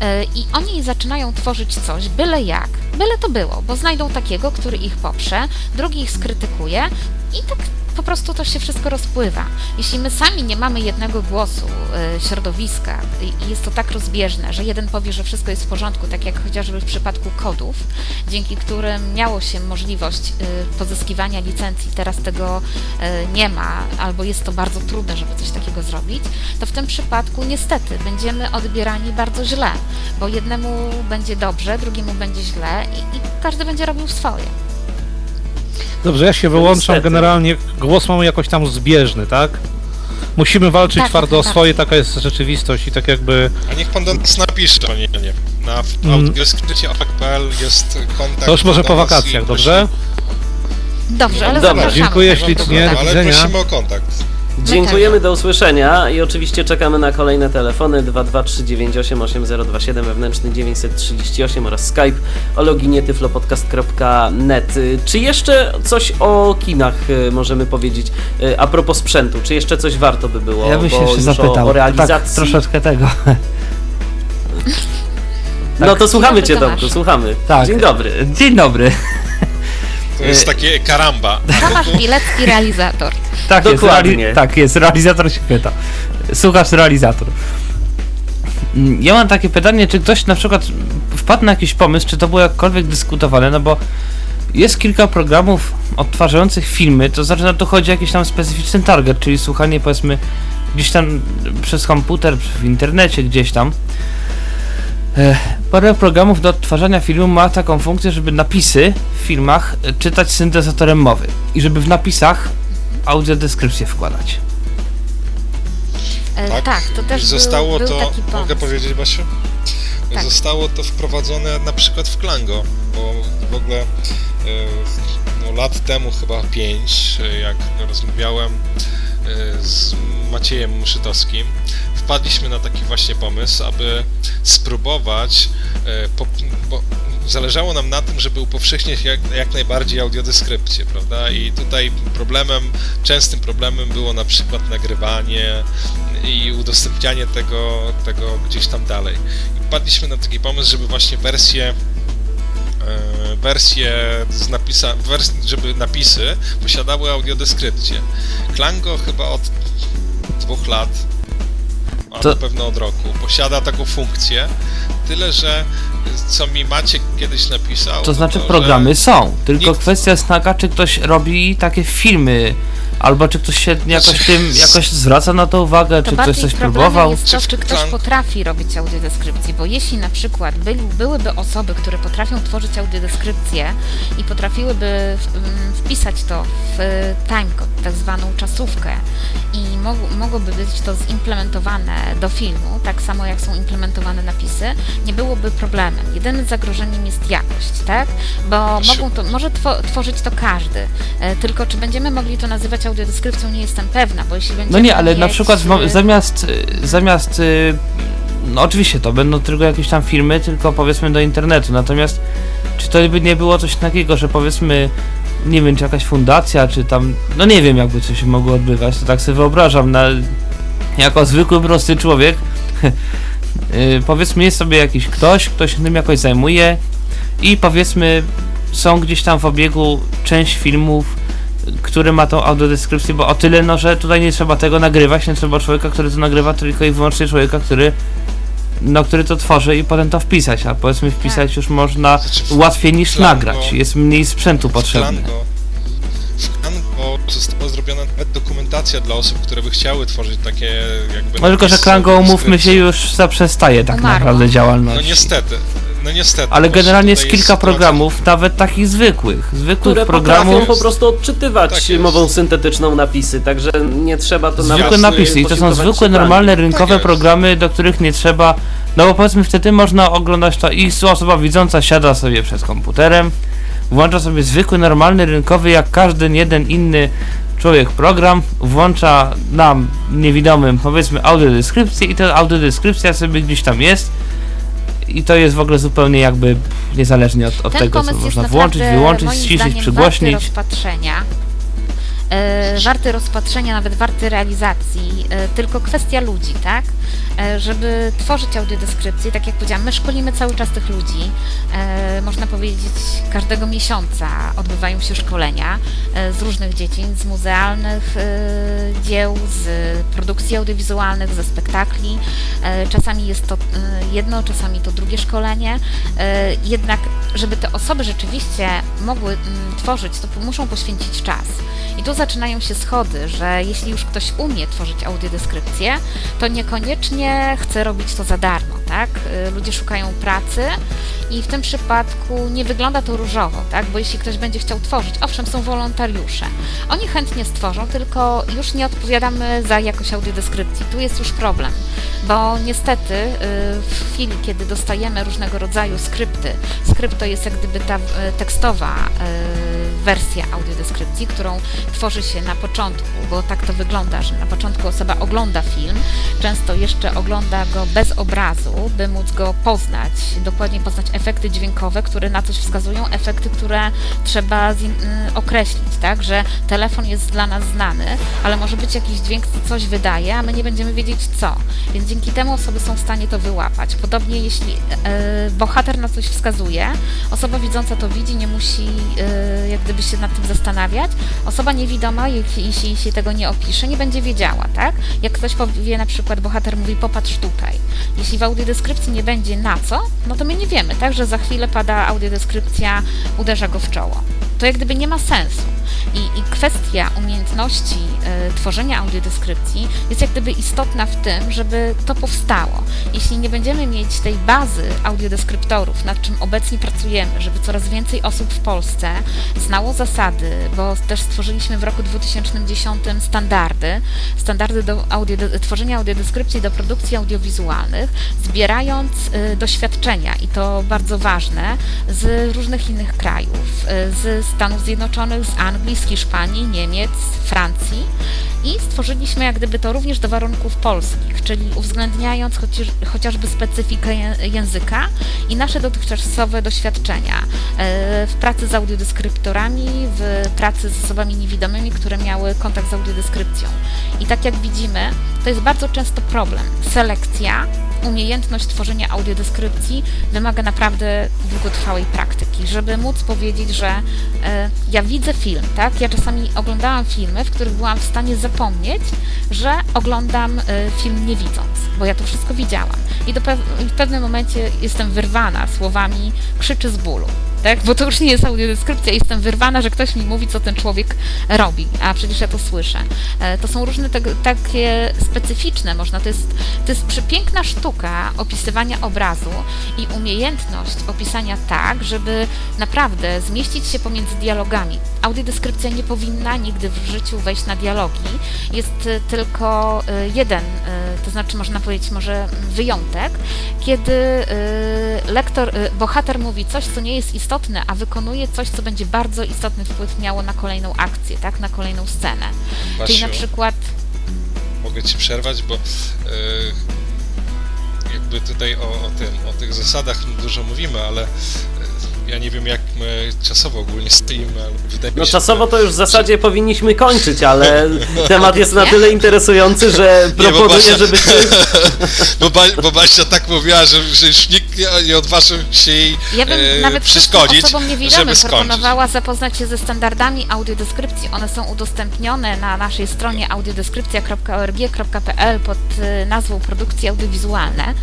E, I oni zaczynają tworzyć coś, byle jak, byle to było, bo znajdą takiego, który ich poprze, drugi ich skrytykuje i tak po prostu to się wszystko rozpływa. Jeśli my sami nie mamy jednego głosu e, środowiska i jest to tak rozbieżne, że jeden powie, że wszystko jest w porządku, tak jak chociażby w przypadku kodów, dzięki którym miało się możliwość e, pozyskiwania licencji, teraz tego e, nie ma, albo jest to bardzo trudne, żeby coś takiego zrobić, to w tym przypadku niestety będziemy odbierani bardzo źle, bo jednemu będzie dobrze, drugiemu będzie źle i, i każdy będzie robił swoje. Dobrze, ja się wyłączam, niestety. generalnie głos mamy jakoś tam zbieżny, tak? Musimy walczyć Tak, twardo o tak. swoje, taka jest rzeczywistość i tak jakby... A niech pan do nas napisze, panie Janie. Na Mm. jest kontakt. To już może do po nas i wakacjach, dobrze? Dobrze, ale Dobra, zapraszamy. dziękuję ślicznie, do Ale widzenia. prosimy o kontakt. Dziękujemy, do usłyszenia i oczywiście czekamy na kolejne telefony 223988027 wewnętrzny 938 oraz Skype o loginie tyflopodcast.net. Czy jeszcze coś o kinach y, możemy powiedzieć y, a propos sprzętu? Czy jeszcze coś warto by było? Ja bym się jeszcze zapytał. O, o realizacji. Tak, troszeczkę tego. No to słuchamy Dzień Cię, Tomku, słuchamy. Tak. Dzień dobry. Dzień dobry. To jest takie karamba. Tomasz Bilecki, realizator. Tak jest, Dokładnie. reali- tak jest, realizator się pyta. Słuchasz realizator. Mm, Ja mam takie pytanie, czy ktoś na przykład wpadł na jakiś pomysł, czy to było jakkolwiek dyskutowane, no bo jest kilka programów odtwarzających filmy, to znaczy no to chodzi o jakiś tam specyficzny target, czyli słuchanie powiedzmy gdzieś tam przez komputer, w internecie gdzieś tam. E, Parę programów do odtwarzania filmu ma taką funkcję, żeby napisy w filmach e, czytać syntezatorem mowy i żeby w napisach audiodeskrypcję wkładać. E, Tak, tak, to też Zostało był, był to, taki pomysł. mogę powiedzieć Basiu? Tak. Zostało to wprowadzone na przykład w Klango, bo w ogóle no, lat temu, chyba pięć, e, jak rozmawiałem z Maciejem Muszytowskim, wpadliśmy na taki właśnie pomysł, aby spróbować, e, po, bo zależało nam na tym, żeby upowszechnić jak, jak najbardziej audiodeskrypcję, prawda? I tutaj problemem, częstym problemem było na przykład nagrywanie i udostępnianie tego, tego gdzieś tam dalej. I wpadliśmy na taki pomysł, żeby właśnie wersję e, wersje z napisa, wers, żeby napisy posiadały audiodeskrypcję. Klango chyba od dwóch lat, a To- na pewno od roku, posiada taką funkcję, tyle że co mi Maciek kiedyś napisał. To znaczy że programy są, tylko nikt- kwestia jest taka, czy ktoś robi takie filmy, albo czy ktoś się jakoś tym, jakoś zwraca na to uwagę, To czy ktoś coś próbował. jest to, Czy ktoś potrafi robić audiodeskrypcję, bo jeśli na przykład byli, byłyby osoby, które potrafią tworzyć audiodeskrypcję i potrafiłyby w, m, wpisać to w e, timecode, tak zwaną czasówkę i mog, mogłoby być to zimplementowane do filmu, tak samo jak są implementowane napisy, nie byłoby problemem. Jedynym zagrożeniem jest jakość, tak? Bo mogą to, może two, tworzyć to każdy, e, tylko czy będziemy mogli to nazywać audiodeskrypcją, nie jestem pewna, bo jeśli będziemy No nie, ale na mieć, przykład w, mo- e, zamiast, y, zamiast y, no oczywiście to będą tylko jakieś tam filmy, tylko powiedzmy do internetu, natomiast czy to by nie było coś takiego, że powiedzmy nie wiem, czy jakaś fundacja, czy tam, no nie wiem jakby coś się mogło odbywać, to tak sobie wyobrażam, na, jako zwykły, prosty człowiek, y, powiedzmy jest sobie jakiś ktoś, kto się tym jakoś zajmuje i powiedzmy są gdzieś tam w obiegu część filmów, który ma tą audiodeskrypcję, bo o tyle, no, że tutaj nie trzeba tego nagrywać, nie trzeba człowieka, który to nagrywa, tylko i wyłącznie człowieka, który no, który to tworzy i potem to wpisać, a powiedzmy wpisać już można Znaczy, łatwiej niż Flango- nagrać, jest mniej sprzętu w potrzebne. Klango została zrobiona nawet dokumentacja dla osób, które by chciały tworzyć takie jakby... No tylko, że Klango, umówmy się, już zaprzestaje tak Umarło. naprawdę No działalności. niestety, no niestety. Ale właśnie generalnie jest kilka sytuacja- programów, nawet takich zwykłych, zwykłych które programów, potrafią po prostu odczytywać Tak mową syntetyczną napisy, także nie trzeba to zwykłe nawet, napisy i to są zwykłe, normalne, rynkowe jest. programy, do których nie trzeba, no bo powiedzmy wtedy można oglądać to i osoba widząca siada sobie przed komputerem, włącza sobie zwykły, normalny, rynkowy, jak każdy jeden inny człowiek program, włącza nam, niewidomym, powiedzmy audiodeskrypcję i ta audiodeskrypcja sobie gdzieś tam jest i to jest w ogóle zupełnie jakby niezależnie od, od tego, co można włączyć, wyłączyć, ściszyć, przygłośnić. Rozpatrzenia. E, warty rozpatrzenia, nawet warty realizacji, e, tylko kwestia ludzi, tak? E, żeby tworzyć audiodeskrypcję, tak jak powiedziałam, my szkolimy cały czas tych ludzi. Można powiedzieć, każdego miesiąca odbywają się szkolenia z różnych dziedzin, z muzealnych dzieł, z produkcji audiowizualnych, ze spektakli. Czasami jest to jedno, czasami to drugie szkolenie. Jednak, żeby te osoby rzeczywiście mogły mm, tworzyć, to muszą poświęcić czas. I tu zaczynają się schody, że jeśli już ktoś umie tworzyć audiodeskrypcję, to niekoniecznie chce robić to za darmo, tak? Y, Ludzie szukają pracy i w tym przypadku nie wygląda to różowo, tak? Bo jeśli ktoś będzie chciał tworzyć, owszem, są wolontariusze. Oni chętnie stworzą, tylko już nie odpowiadamy za jakość audiodeskrypcji. Tu jest już problem, bo niestety y, w chwili, kiedy dostajemy różnego rodzaju skrypty, skrypt to jest jak gdyby ta y, tekstowa wersja audiodeskrypcji, którą tworzy się na początku, bo tak to wygląda, że na początku osoba ogląda film, często jeszcze ogląda go bez obrazu, by móc go poznać, dokładnie poznać efekty dźwiękowe, które na coś wskazują, efekty, które trzeba y, określić, tak, że telefon jest dla nas znany, ale może być jakiś dźwięk, co coś wydaje, a my nie będziemy wiedzieć co, więc dzięki temu osoby są w stanie to wyłapać. Podobnie jeśli y, bohater na coś wskazuje, osoba widząca to widzi, nie musi y, jak gdyby się nad tym zastanawiać, osoba niewidoma, jeśli, jeśli się tego nie opisze, nie będzie wiedziała, tak? Jak ktoś powie na przykład, bohater mówi popatrz tutaj. Jeśli w audiodeskrypcji nie będzie na co, no to my nie wiemy, tak? Że za chwilę pada audiodeskrypcja, uderza go w czoło. To jak gdyby nie ma sensu. I, i kwestia umiejętności y, tworzenia audiodeskrypcji jest jak gdyby istotna w tym, żeby to powstało. Jeśli nie będziemy mieć tej bazy audiodeskryptorów, nad czym obecnie pracujemy, żeby coraz więcej osób w Polsce znało zasady, bo też stworzyliśmy w roku 2010 standardy, standardy do audio, tworzenia audiodeskrypcji do produkcji audiowizualnych, zbierając y, doświadczenia i to bardzo ważne z różnych innych krajów, y, z Stanów Zjednoczonych, z Anglii, z Hiszpanii, Niemiec, Francji. I stworzyliśmy jak gdyby to również do warunków polskich, czyli uwzględniając chociaż, chociażby specyfikę ję- języka i nasze dotychczasowe doświadczenia e, w pracy z audiodeskryptorami, w pracy z osobami niewidomymi, które miały kontakt z audiodeskrypcją. I tak jak widzimy, to jest bardzo często problem. Selekcja, umiejętność tworzenia audiodeskrypcji wymaga naprawdę długotrwałej praktyki, żeby móc powiedzieć, że e, ja widzę film, tak? Ja czasami oglądałam filmy, w których byłam w stanie zapomnieć, że oglądam e, film nie widząc, bo ja to wszystko widziałam. I do i w pewnym momencie jestem wyrwana słowami krzyczy z bólu. Tak? Bo to już nie jest audiodeskrypcja, jestem wyrwana, że ktoś mi mówi, co ten człowiek robi, a przecież ja to słyszę. E, To są różne tego, takie specyficzne, można, to jest, to jest przepiękna sztuka opisywania obrazu i umiejętność opisania tak, żeby naprawdę zmieścić się pomiędzy dialogami. Audiodeskrypcja nie powinna nigdy w życiu wejść na dialogi. Jest e, tylko e, jeden, to znaczy można powiedzieć może wyjątek, kiedy lektor, bohater mówi coś, co nie jest istotne, a wykonuje coś, co będzie bardzo istotny wpływ miało na kolejną akcję, tak, na kolejną scenę. Czyli na Basiu, przykład mogę ci przerwać, bo e, jakby tutaj o, o tym, o tych zasadach dużo mówimy, ale e, ja nie wiem jak my czasowo ogólnie stoimy, ale wydaje mi No się, czasowo to już w zasadzie powinniśmy kończyć, ale temat jest na tyle interesujący, że Nie, bo proponuję, Basia- żebyśmy... bo, ba, bo Basia tak mówiła, że, że już nikt nie, nie odważył się jej Ja bym e, nawet wszystkim przeszkodzić, osobom niewidomym żeby skończyć. proponowała zapoznać się ze standardami audiodeskrypcji. One są udostępnione na naszej stronie audiodeskrypcja.org.pl pod e, nazwą produkcje audiowizualne.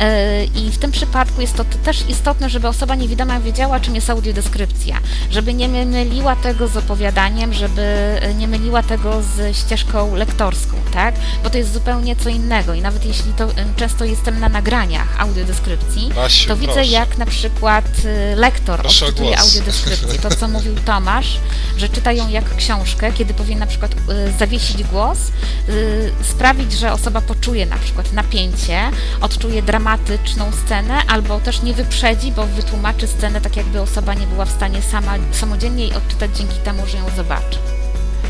E, I w tym przypadku jest to t- też istotne, żeby osoba niewidoma wiedziała, czym jest audiodeskrypcja, żeby nie myliła tego z opowiadaniem, żeby e, nie myliła tego ze ścieżką lektorską, tak? Bo to jest zupełnie co innego i nawet jeśli to e, często jestem na nagraniach audiodeskrypcji, Basiu, to widzę proszę. jak na przykład y, lektor Proszę odczytuje audiodeskrypcję, to co mówił Tomasz, że czyta ją jak książkę, kiedy powinien na przykład zawiesić głos, sprawić, że osoba poczuje na przykład napięcie, odczuje dramatyczną scenę, albo też nie wyprzedzi, bo wytłumaczy scenę tak jakby osoba nie była w stanie sama, samodzielnie jej odczytać dzięki temu, że ją zobaczy.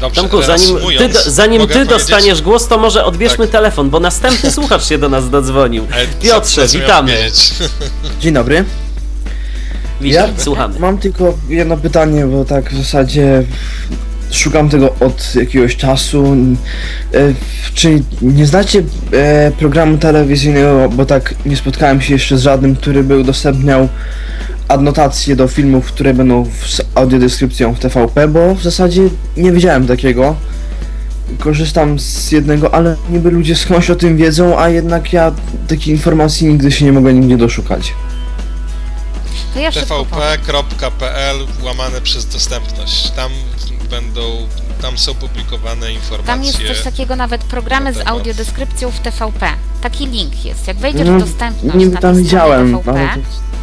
Dobrze, Tomku, zanim ty, do, zanim ty dostaniesz głos, to może odbierzmy Tak. telefon, bo następny słuchacz się do nas dodzwonił. Co- Piotrze, witamy. Dzień dobry. Witam, Ja- słuchamy. Mam tylko jedno pytanie, bo tak w zasadzie szukam tego od jakiegoś czasu. E, Czy nie znacie e, programu telewizyjnego, bo tak nie spotkałem się jeszcze z żadnym, który by udostępniał adnotacje do filmów, które będą w- z audiodeskrypcją w TVP, bo w zasadzie nie wiedziałem takiego. Korzystam z jednego, ale niby ludzie skądś o tym wiedzą, a jednak ja takiej informacji nigdy się nie mogę nigdzie doszukać. To ja szybko powiem. tvp.pl łamane przez dostępność. Tam będą, tam są publikowane informacje. Tam jest coś takiego, nawet programy z audiodeskrypcją w TVP. Taki link jest. Jak wejdziesz No, w dostępność niby na tam tę widziałem, ale TVP, to-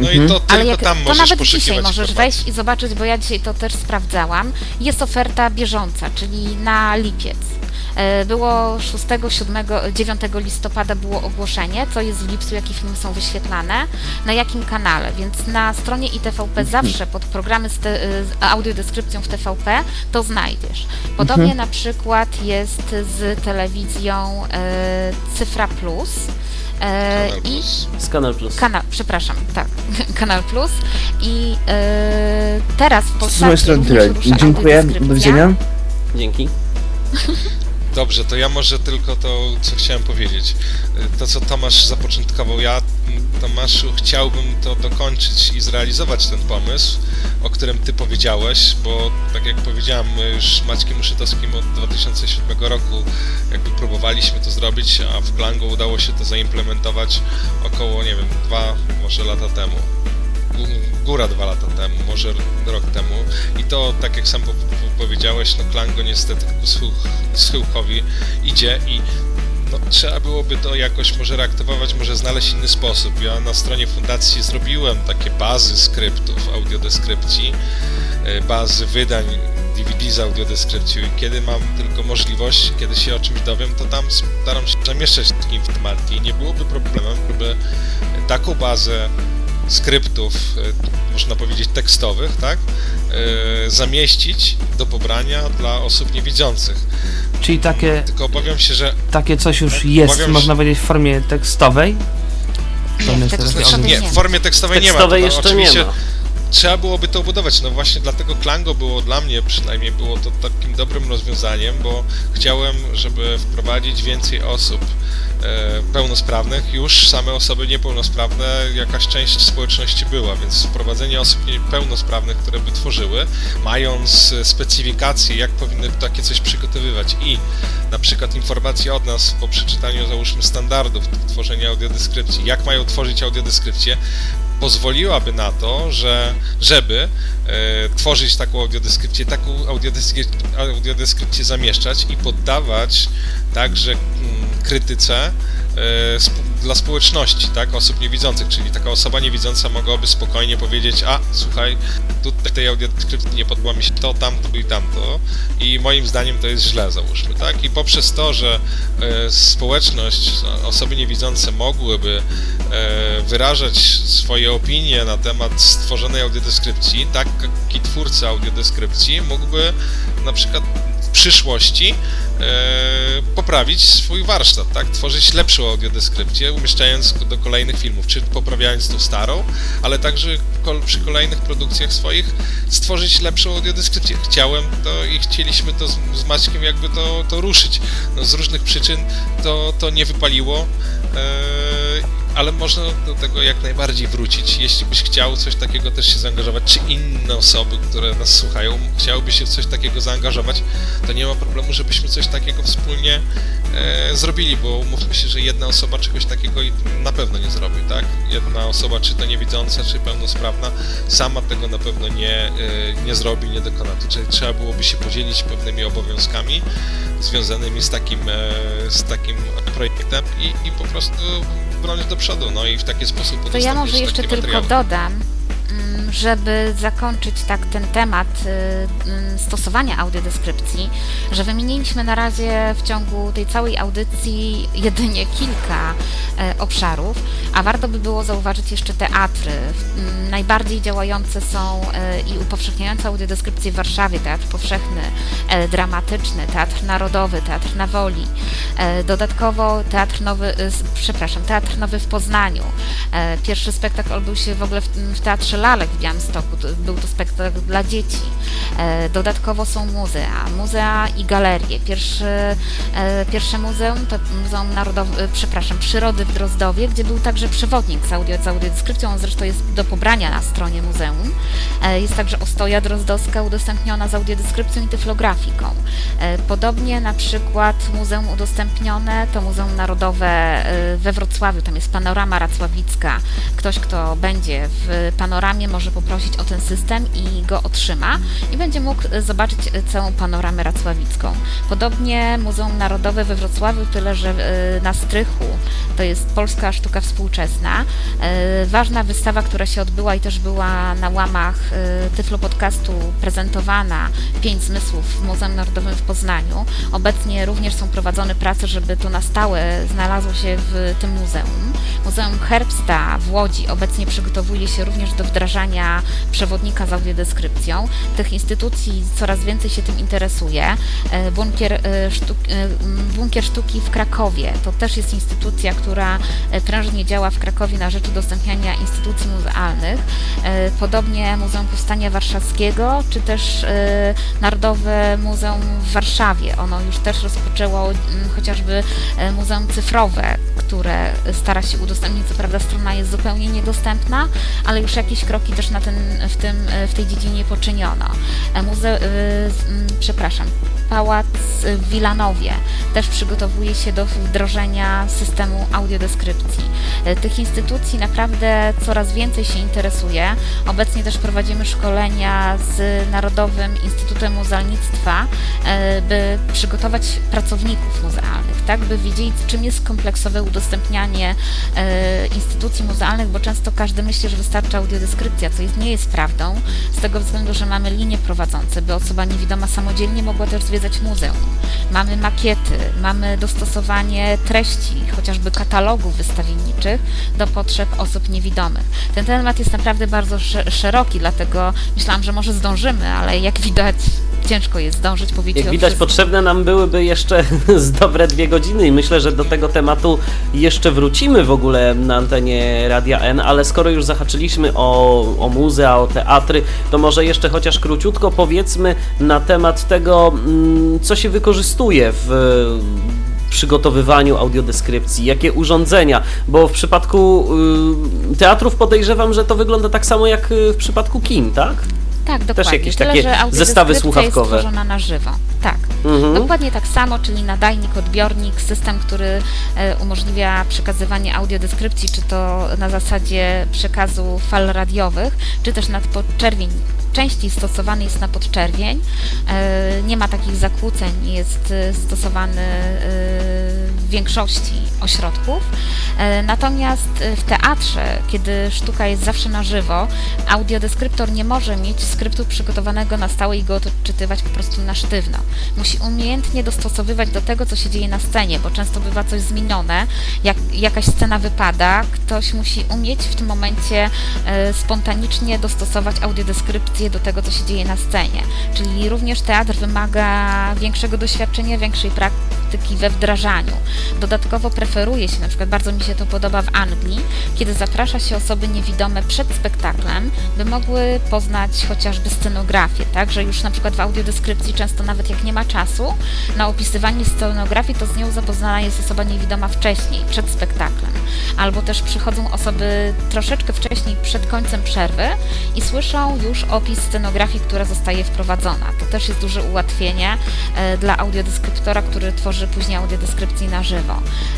No i Mhm. to Ale tylko jak, tam to możesz nawet poszukiwać dzisiaj możesz informacji. wejść i zobaczyć, bo ja dzisiaj to też sprawdzałam. Jest oferta bieżąca, czyli na lipiec. E, Było 6, 7, 9 listopada było ogłoszenie, co jest w lipcu, jakie filmy są wyświetlane, na jakim kanale, więc na stronie ITVP zawsze pod programy z, te, z audiodeskrypcją w TVP to znajdziesz. Podobnie na przykład jest z telewizją e, Cyfra Plus. E, Kanal I Plus. Z Kanal Plus. Kanał, przepraszam, tak, Kanal Plus i e, teraz w Z Polsce mojej strony tyle. Dziękuję, do widzenia. Dzięki. Dobrze, to ja może tylko to, co chciałem powiedzieć. Y, To, co Tomasz zapoczątkował, ja, Tomaszu, chciałbym to dokończyć i zrealizować ten pomysł, o którym ty powiedziałeś, bo tak jak powiedziałem, my już z Maćkiem Uszytowskim od 2007 roku jakby próbowaliśmy to zrobić, a w Klango udało się to zaimplementować około, nie wiem, dwa może lata temu. Gó- Góra dwa lata temu, może rok temu. I to, tak jak sam po- po- powiedziałeś, no Klango niestety ku schył- schyłkowi idzie i no, trzeba byłoby to jakoś może reaktywować, może znaleźć inny sposób. Ja na stronie fundacji zrobiłem takie bazy skryptów audiodeskrypcji, e, bazy wydań DVD z audiodeskrypcją i kiedy mam tylko możliwość, kiedy się o czymś dowiem, to tam staram się zamieszczać takie informacje i nie byłoby problemem, żeby taką bazę skryptów, e, można powiedzieć tekstowych, tak, e, zamieścić do pobrania dla osób niewidzących. Czyli takie, Tylko obawiam się, że takie coś już jest, Obawiam można powiedzieć, w formie tekstowej? Nie, To w nie, formie tekstowej, Tekstowej nie ma. To, jeszcze nie oczywiście ma. Trzeba byłoby to obudować, no właśnie dlatego Klango było dla mnie przynajmniej było to takim dobrym rozwiązaniem, bo chciałem, żeby wprowadzić więcej osób e, pełnosprawnych, już same osoby niepełnosprawne jakaś część społeczności była, więc wprowadzenie osób niepełnosprawnych, które by tworzyły, mając specyfikacje, jak powinny takie coś przygotowywać i na przykład informacje od nas po przeczytaniu załóżmy standardów tworzenia audiodeskrypcji, jak mają tworzyć audiodeskrypcję, pozwoliłaby na to, że żeby e, tworzyć taką audiodeskrypcję, taką audiodeskrypcję, audiodeskrypcję zamieszczać i poddawać także mm, krytyce dla społeczności, tak, osób niewidzących, czyli taka osoba niewidząca mogłaby spokojnie powiedzieć, a słuchaj, tutaj tej audiodeskrypcji nie podoba mi się to, tamto i tamto i moim zdaniem to jest źle, załóżmy, tak, i poprzez to, że e, społeczność, no, osoby niewidzące mogłyby e, wyrażać swoje opinie na temat stworzonej audiodeskrypcji, taki twórca audiodeskrypcji mógłby na przykład w przyszłości e, poprawić swój warsztat, tak? Tworzyć lepszą audiodeskrypcję, umieszczając do kolejnych filmów, czy poprawiając tą starą, ale także przy kolejnych produkcjach swoich stworzyć lepszą audiodeskrypcję. Chciałem to i chcieliśmy to z, z Maćkiem jakby to, to ruszyć. No, z różnych przyczyn to, to nie wypaliło, e, ale można do tego jak najbardziej wrócić. Jeśli byś chciał coś takiego też się zaangażować, czy inne osoby, które nas słuchają, chciałyby się w coś takiego zaangażować, to nie ma problemu, żebyśmy coś takiego wspólnie e, zrobili, bo umówmy się, że jedna osoba czegoś takiego na pewno nie zrobi, tak? Jedna osoba, czy to niewidząca, czy pełnosprawna, sama tego na pewno nie, e, nie zrobi, nie dokona. To czyli trzeba byłoby się podzielić pewnymi obowiązkami związanymi z takim, e, z takim projektem i, i po prostu do przodu, no i w taki sposób To ja może jeszcze tylko dodam, żeby zakończyć tak ten temat y, mm, stosowania audiodeskrypcji, że wymieniliśmy na razie w ciągu tej całej audycji jedynie kilka e, obszarów, a warto by było zauważyć jeszcze teatry. Mm, Najbardziej działające są e, i upowszechniające audiodeskrypcję w Warszawie, Teatr Powszechny, e, Dramatyczny, Teatr Narodowy, Teatr na Woli. Dodatkowo Teatr Nowy, przepraszam, Teatr Nowy w Poznaniu. Pierwszy spektakl odbył się w ogóle w Teatrze Lalek w Białymstoku. To- Był to spektakl dla dzieci. E, Dodatkowo są muzea, muzea i galerie. Pierwszy, e, pierwsze muzeum to Muzeum Narodowe, e, przepraszam, Przyrody w Drozdowie, gdzie był także przewodnik z, audio, z audiodeskrypcją, on zresztą jest do pobrania na stronie muzeum. Jest także ostoja drozdowska udostępniona z audiodeskrypcją i tyflografiką. Podobnie na przykład muzeum udostępnione to Muzeum Narodowe we Wrocławiu, tam jest panorama racławicka. Ktoś, kto będzie w panoramie może poprosić o ten system i go otrzyma i będzie mógł e, zobaczyć e, całą panoramę racławicką. Podobnie Muzeum Narodowe we Wrocławiu, tyle że e, na strychu to jest polska sztuka współczesna. Ważna wystawa, która się odbyła i też była na łamach Tyflo Podcastu prezentowana, Pięć Zmysłów w Muzeum Narodowym w Poznaniu. Obecnie również są prowadzone prace, żeby to na stałe znalazło się w tym muzeum. Muzeum Herbsta w Łodzi obecnie przygotowuje się również do wdrażania przewodnika z audiodeskrypcją. Tych instytucji coraz więcej się tym interesuje. E, Bunkier, e, sztuk, e, Bunkier Sztuki w Krakowie to też jest instytucja, która prężnie działa w Krakowie na rzecz udostępniania instytucji muzealnych. Podobnie Muzeum Powstania Warszawskiego, czy też Narodowe Muzeum w Warszawie. Ono już też rozpoczęło chociażby Muzeum Cyfrowe, które stara się udostępnić. Co prawda strona jest zupełnie niedostępna, ale już jakieś kroki też na ten, w, tym, w tej dziedzinie poczyniono. E, Muze, e, przepraszam, Pałac w Wilanowie też przygotowuje się do wdrożenia systemu audiodeskrypcji. E, Tych instytucji naprawdę coraz więcej się interesuje. Obecnie też prowadzimy szkolenia z Narodowym Instytutem Muzealnictwa, by przygotować pracowników muzealnych, tak by wiedzieli, czym jest kompleksowe udostępnianie instytucji muzealnych, bo często każdy myśli, że wystarczy audiodeskrypcja, co jest, nie jest prawdą, z tego względu, że mamy linie prowadzące, by osoba niewidoma samodzielnie mogła też zwiedzać muzeum. Mamy makiety, mamy dostosowanie treści, chociażby katalogów wystawienniczych do potrzeb osób niewidomych. Ten temat jest naprawdę bardzo sze- szeroki, dlatego myślałam, że może zdążymy, ale jak widać, ciężko jest zdążyć powiedzieć Jak widać, wszystkim. potrzebne nam byłyby jeszcze z dobre dwie godziny i myślę, że do tego tematu jeszcze wrócimy w ogóle na antenie Radia N, ale skoro już zahaczyliśmy o, o muzea, o teatry, to może jeszcze chociaż króciutko powiedzmy na temat tego, mm, co się wykorzystuje w przygotowywaniu audiodeskrypcji, jakie urządzenia, bo w przypadku y, teatrów podejrzewam, że to wygląda tak samo jak y, w przypadku kin, tak? Tak, dokładnie. jakieś Tyle, takie zestawy słuchawkowe. jest na żywo. Tak. Mhm. Dokładnie tak samo, czyli nadajnik, odbiornik, system, który e, umożliwia przekazywanie audiodeskrypcji, czy to na zasadzie przekazu fal radiowych, czy też na podczerwień. Częściej stosowany jest na podczerwień, e, nie ma takich zakłóceń, jest e, stosowany w większości ośrodków. Natomiast w teatrze, kiedy sztuka jest zawsze na żywo, audiodeskryptor nie może mieć skryptu przygotowanego na stałe i go odczytywać po prostu na sztywno. Musi umiejętnie dostosowywać do tego, co się dzieje na scenie, bo często bywa coś zmienione, jak jakaś scena wypada, ktoś musi umieć w tym momencie e, spontanicznie dostosować audiodeskrypcję do tego, co się dzieje na scenie. Czyli również teatr wymaga większego doświadczenia, większej praktyki we wdrażaniu. Dodatkowo preferuje się, na przykład bardzo mi się to podoba w Anglii, kiedy zaprasza się osoby niewidome przed spektaklem, by mogły poznać chociażby scenografię, tak, że już na przykład w audiodeskrypcji często nawet jak nie ma czasu na opisywanie scenografii, to z nią zapoznana jest osoba niewidoma wcześniej, przed spektaklem. Albo też przychodzą osoby troszeczkę wcześniej, przed końcem przerwy i słyszą już opis scenografii, która zostaje wprowadzona. To też jest duże ułatwienie e, dla audiodeskryptora, który tworzy później audiodeskrypcji na żywo.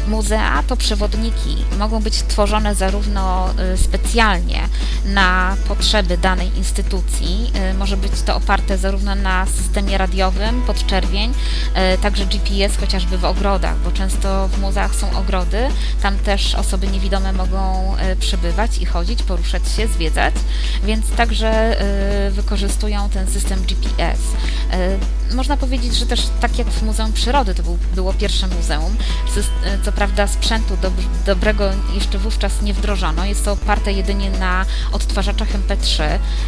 Muzea to przewodniki, mogą być tworzone zarówno e, specjalnie na potrzeby danej instytucji, e, może być to oparte zarówno na systemie radiowym, podczerwień, e, także GPS chociażby w ogrodach, bo często w muzeach są ogrody, tam też osoby niewidome mogą e, przybywać i chodzić, poruszać się, zwiedzać, więc także wykorzystują ten system GPS. Można powiedzieć, że też tak jak w Muzeum Przyrody, to był, było pierwsze muzeum, co prawda sprzętu dob dobrego jeszcze wówczas nie wdrożono, jest to oparte jedynie na odtwarzaczach MP3,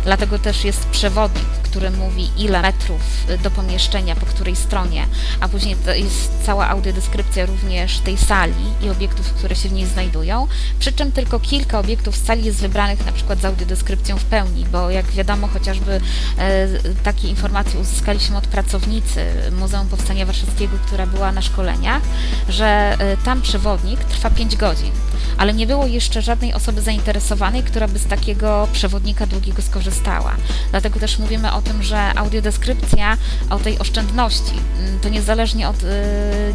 dlatego też jest przewodnik, który mówi ile metrów e, do pomieszczenia, po której stronie, a później jest cała audiodeskrypcja również tej sali i obiektów, które się w niej znajdują, przy czym tylko kilka obiektów z sali jest wybranych na przykład z audiodeskrypcją w pełni, bo jak wiadomo chociażby e, takie informacje uzyskaliśmy od pracownicy Muzeum Powstania Warszawskiego, która była na szkoleniach, że e, tam przewodnik trwa 5 godzin, ale nie było jeszcze żadnej osoby zainteresowanej, która by z takiego przewodnika długiego skorzystała. Dlatego też mówimy o tym, że audiodeskrypcja, o tej oszczędności, mm, to niezależnie od e,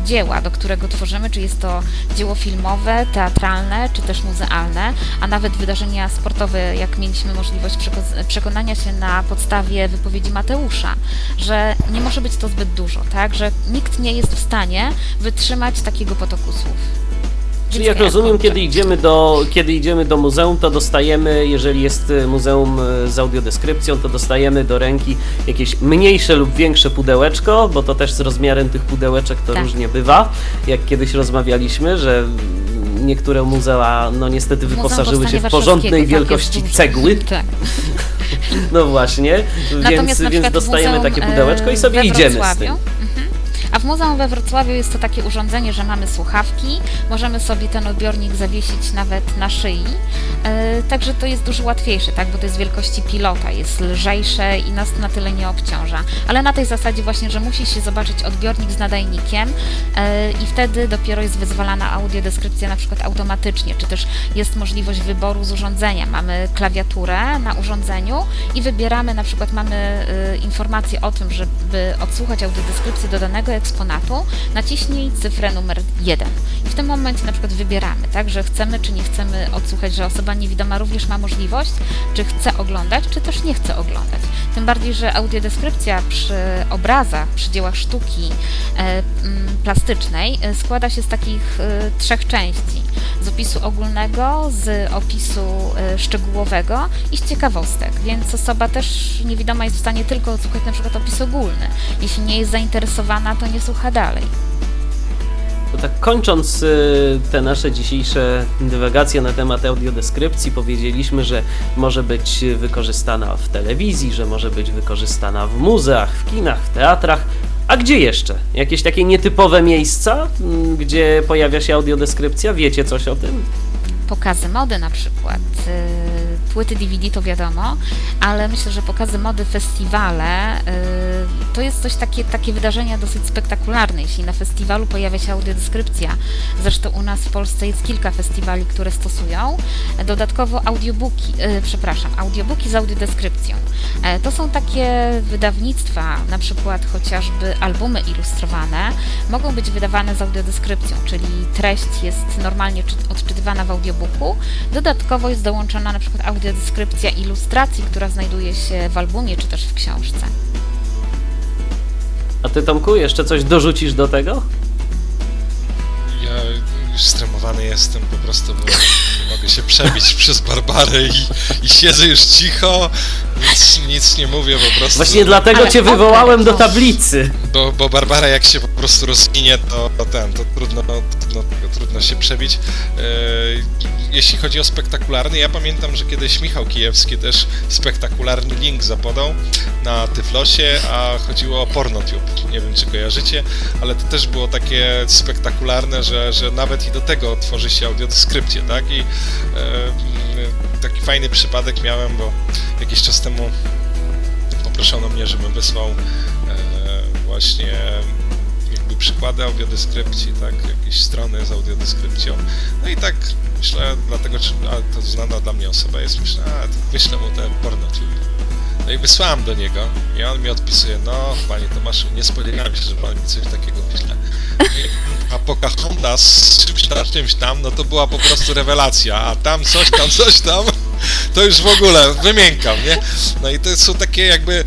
dzieła, do którego tworzymy, czy jest to dzieło filmowe, teatralne, czy też muzealne, a nawet wydarzenia sportowe, jak mieliśmy możliwość przeko- przekonania się na podstawie wypowiedzi Mateusza, że nie może być to zbyt dużo, tak, że nikt nie jest w stanie wytrzymać takiego potoku słów. Czyli Więc jak ja rozumiem, kiedy idziemy, do, kiedy idziemy do muzeum, to dostajemy, jeżeli jest y, muzeum y, z audiodeskrypcją, to dostajemy do ręki jakieś mniejsze lub większe pudełeczko, bo to też z rozmiarem tych pudełeczek to Tak. różnie bywa. Jak kiedyś rozmawialiśmy, że niektóre muzea no niestety wyposażyły się w porządnej tak, wielkości cegły. Tak. No właśnie, więc, Natomiast na więc przykład w dostajemy takie pudełeczko i e, sobie idziemy z tym. Mhm. A w muzeum we Wrocławiu jest to takie urządzenie, że mamy słuchawki, możemy sobie ten odbiornik zawiesić nawet na szyi, e, także to jest dużo łatwiejsze, tak, bo to jest wielkości pilota, jest lżejsze i nas na tyle nie obciąża. Ale na tej zasadzie właśnie, że musi się zobaczyć odbiornik z nadajnikiem e, i wtedy dopiero jest wyzwalana audiodeskrypcja na przykład automatycznie, czy też jest możliwość wyboru z urządzenia. Mamy klawiaturę na urządzeniu i wybieramy, na przykład mamy y, informację o tym, żeby odsłuchać audiodeskrypcję do danego eksponatu, naciśnij cyfrę numer 1. I w tym momencie na przykład wybieramy tak, że chcemy czy nie chcemy odsłuchać, że osoba niewidoma również ma możliwość, czy chce oglądać, czy też nie chce oglądać. Tym bardziej, że audiodeskrypcja przy obrazach, przy dziełach sztuki e, mm, plastycznej e, składa się z takich e, trzech części. Z opisu ogólnego, z opisu e, szczegółowego i z ciekawostek, więc osoba też niewidoma jest w stanie tylko odsłuchać na przykład opis ogólny. Jeśli nie jest zainteresowana, to nie słucha dalej. To tak kończąc y, te nasze dzisiejsze dywagacje na temat audiodeskrypcji, powiedzieliśmy, że może być wykorzystana w telewizji, że może być wykorzystana w muzeach, w kinach, w teatrach. A gdzie jeszcze? Jakieś takie nietypowe miejsca, mm, gdzie pojawia się audiodeskrypcja? Wiecie coś o tym? Pokazy mody na przykład. y, Płyty DVD to wiadomo, ale myślę, że pokazy mody, festiwale y, to jest coś takie, takie wydarzenia dosyć spektakularne. Jeśli na festiwalu pojawia się audiodeskrypcja, zresztą u nas w Polsce jest kilka festiwali, które stosują, dodatkowo audiobooki, y, przepraszam, audiobooki z audiodeskrypcją. E, To są takie wydawnictwa, na przykład chociażby albumy ilustrowane, mogą być wydawane z audiodeskrypcją, czyli treść jest normalnie czy- odczytywana w audiobooku. Dodatkowo jest dołączona na przykład audiodeskrypcja ilustracji, która znajduje się w albumie czy też w książce. A ty, Tomku, jeszcze coś dorzucisz do tego? Ja już stremowany jestem po prostu, bo nie mogę się przebić przez Barbarę i, i siedzę już cicho, nic, nic nie mówię po prostu. Właśnie dlatego Ale cię wywołałem do tablicy. Bo, bo Barbara jak się po prostu rozwinie, to ten, to trudno, trudno, trudno się przebić. E, jeśli chodzi o spektakularny, ja pamiętam, że kiedyś Michał Kijewski też spektakularny link zapodał na Tyflosie, a chodziło o PornoTube. Nie wiem, czy kojarzycie, ale to też było takie spektakularne, że, że nawet i do tego tworzy się audiodeskrypcję, tak? I e, taki fajny przypadek miałem, bo jakiś czas temu poproszono mnie, żebym wysłał e, właśnie przykłady audiodeskrypcji, tak, jakieś strony z audiodeskrypcją. No i tak myślę, dlatego, a to znana dla mnie osoba jest, myślę, a to wyślę mu te pornotube. No i wysłałem do niego i on mi odpisuje, no panie Tomaszu, nie spodziewałem się, że pan mi coś takiego wyśle. A Pocahontas z czymś tam, czymś tam, no to była po prostu rewelacja, a tam coś tam, coś tam, to już w ogóle wymiękam, nie? No i to są takie jakby e,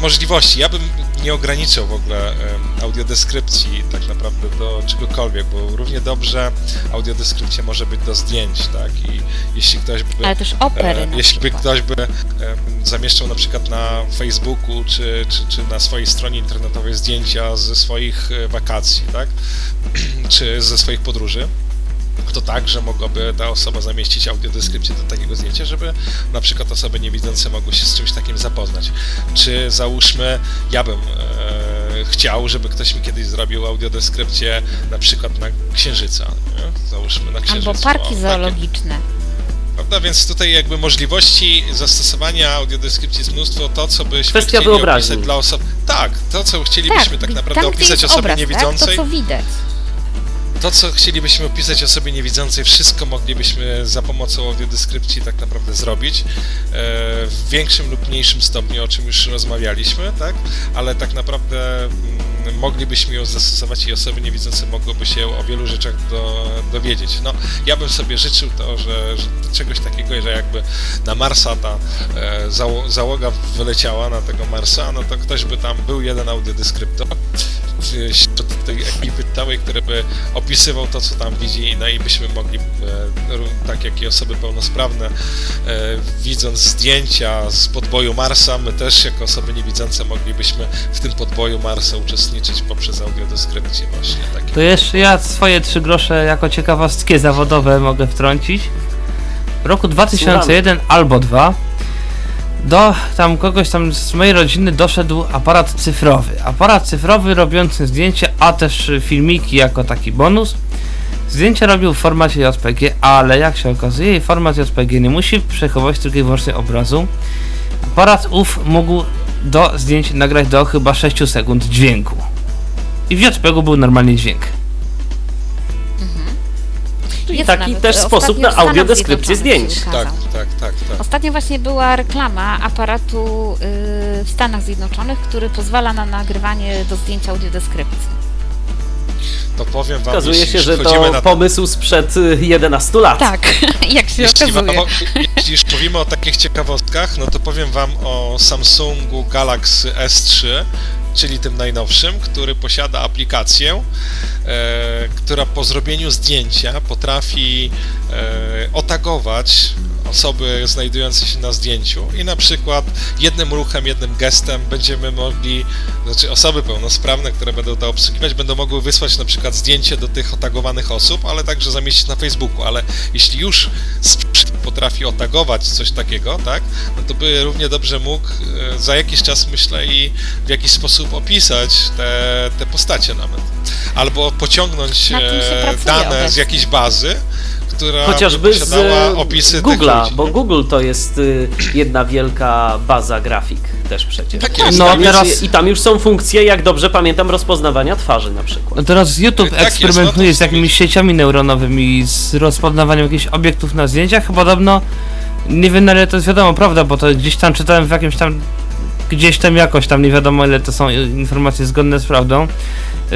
możliwości. Ja bym nie ograniczał w ogóle audiodeskrypcji tak naprawdę do czegokolwiek, bo równie dobrze audiodeskrypcja może być do zdjęć, tak? I jeśli ktoś by... Ale też opery na jeśli by ktoś by e, zamieszczał na przykład na Facebooku czy, czy, czy na swojej stronie internetowej zdjęcia ze swoich e, wakacji, tak? czy ze swoich podróży, to tak, że mogłaby ta osoba zamieścić audiodeskrypcję do takiego zdjęcia, żeby na przykład osoby niewidzące mogły się z czymś takim zapoznać. Czy załóżmy, ja bym e, chciał, żeby ktoś mi kiedyś zrobił audiodeskrypcję na przykład na Księżyca, nie? załóżmy na Księżycu. Albo parki o, takie. zoologiczne. Prawda, więc tutaj jakby możliwości zastosowania audiodeskrypcji jest mnóstwo, to co byśmy Kwestia chcieli wyobraźni. opisać dla osób... Tak, to co chcielibyśmy tak, naprawdę tam, opisać osobie obraz, niewidzącej, Tak? To, co widać. To, co chcielibyśmy opisać osobie niewidzącej, wszystko moglibyśmy za pomocą audiodeskrypcji tak naprawdę zrobić. e, W większym lub mniejszym stopniu, o czym już rozmawialiśmy, tak? Ale tak naprawdę mm, moglibyśmy ją zastosować i osoby niewidzące mogłyby się o wielu rzeczach do, dowiedzieć. No, ja bym sobie życzył to, że, że czegoś takiego, że jakby na Marsa ta e, zało- załoga wyleciała na tego Marsa, no to ktoś by tam był jeden audiodeskryptor wśród tej ekipy całej, który by opisywał to, co tam widzi, no i byśmy mogli, e, tak jak i osoby pełnosprawne, e, widząc zdjęcia z podboju Marsa, my też jako osoby niewidzące moglibyśmy w tym podboju Marsa uczestniczyć poprzez audiodeskrypcję właśnie takie. To jeszcze ja swoje trzy grosze jako ciekawostkie zawodowe mogę wtrącić. W roku 2001 albo 2 do tam kogoś tam z mojej rodziny doszedł aparat cyfrowy. Aparat cyfrowy robiący zdjęcie, a też filmiki jako taki bonus. Zdjęcia robił w formacie JPG, ale jak się okazuje, format JPG nie musi przechowywać tylko i wyłącznie obrazu. Aparat ów mógł do zdjęć nagrać do chyba 6 sekund dźwięku. I w JPG był normalnie dźwięk. Czyli Jest taki nawet, też sposób na Stanach audiodeskrypcję Zjednoczonych zdjęć. się Tak, ukazał. tak, tak, tak. Ostatnio właśnie była reklama aparatu y, w Stanach Zjednoczonych, który pozwala na nagrywanie do zdjęcia audiodeskrypcji. to powiem wam, Okazuje jeśli się, że to na pomysł sprzed y, 11 lat. Tak, jak się Jeśli, wam, okazuje. Jeśli już mówimy o takich ciekawostkach, no to powiem wam o Samsungu Galaxy S3, czyli tym najnowszym, który posiada aplikację, e, która po zrobieniu zdjęcia potrafi e, otagować osoby znajdujące się na zdjęciu i na przykład jednym ruchem, jednym gestem będziemy mogli, znaczy osoby pełnosprawne, które będą to obsługiwać, będą mogły wysłać na przykład zdjęcie do tych otagowanych osób, ale także zamieścić na Facebooku, ale jeśli już potrafi otagować coś takiego, tak, no to by równie dobrze mógł e, za jakiś czas, myślę, i w jakiś sposób opisać te, te postacie nawet. Albo pociągnąć e, dane z obecnie. jakiejś bazy, która Chociażby by z posiadała opisy Google'a, bo Google to jest y, jedna wielka baza grafik też przecież. Tak jest. No Tam teraz- I tam już są funkcje, jak dobrze pamiętam, rozpoznawania twarzy na przykład. No teraz YouTube Tak jest, eksperymentuje no to z jakimiś sieciami neuronowymi, z rozpoznawaniem jakichś obiektów na zdjęciach. Podobno, nie wiem na ile to jest wiadomo, prawda, bo to gdzieś tam czytałem w jakimś tam, gdzieś tam jakoś tam, nie wiadomo ile to są informacje zgodne z prawdą,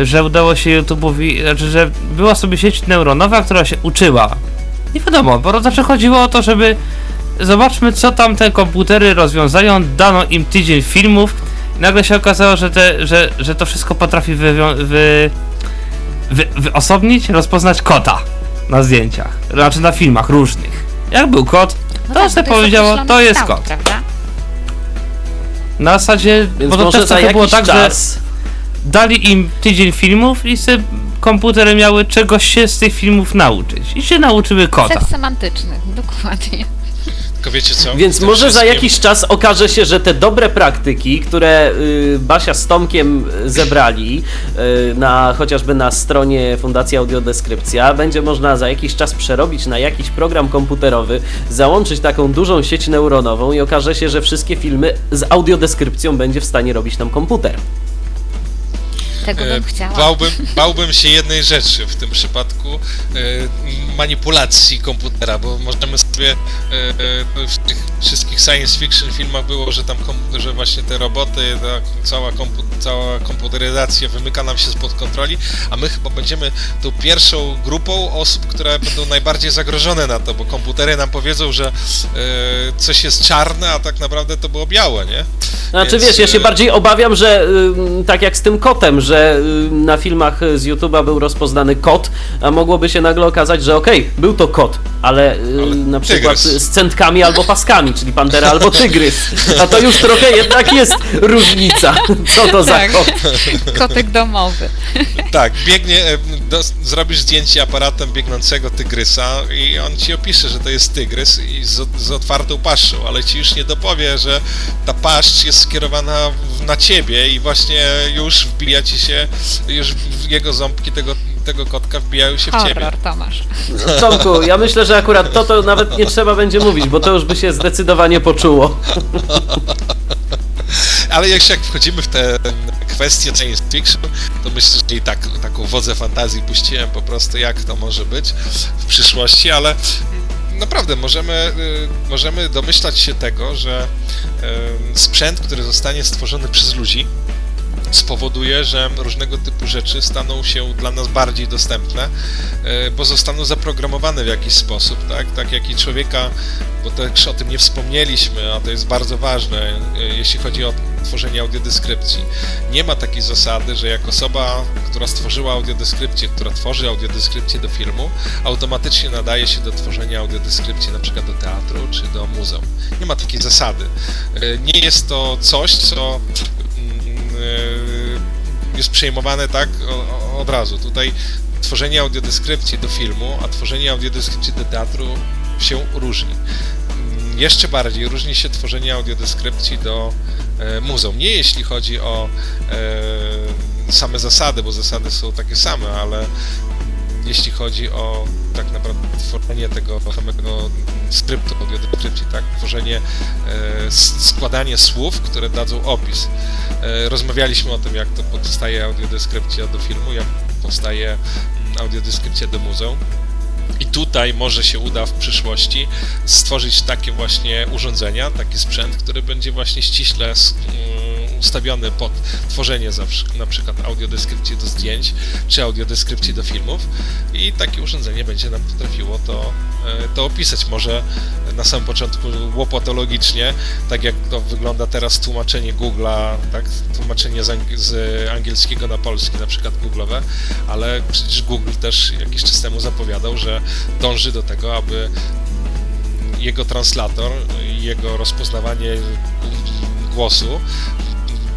że udało się YouTube'owi, znaczy, że była sobie sieć neuronowa, która się uczyła. Nie wiadomo, bo zawsze chodziło o to, żeby zobaczmy co tam te komputery rozwiązają, dano im tydzień filmów i nagle się okazało, że, te, że, że to wszystko potrafi wywią- wy, wy, wyosobnić, rozpoznać kota na zdjęciach, znaczy na filmach różnych. Jak był kot, No to tak, sobie powiedziało, to jest kształt, kot. Prawda? Na zasadzie, Więc bo to też trochę było tak, że czas... dali im tydzień filmów i se komputery miały czegoś się z tych filmów nauczyć. I się nauczyły kota. Seks semantyczny, dokładnie. Tylko wiecie co? Więc tym może za wszystkim- jakiś czas okaże się, że te dobre praktyki, które y, Basia z Tomkiem zebrali y, na chociażby na stronie Fundacji Audiodeskrypcja, będzie można za jakiś czas przerobić na jakiś program komputerowy, załączyć taką dużą sieć neuronową i okaże się, że wszystkie filmy z audiodeskrypcją będzie w stanie robić nam komputer. Tego E, bym chciała. Bałbym, bałbym się jednej rzeczy w tym przypadku e, manipulacji komputera, bo możemy sobie e, e, w tych wszystkich science fiction filmach było, że tam że właśnie te roboty, ta cała, kompu, cała komputeryzacja wymyka nam się spod kontroli, a my chyba będziemy tą pierwszą grupą osób, które będą najbardziej zagrożone na to, bo komputery nam powiedzą, że e, coś jest czarne, a tak naprawdę to było białe, nie? Znaczy Więc, wiesz, ja się e, bardziej obawiam, że y, tak jak z tym kotem, że y, na filmach z YouTube'a był rozpoznany kot, a mogłoby się nagle okazać, że okej, był to kot, ale, y, Ale na przykład tygrys. z centkami albo paskami, czyli pantera albo tygrys. A to już trochę jednak jest różnica. Co to za Tak. kot? Kotek domowy. Tak, biegnie, e, do, zrobisz zdjęcie aparatem biegnącego tygrysa i on ci opisze, że to jest tygrys i z, z otwartą paszczą, ale ci już nie dopowie, że ta paszcz jest skierowana na ciebie i właśnie już wbija ci się, już jego ząbki tego, tego kotka wbijają się w ciebie. Horror, Tomasz. Tomku, ja myślę, że akurat to to nawet nie trzeba będzie mówić, bo to już by się zdecydowanie poczuło. Ale jeszcze jak wchodzimy w te kwestie science fiction, to myślę, że i tak taką wodzę fantazji puściłem po prostu, jak to może być w przyszłości, ale naprawdę możemy, y, możemy domyślać się tego, że y, sprzęt, który zostanie stworzony przez ludzi, spowoduje, że różnego typu rzeczy staną się dla nas bardziej dostępne, y, bo zostaną zaprogramowane w jakiś sposób, tak? Tak jak i człowieka, bo też o tym nie wspomnieliśmy, a to jest bardzo ważne, y, jeśli chodzi o tworzenie audiodeskrypcji. Nie ma takiej zasady, że jak osoba, która stworzyła audiodeskrypcję, która tworzy audiodeskrypcję do filmu, automatycznie nadaje się do tworzenia audiodeskrypcji przykład do teatru czy do muzeum. Nie ma takiej zasady. Y, Nie jest to coś, co jest przejmowane tak od razu. Tutaj tworzenie audiodeskrypcji do filmu, a tworzenie audiodeskrypcji do teatru się różni. Mm, Jeszcze bardziej różni się tworzenie audiodeskrypcji do e, muzeum. Nie jeśli chodzi o e, same zasady, bo zasady są takie same, ale jeśli chodzi o tak naprawdę tworzenie tego samego skryptu audiodeskrypcji, tak? Tworzenie, e, składanie słów, które dadzą opis. E, rozmawialiśmy o tym, jak to powstaje audiodeskrypcja do filmu, jak powstaje mm, audiodeskrypcja do muzeum. I tutaj może się uda w przyszłości stworzyć takie właśnie urządzenia, taki sprzęt, który będzie właśnie ściśle ustawiony pod tworzenie zawsze, na przykład audiodeskrypcji do zdjęć, czy audiodeskrypcji do filmów. I takie urządzenie będzie nam potrafiło to, e, to opisać. Może na samym początku łopatologicznie, tak jak to wygląda teraz tłumaczenie Google'a, tak, tłumaczenie z, ang- z angielskiego na polski, na przykład Google'owe, ale przecież Google też jakiś czas temu zapowiadał, że dąży do tego, aby jego translator, jego rozpoznawanie głosu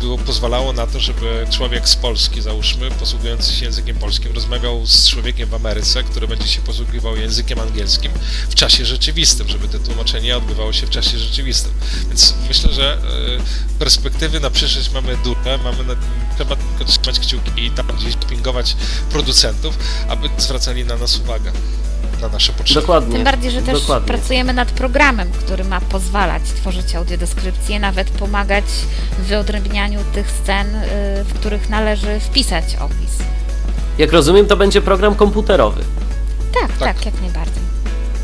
było, pozwalało na to, żeby człowiek z Polski, załóżmy, posługujący się językiem polskim, rozmawiał z człowiekiem w Ameryce, który będzie się posługiwał językiem angielskim w czasie rzeczywistym, żeby to tłumaczenie odbywało się w czasie rzeczywistym. Więc myślę, że e, perspektywy na przyszłość mamy duże, mamy na, trzeba tylko trzymać kciuki i tam gdzieś pingować producentów, aby zwracali na nas uwagę, na nasze potrzeby. Dokładnie. Tym bardziej, że też Dokładnie. pracujemy nad programem, który ma pozwalać tworzyć audiodeskrypcje, nawet pomagać w wyodrębnianiu tych scen, y, w których należy wpisać opis. Jak rozumiem, to będzie program komputerowy. Tak, tak, Tak. jak najbardziej.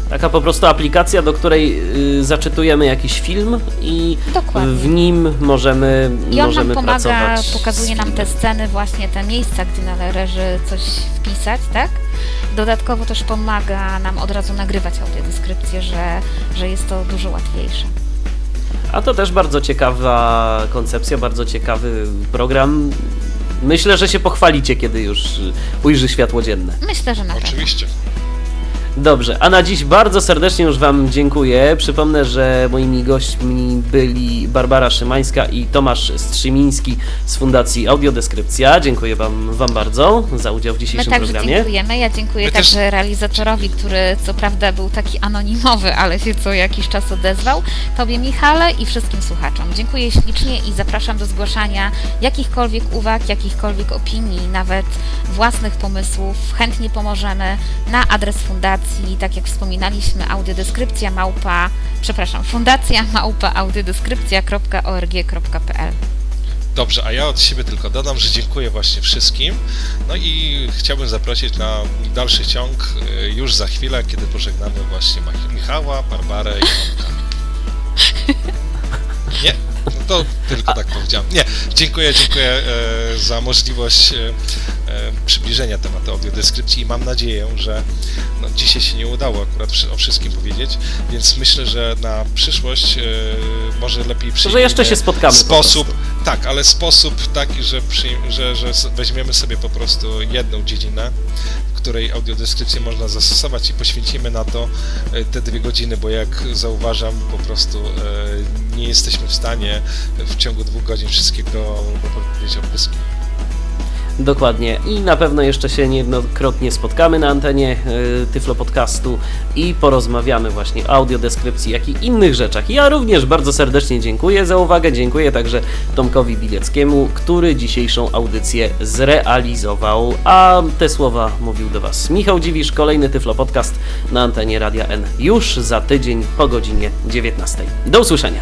Taka po prostu aplikacja, do której y, zaczytujemy jakiś film i Dokładnie. w nim możemy, I on nam możemy pomaga, pracować. pokazuje nam te sceny, właśnie te miejsca, gdzie należy coś wpisać, tak? Dodatkowo też pomaga nam od razu nagrywać audiodeskrypcję, że, że jest to dużo łatwiejsze. A to też bardzo ciekawa koncepcja, bardzo ciekawy program. Myślę, że się pochwalicie, kiedy już ujrzy światło dzienne. Myślę, że na pewno. Oczywiście. Dobrze, a na dziś bardzo serdecznie już Wam dziękuję. Przypomnę, że moimi gośćmi byli Barbara Szymańska i Tomasz Strzymiński z Fundacji Audiodeskrypcja. Dziękuję Wam, wam bardzo za udział w My dzisiejszym także programie. dziękujemy. Ja dziękuję My też- także realizatorowi, który co prawda był taki anonimowy, ale się co jakiś czas odezwał. Tobie Michale i wszystkim słuchaczom. Dziękuję ślicznie i zapraszam do zgłaszania jakichkolwiek uwag, jakichkolwiek opinii, nawet własnych pomysłów. Chętnie pomożemy na adres fundacji, tak jak wspominaliśmy, audiodeskrypcja małpa, przepraszam, fundacja małpa audiodeskrypcja.org.pl Dobrze, a ja od siebie tylko dodam, że dziękuję właśnie wszystkim. No i chciałbym zaprosić na dalszy ciąg y, już za chwilę, kiedy pożegnamy właśnie Michała, Barbarę i Tomka. Nie? No to tylko tak powiedziałem. Nie, dziękuję, dziękuję e, za możliwość e, e, przybliżenia tematu audiodeskrypcji i mam nadzieję, że no, dzisiaj się nie udało akurat o wszystkim powiedzieć, więc myślę, że na przyszłość e, może lepiej przyjmiemy że jeszcze się spotkamy po Sposób, tak, ale sposób taki, że, że, że weźmiemy sobie po prostu jedną dziedzinę, której audiodeskrypcję można zastosować i poświęcimy na to e, te dwie godziny, bo jak zauważam, po prostu e, nie jesteśmy w stanie w ciągu dwóch godzin wszystkiego powiedzieć o wszystkim. Dokładnie. I na pewno jeszcze się niejednokrotnie spotkamy na antenie y, Tyflo Podcastu i porozmawiamy właśnie o audiodeskrypcji, jak i innych rzeczach. Ja również bardzo serdecznie dziękuję za uwagę. Dziękuję także Tomkowi Bileckiemu, który dzisiejszą audycję zrealizował. A te słowa mówił do Was Michał Dziwisz. Kolejny Tyflo Podcast na antenie Radia N już za tydzień po godzinie 19. Do usłyszenia.